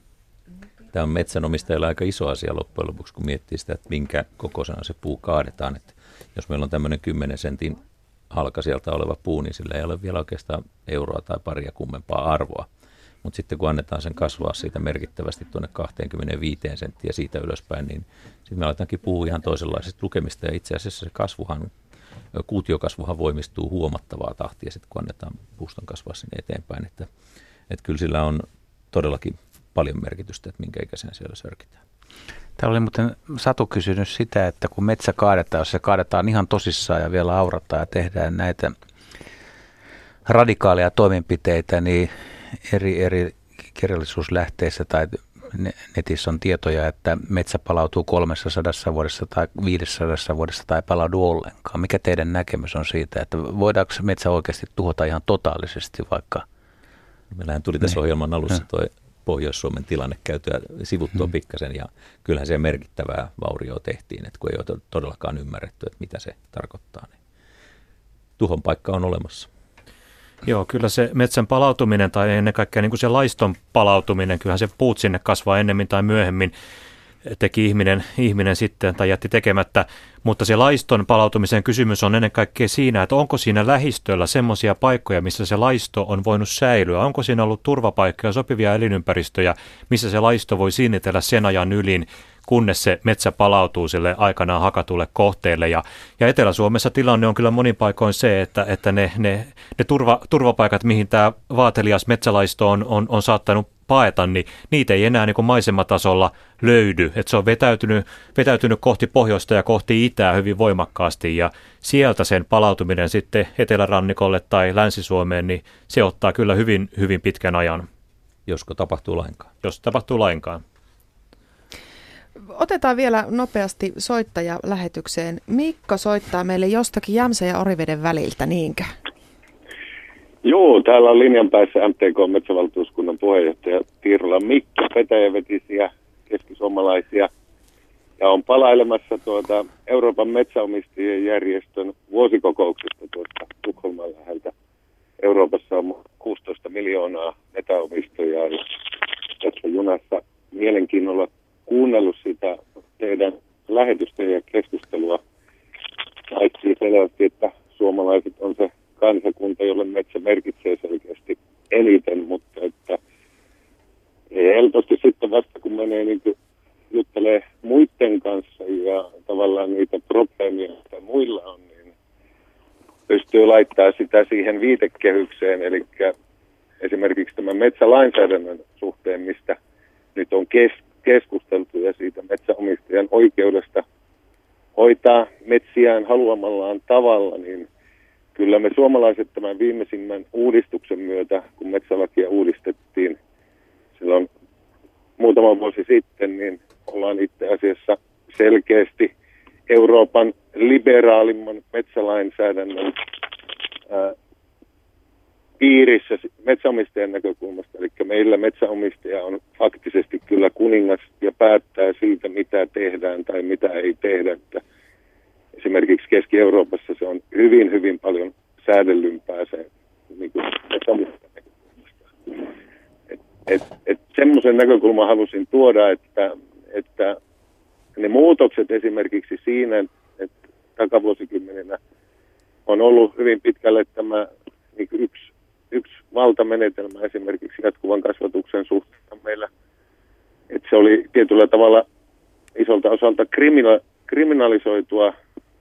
Tämä on metsänomistajalle aika iso asia loppujen lopuksi, kun miettii sitä, että minkä kokoisena se puu kaadetaan. Että jos meillä on tämmöinen 10 sentin halka sieltä oleva puu, niin sillä ei ole vielä oikeastaan euroa tai paria kummempaa arvoa. Mutta sitten kun annetaan sen kasvaa siitä merkittävästi tuonne 25 senttiä siitä ylöspäin, niin sitten me aletaankin puhua ihan toisenlaisista lukemista. Ja itse asiassa se kasvuhan, kuutiokasvuhan voimistuu huomattavaa tahtia sitten, kun annetaan puuston kasvaa sinne eteenpäin. Että, että kyllä sillä on todellakin paljon merkitystä, että minkä ikäisen siellä sörkitään. Täällä oli muuten Satu kysynyt sitä, että kun metsä kaadetaan, jos se kaadetaan ihan tosissaan ja vielä aurataan ja tehdään näitä radikaaleja toimenpiteitä, niin eri, eri kirjallisuuslähteissä tai netissä on tietoja, että metsä palautuu 300 vuodessa tai 500 vuodessa tai palaudu ollenkaan. Mikä teidän näkemys on siitä, että voidaanko metsä oikeasti tuhota ihan totaalisesti vaikka? Meillähän tuli tässä niin. ohjelman alussa tuo Pohjois-Suomen tilanne käytyä sivuttua hmm. pikkasen ja kyllähän se merkittävää vaurioa tehtiin, että kun ei ole todellakaan ymmärretty, että mitä se tarkoittaa, niin tuhon paikka on olemassa. Joo, kyllä se metsän palautuminen tai ennen kaikkea niin kuin se laiston palautuminen, kyllähän se puut sinne kasvaa ennemmin tai myöhemmin teki ihminen, ihminen sitten tai jätti tekemättä. Mutta se laiston palautumisen kysymys on ennen kaikkea siinä, että onko siinä lähistöllä semmoisia paikkoja, missä se laisto on voinut säilyä. Onko siinä ollut turvapaikkoja, sopivia elinympäristöjä, missä se laisto voi sinnitellä sen ajan ylin, kunnes se metsä palautuu sille aikanaan hakatulle kohteelle. Ja, ja Etelä-Suomessa tilanne on kyllä monin paikoin se, että, että ne, ne, ne turva, turvapaikat, mihin tämä vaatelias metsälaisto on, on, on saattanut paeta, niin niitä ei enää niin kuin maisematasolla löydy. että se on vetäytynyt, vetäytynyt kohti pohjoista ja kohti itää hyvin voimakkaasti ja sieltä sen palautuminen sitten etelärannikolle tai länsi-Suomeen, niin se ottaa kyllä hyvin, hyvin pitkän ajan. Josko tapahtuu lainkaan. Jos tapahtuu lainkaan. Otetaan vielä nopeasti soittaja lähetykseen. Mikko soittaa meille jostakin Jämsä ja Oriveden väliltä, niinkö? Joo, täällä on linjan päässä MTK metsävaltuuskunnan puheenjohtaja Tiirola Mikko, petäjävetisiä keskisuomalaisia. Ja on palailemassa tuota Euroopan metsäomistajien järjestön vuosikokouksesta tuosta Tukholman läheltä. Euroopassa on 16 miljoonaa metsäomistajaa. tässä junassa mielenkiinnolla kuunnellut sitä teidän lähetystä ja keskustelua. Kaikki selvästi, että suomalaiset on se kansakunta, jolle metsä merkitsee selkeästi eniten, mutta että helposti sitten vasta kun menee niin kuin juttelee muiden kanssa ja tavallaan niitä probleemia, mitä muilla on, niin pystyy laittaa sitä siihen viitekehykseen, eli esimerkiksi tämän metsälainsäädännön suhteen, mistä nyt on kes- keskusteltu ja siitä metsäomistajan oikeudesta hoitaa metsiään haluamallaan tavalla, niin kyllä me suomalaiset tämän viimeisimmän uudistuksen myötä, kun metsälakia uudistettiin silloin muutama vuosi sitten, niin ollaan itse asiassa selkeästi Euroopan liberaalimman metsälainsäädännön ää, piirissä metsäomistajan näkökulmasta. Eli meillä metsäomistaja on faktisesti kyllä kuningas ja päättää siitä, mitä tehdään tai mitä ei tehdä. Että esimerkiksi Keski-Euroopassa se on hyvin, hyvin paljon säädellympää se niin kuin. Et, et, et semmoisen näkökulman halusin tuoda, että, että ne muutokset esimerkiksi siinä, että takavuosikymmeninä on ollut hyvin pitkälle tämä niin yksi yksi valtamenetelmä esimerkiksi jatkuvan kasvatuksen suhteen meillä, että se oli tietyllä tavalla isolta osalta krimina- kriminalisoitua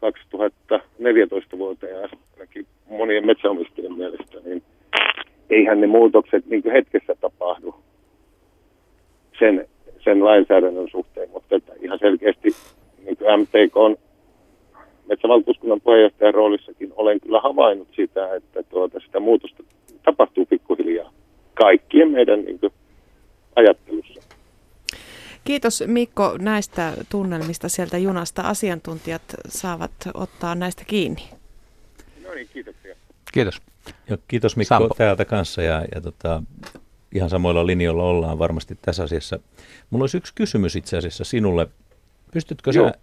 2014 vuoteen ainakin monien metsäomistajien mielestä, niin eihän ne muutokset niin hetkessä tapahdu sen, sen lainsäädännön suhteen, mutta että ihan selkeästi niin MTK on metsävaltuuskunnan puheenjohtajan roolissakin olen kyllä havainnut sitä, että tuota, sitä muutosta tapahtuu pikkuhiljaa kaikkien meidän niin kuin, ajattelussa. Kiitos Mikko näistä tunnelmista sieltä junasta. Asiantuntijat saavat ottaa näistä kiinni. No niin, kiitoksia. Kiitos. Ja kiitos Mikko Sampo. täältä kanssa ja, ja tota, ihan samoilla linjoilla ollaan varmasti tässä asiassa. Mulla olisi yksi kysymys itse asiassa sinulle. Pystytkö Joo. sä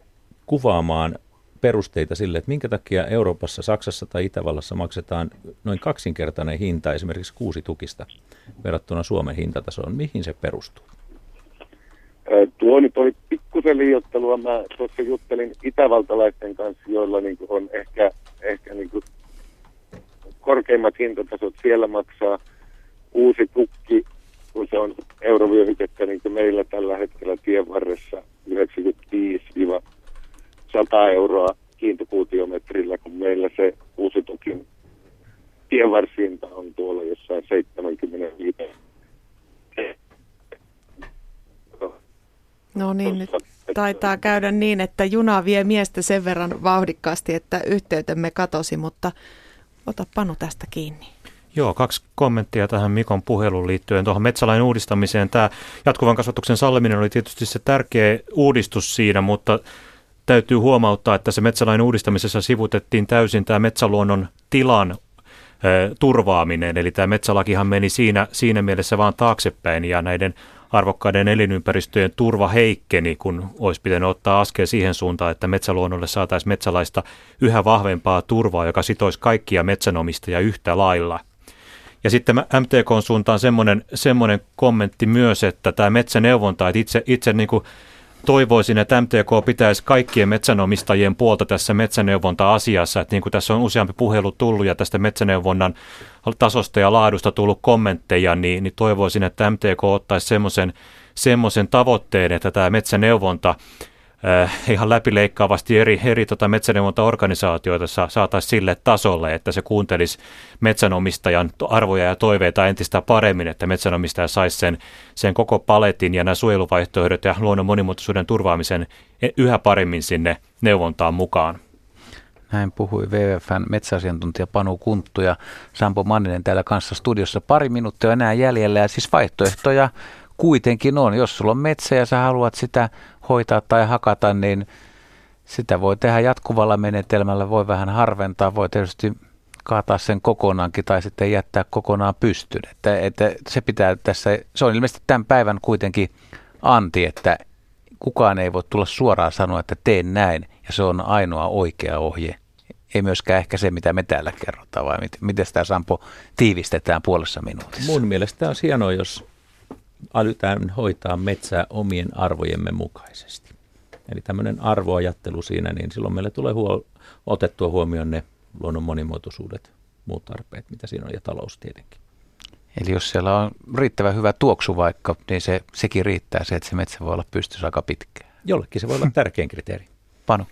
kuvaamaan perusteita sille, että minkä takia Euroopassa, Saksassa tai Itävallassa maksetaan noin kaksinkertainen hinta esimerkiksi kuusitukista verrattuna Suomen hintatasoon? Mihin se perustuu? Tuo nyt oli pikkusen liiottelua. Mä tuossa juttelin itävaltalaisten kanssa, joilla niin on ehkä, ehkä niin korkeimmat hintatasot. Siellä maksaa uusi tukki, kun se on eurovyöhykettä, niin kuin meillä tällä hetkellä tien varressa 95-100 euroa kiintokuutiometrillä, kun meillä se uusi tukin tienvarsinta on tuolla jossain 75 No niin, nyt taitaa käydä niin, että juna vie miestä sen verran vauhdikkaasti, että yhteytemme katosi, mutta ota Panu tästä kiinni. Joo, kaksi kommenttia tähän Mikon puheluun liittyen. Tuohon metsälain uudistamiseen. Tämä jatkuvan kasvatuksen salliminen oli tietysti se tärkeä uudistus siinä, mutta täytyy huomauttaa, että se metsälain uudistamisessa sivutettiin täysin tämä metsäluonnon tilan ö, turvaaminen. Eli tämä metsälakihan meni siinä, siinä mielessä vaan taaksepäin ja näiden arvokkaiden elinympäristöjen turva heikkeni, kun olisi pitänyt ottaa askel siihen suuntaan, että metsäluonnolle saataisiin metsälaista yhä vahvempaa turvaa, joka sitoisi kaikkia metsänomistajia yhtä lailla. Ja sitten mä MTKn suuntaan semmoinen, semmoinen kommentti myös, että tämä metsäneuvonta, että itse, itse niin kuin toivoisin, että MTK pitäisi kaikkien metsänomistajien puolta tässä metsäneuvonta-asiassa. Että niin kuin tässä on useampi puhelu tullut ja tästä metsäneuvonnan tasosta ja laadusta tullut kommentteja, niin, niin toivoisin, että MTK ottaisi semmoisen semmoisen tavoitteen, että tämä metsäneuvonta äh, ihan läpileikkaavasti eri, eri tota metsäneuvontaorganisaatioita sa, saataisiin sille tasolle, että se kuuntelisi metsänomistajan arvoja ja toiveita entistä paremmin, että metsänomistaja saisi sen, sen koko paletin ja nämä suojeluvaihtoehdot ja luonnon monimuotoisuuden turvaamisen e- yhä paremmin sinne neuvontaan mukaan. Näin puhui WWFn metsäasiantuntija Panu Kunttu ja Sampo Manninen täällä kanssa studiossa. Pari minuuttia enää jäljellä ja siis vaihtoehtoja kuitenkin on. Jos sulla on metsä ja sä haluat sitä hoitaa tai hakata, niin sitä voi tehdä jatkuvalla menetelmällä, voi vähän harventaa, voi tietysti kaataa sen kokonaankin tai sitten jättää kokonaan pystyyn. Että, että se pitää tässä, se on ilmeisesti tämän päivän kuitenkin anti, että kukaan ei voi tulla suoraan sanoa, että teen näin ja se on ainoa oikea ohje. Ei myöskään ehkä se, mitä me täällä kerrotaan, vai miten, miten sitä Sampo tiivistetään puolessa minuutissa? Mun mielestä olisi hienoa, jos älytään hoitaa metsää omien arvojemme mukaisesti. Eli tämmöinen arvoajattelu siinä, niin silloin meille tulee huo- otettua huomioon ne luonnon monimuotoisuudet, muut tarpeet, mitä siinä on, ja talous tietenkin. Eli jos siellä on riittävän hyvä tuoksu vaikka, niin se, sekin riittää se, että se metsä voi olla pystyssä aika pitkään. Jollekin se voi olla tärkein kriteeri. Panu.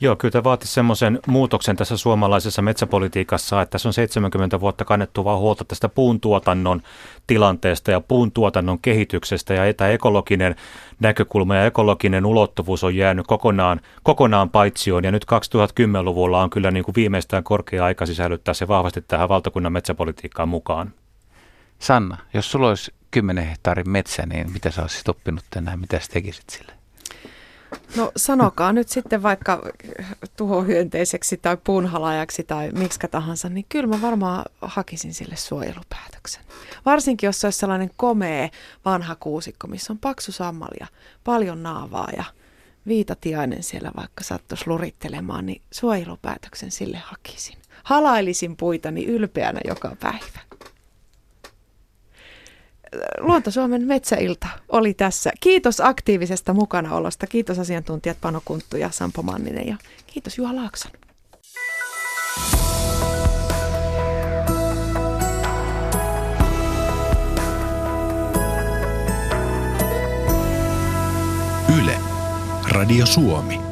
Joo, kyllä tämä vaatisi semmoisen muutoksen tässä suomalaisessa metsäpolitiikassa, että tässä on 70 vuotta kannettu vaan huolta tästä puuntuotannon tilanteesta ja puuntuotannon kehityksestä ja tämä ekologinen näkökulma ja ekologinen ulottuvuus on jäänyt kokonaan, kokonaan paitsioon ja nyt 2010-luvulla on kyllä niin kuin viimeistään korkea aika sisällyttää se vahvasti tähän valtakunnan metsäpolitiikkaan mukaan. Sanna, jos sulla olisi 10 hehtaarin metsä, niin mitä sä olisit oppinut tänään, mitä sä tekisit sille? No sanokaa nyt sitten vaikka tuhohyönteiseksi tai puunhalajaksi tai miksi tahansa, niin kyllä mä varmaan hakisin sille suojelupäätöksen. Varsinkin jos se olisi sellainen komea vanha kuusikko, missä on paksu sammal ja paljon naavaa ja viitatiainen siellä vaikka sattuisi lurittelemaan, niin suojelupäätöksen sille hakisin. Halailisin puitani ylpeänä joka päivä. Luonto-Suomen metsäilta oli tässä. Kiitos aktiivisesta mukanaolosta. Kiitos asiantuntijat Pano Kunttu ja Sampo Manninen ja kiitos Juha Laakson. Yle. Radio Suomi.